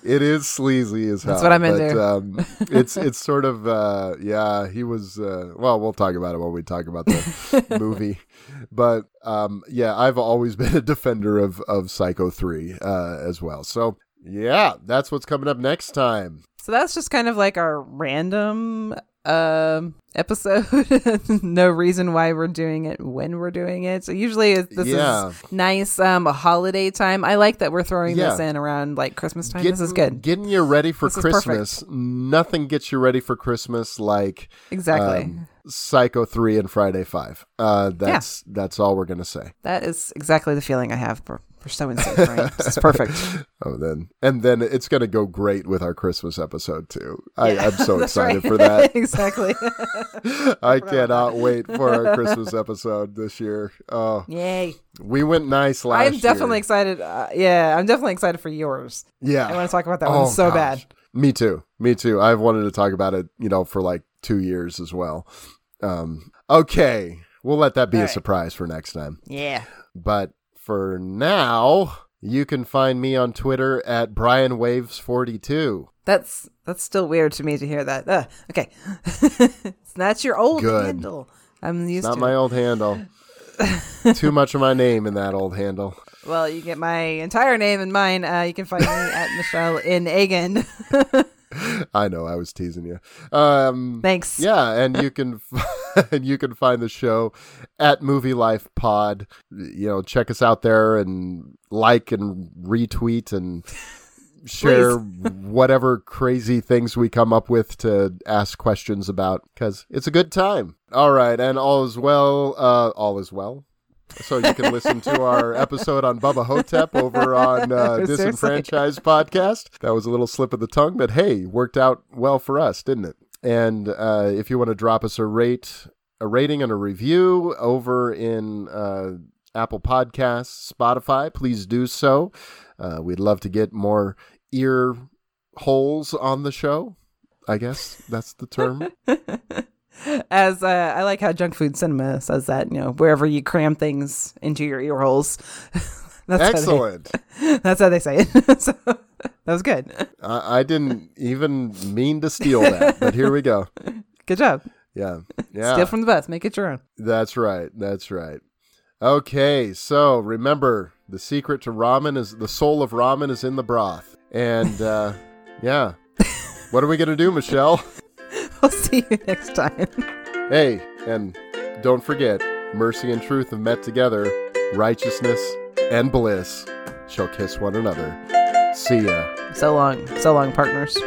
it is sleazy as hell. That's what I'm but, into. Um, it's it's sort of uh, yeah. He was uh, well. We'll talk about it when we talk about the movie. But um, yeah, I've always been a defender of of Psycho three uh, as well. So yeah, that's what's coming up next time. So that's just kind of like our random um episode. no reason why we're doing it when we're doing it. So usually this Yeah. is nice um a holiday time. I like that we're throwing this in around like Christmas time. this is good. Getting you ready for This. Christmas. Nothing gets you ready for Christmas like Exactly. um, Psycho three and Friday five. Uh, that's that's all we're gonna say. that is exactly the feeling I have for so and so. Right? Is perfect. Oh, then and then it's gonna go great with our Christmas episode too. I, Yeah, I'm so excited right. for that. exactly. I cannot wait for our Christmas episode this year. Oh, Yay! we went nice last year. I'm definitely year. excited. Uh, yeah, I'm definitely excited for yours. Yeah, I want to talk about that Oh, one so gosh. bad. Me too. Me too. I've wanted to talk about it, you know, for like two years as well. Um, okay, we'll let that be All a right. surprise for next time. Yeah. But for now, you can find me on Twitter at BrianWaves42. That's that's still weird to me to hear that. Uh, okay, it's not your old Good. handle. I'm used to Not to. my it. old handle. Too much of my name in that old handle. Well, you get my entire name and mine. Uh, you can find me at Michelle in Egan. I know I was teasing you. Um, Thanks. Yeah, and you can and you can find the show at Movie Life Pod. You know, check us out there and like and retweet and share whatever crazy things we come up with to ask questions about because it's a good time. All right, and all is well. Uh, all is well. So you can listen to our episode on Bubba Ho-Tep over on uh, Disenfranchised Podcast. That was a little slip of the tongue, but hey, worked out well for us, didn't it? And uh, if you want to drop us a rate, a rating, and a review over in uh, Apple Podcasts, Spotify, please do so. Uh, we'd love to get more ear holes on the show. I guess that's the term. As uh, I like how Junk Food Cinema says that, you know, wherever you cram things into your ear holes. that's Excellent. How they, that's how they say it. so that was good. I, I didn't even mean to steal that, but here we go. Good job. Yeah. Yeah. Steal from the best. Make it your own. That's right. That's right. Okay, so remember the secret to ramen is the soul of ramen is in the broth. And uh yeah. What are we gonna do, Michelle? I'll see you next time. Hey, and don't forget, mercy and truth have met together, righteousness and bliss shall kiss one another. See ya. So long. So long, partners.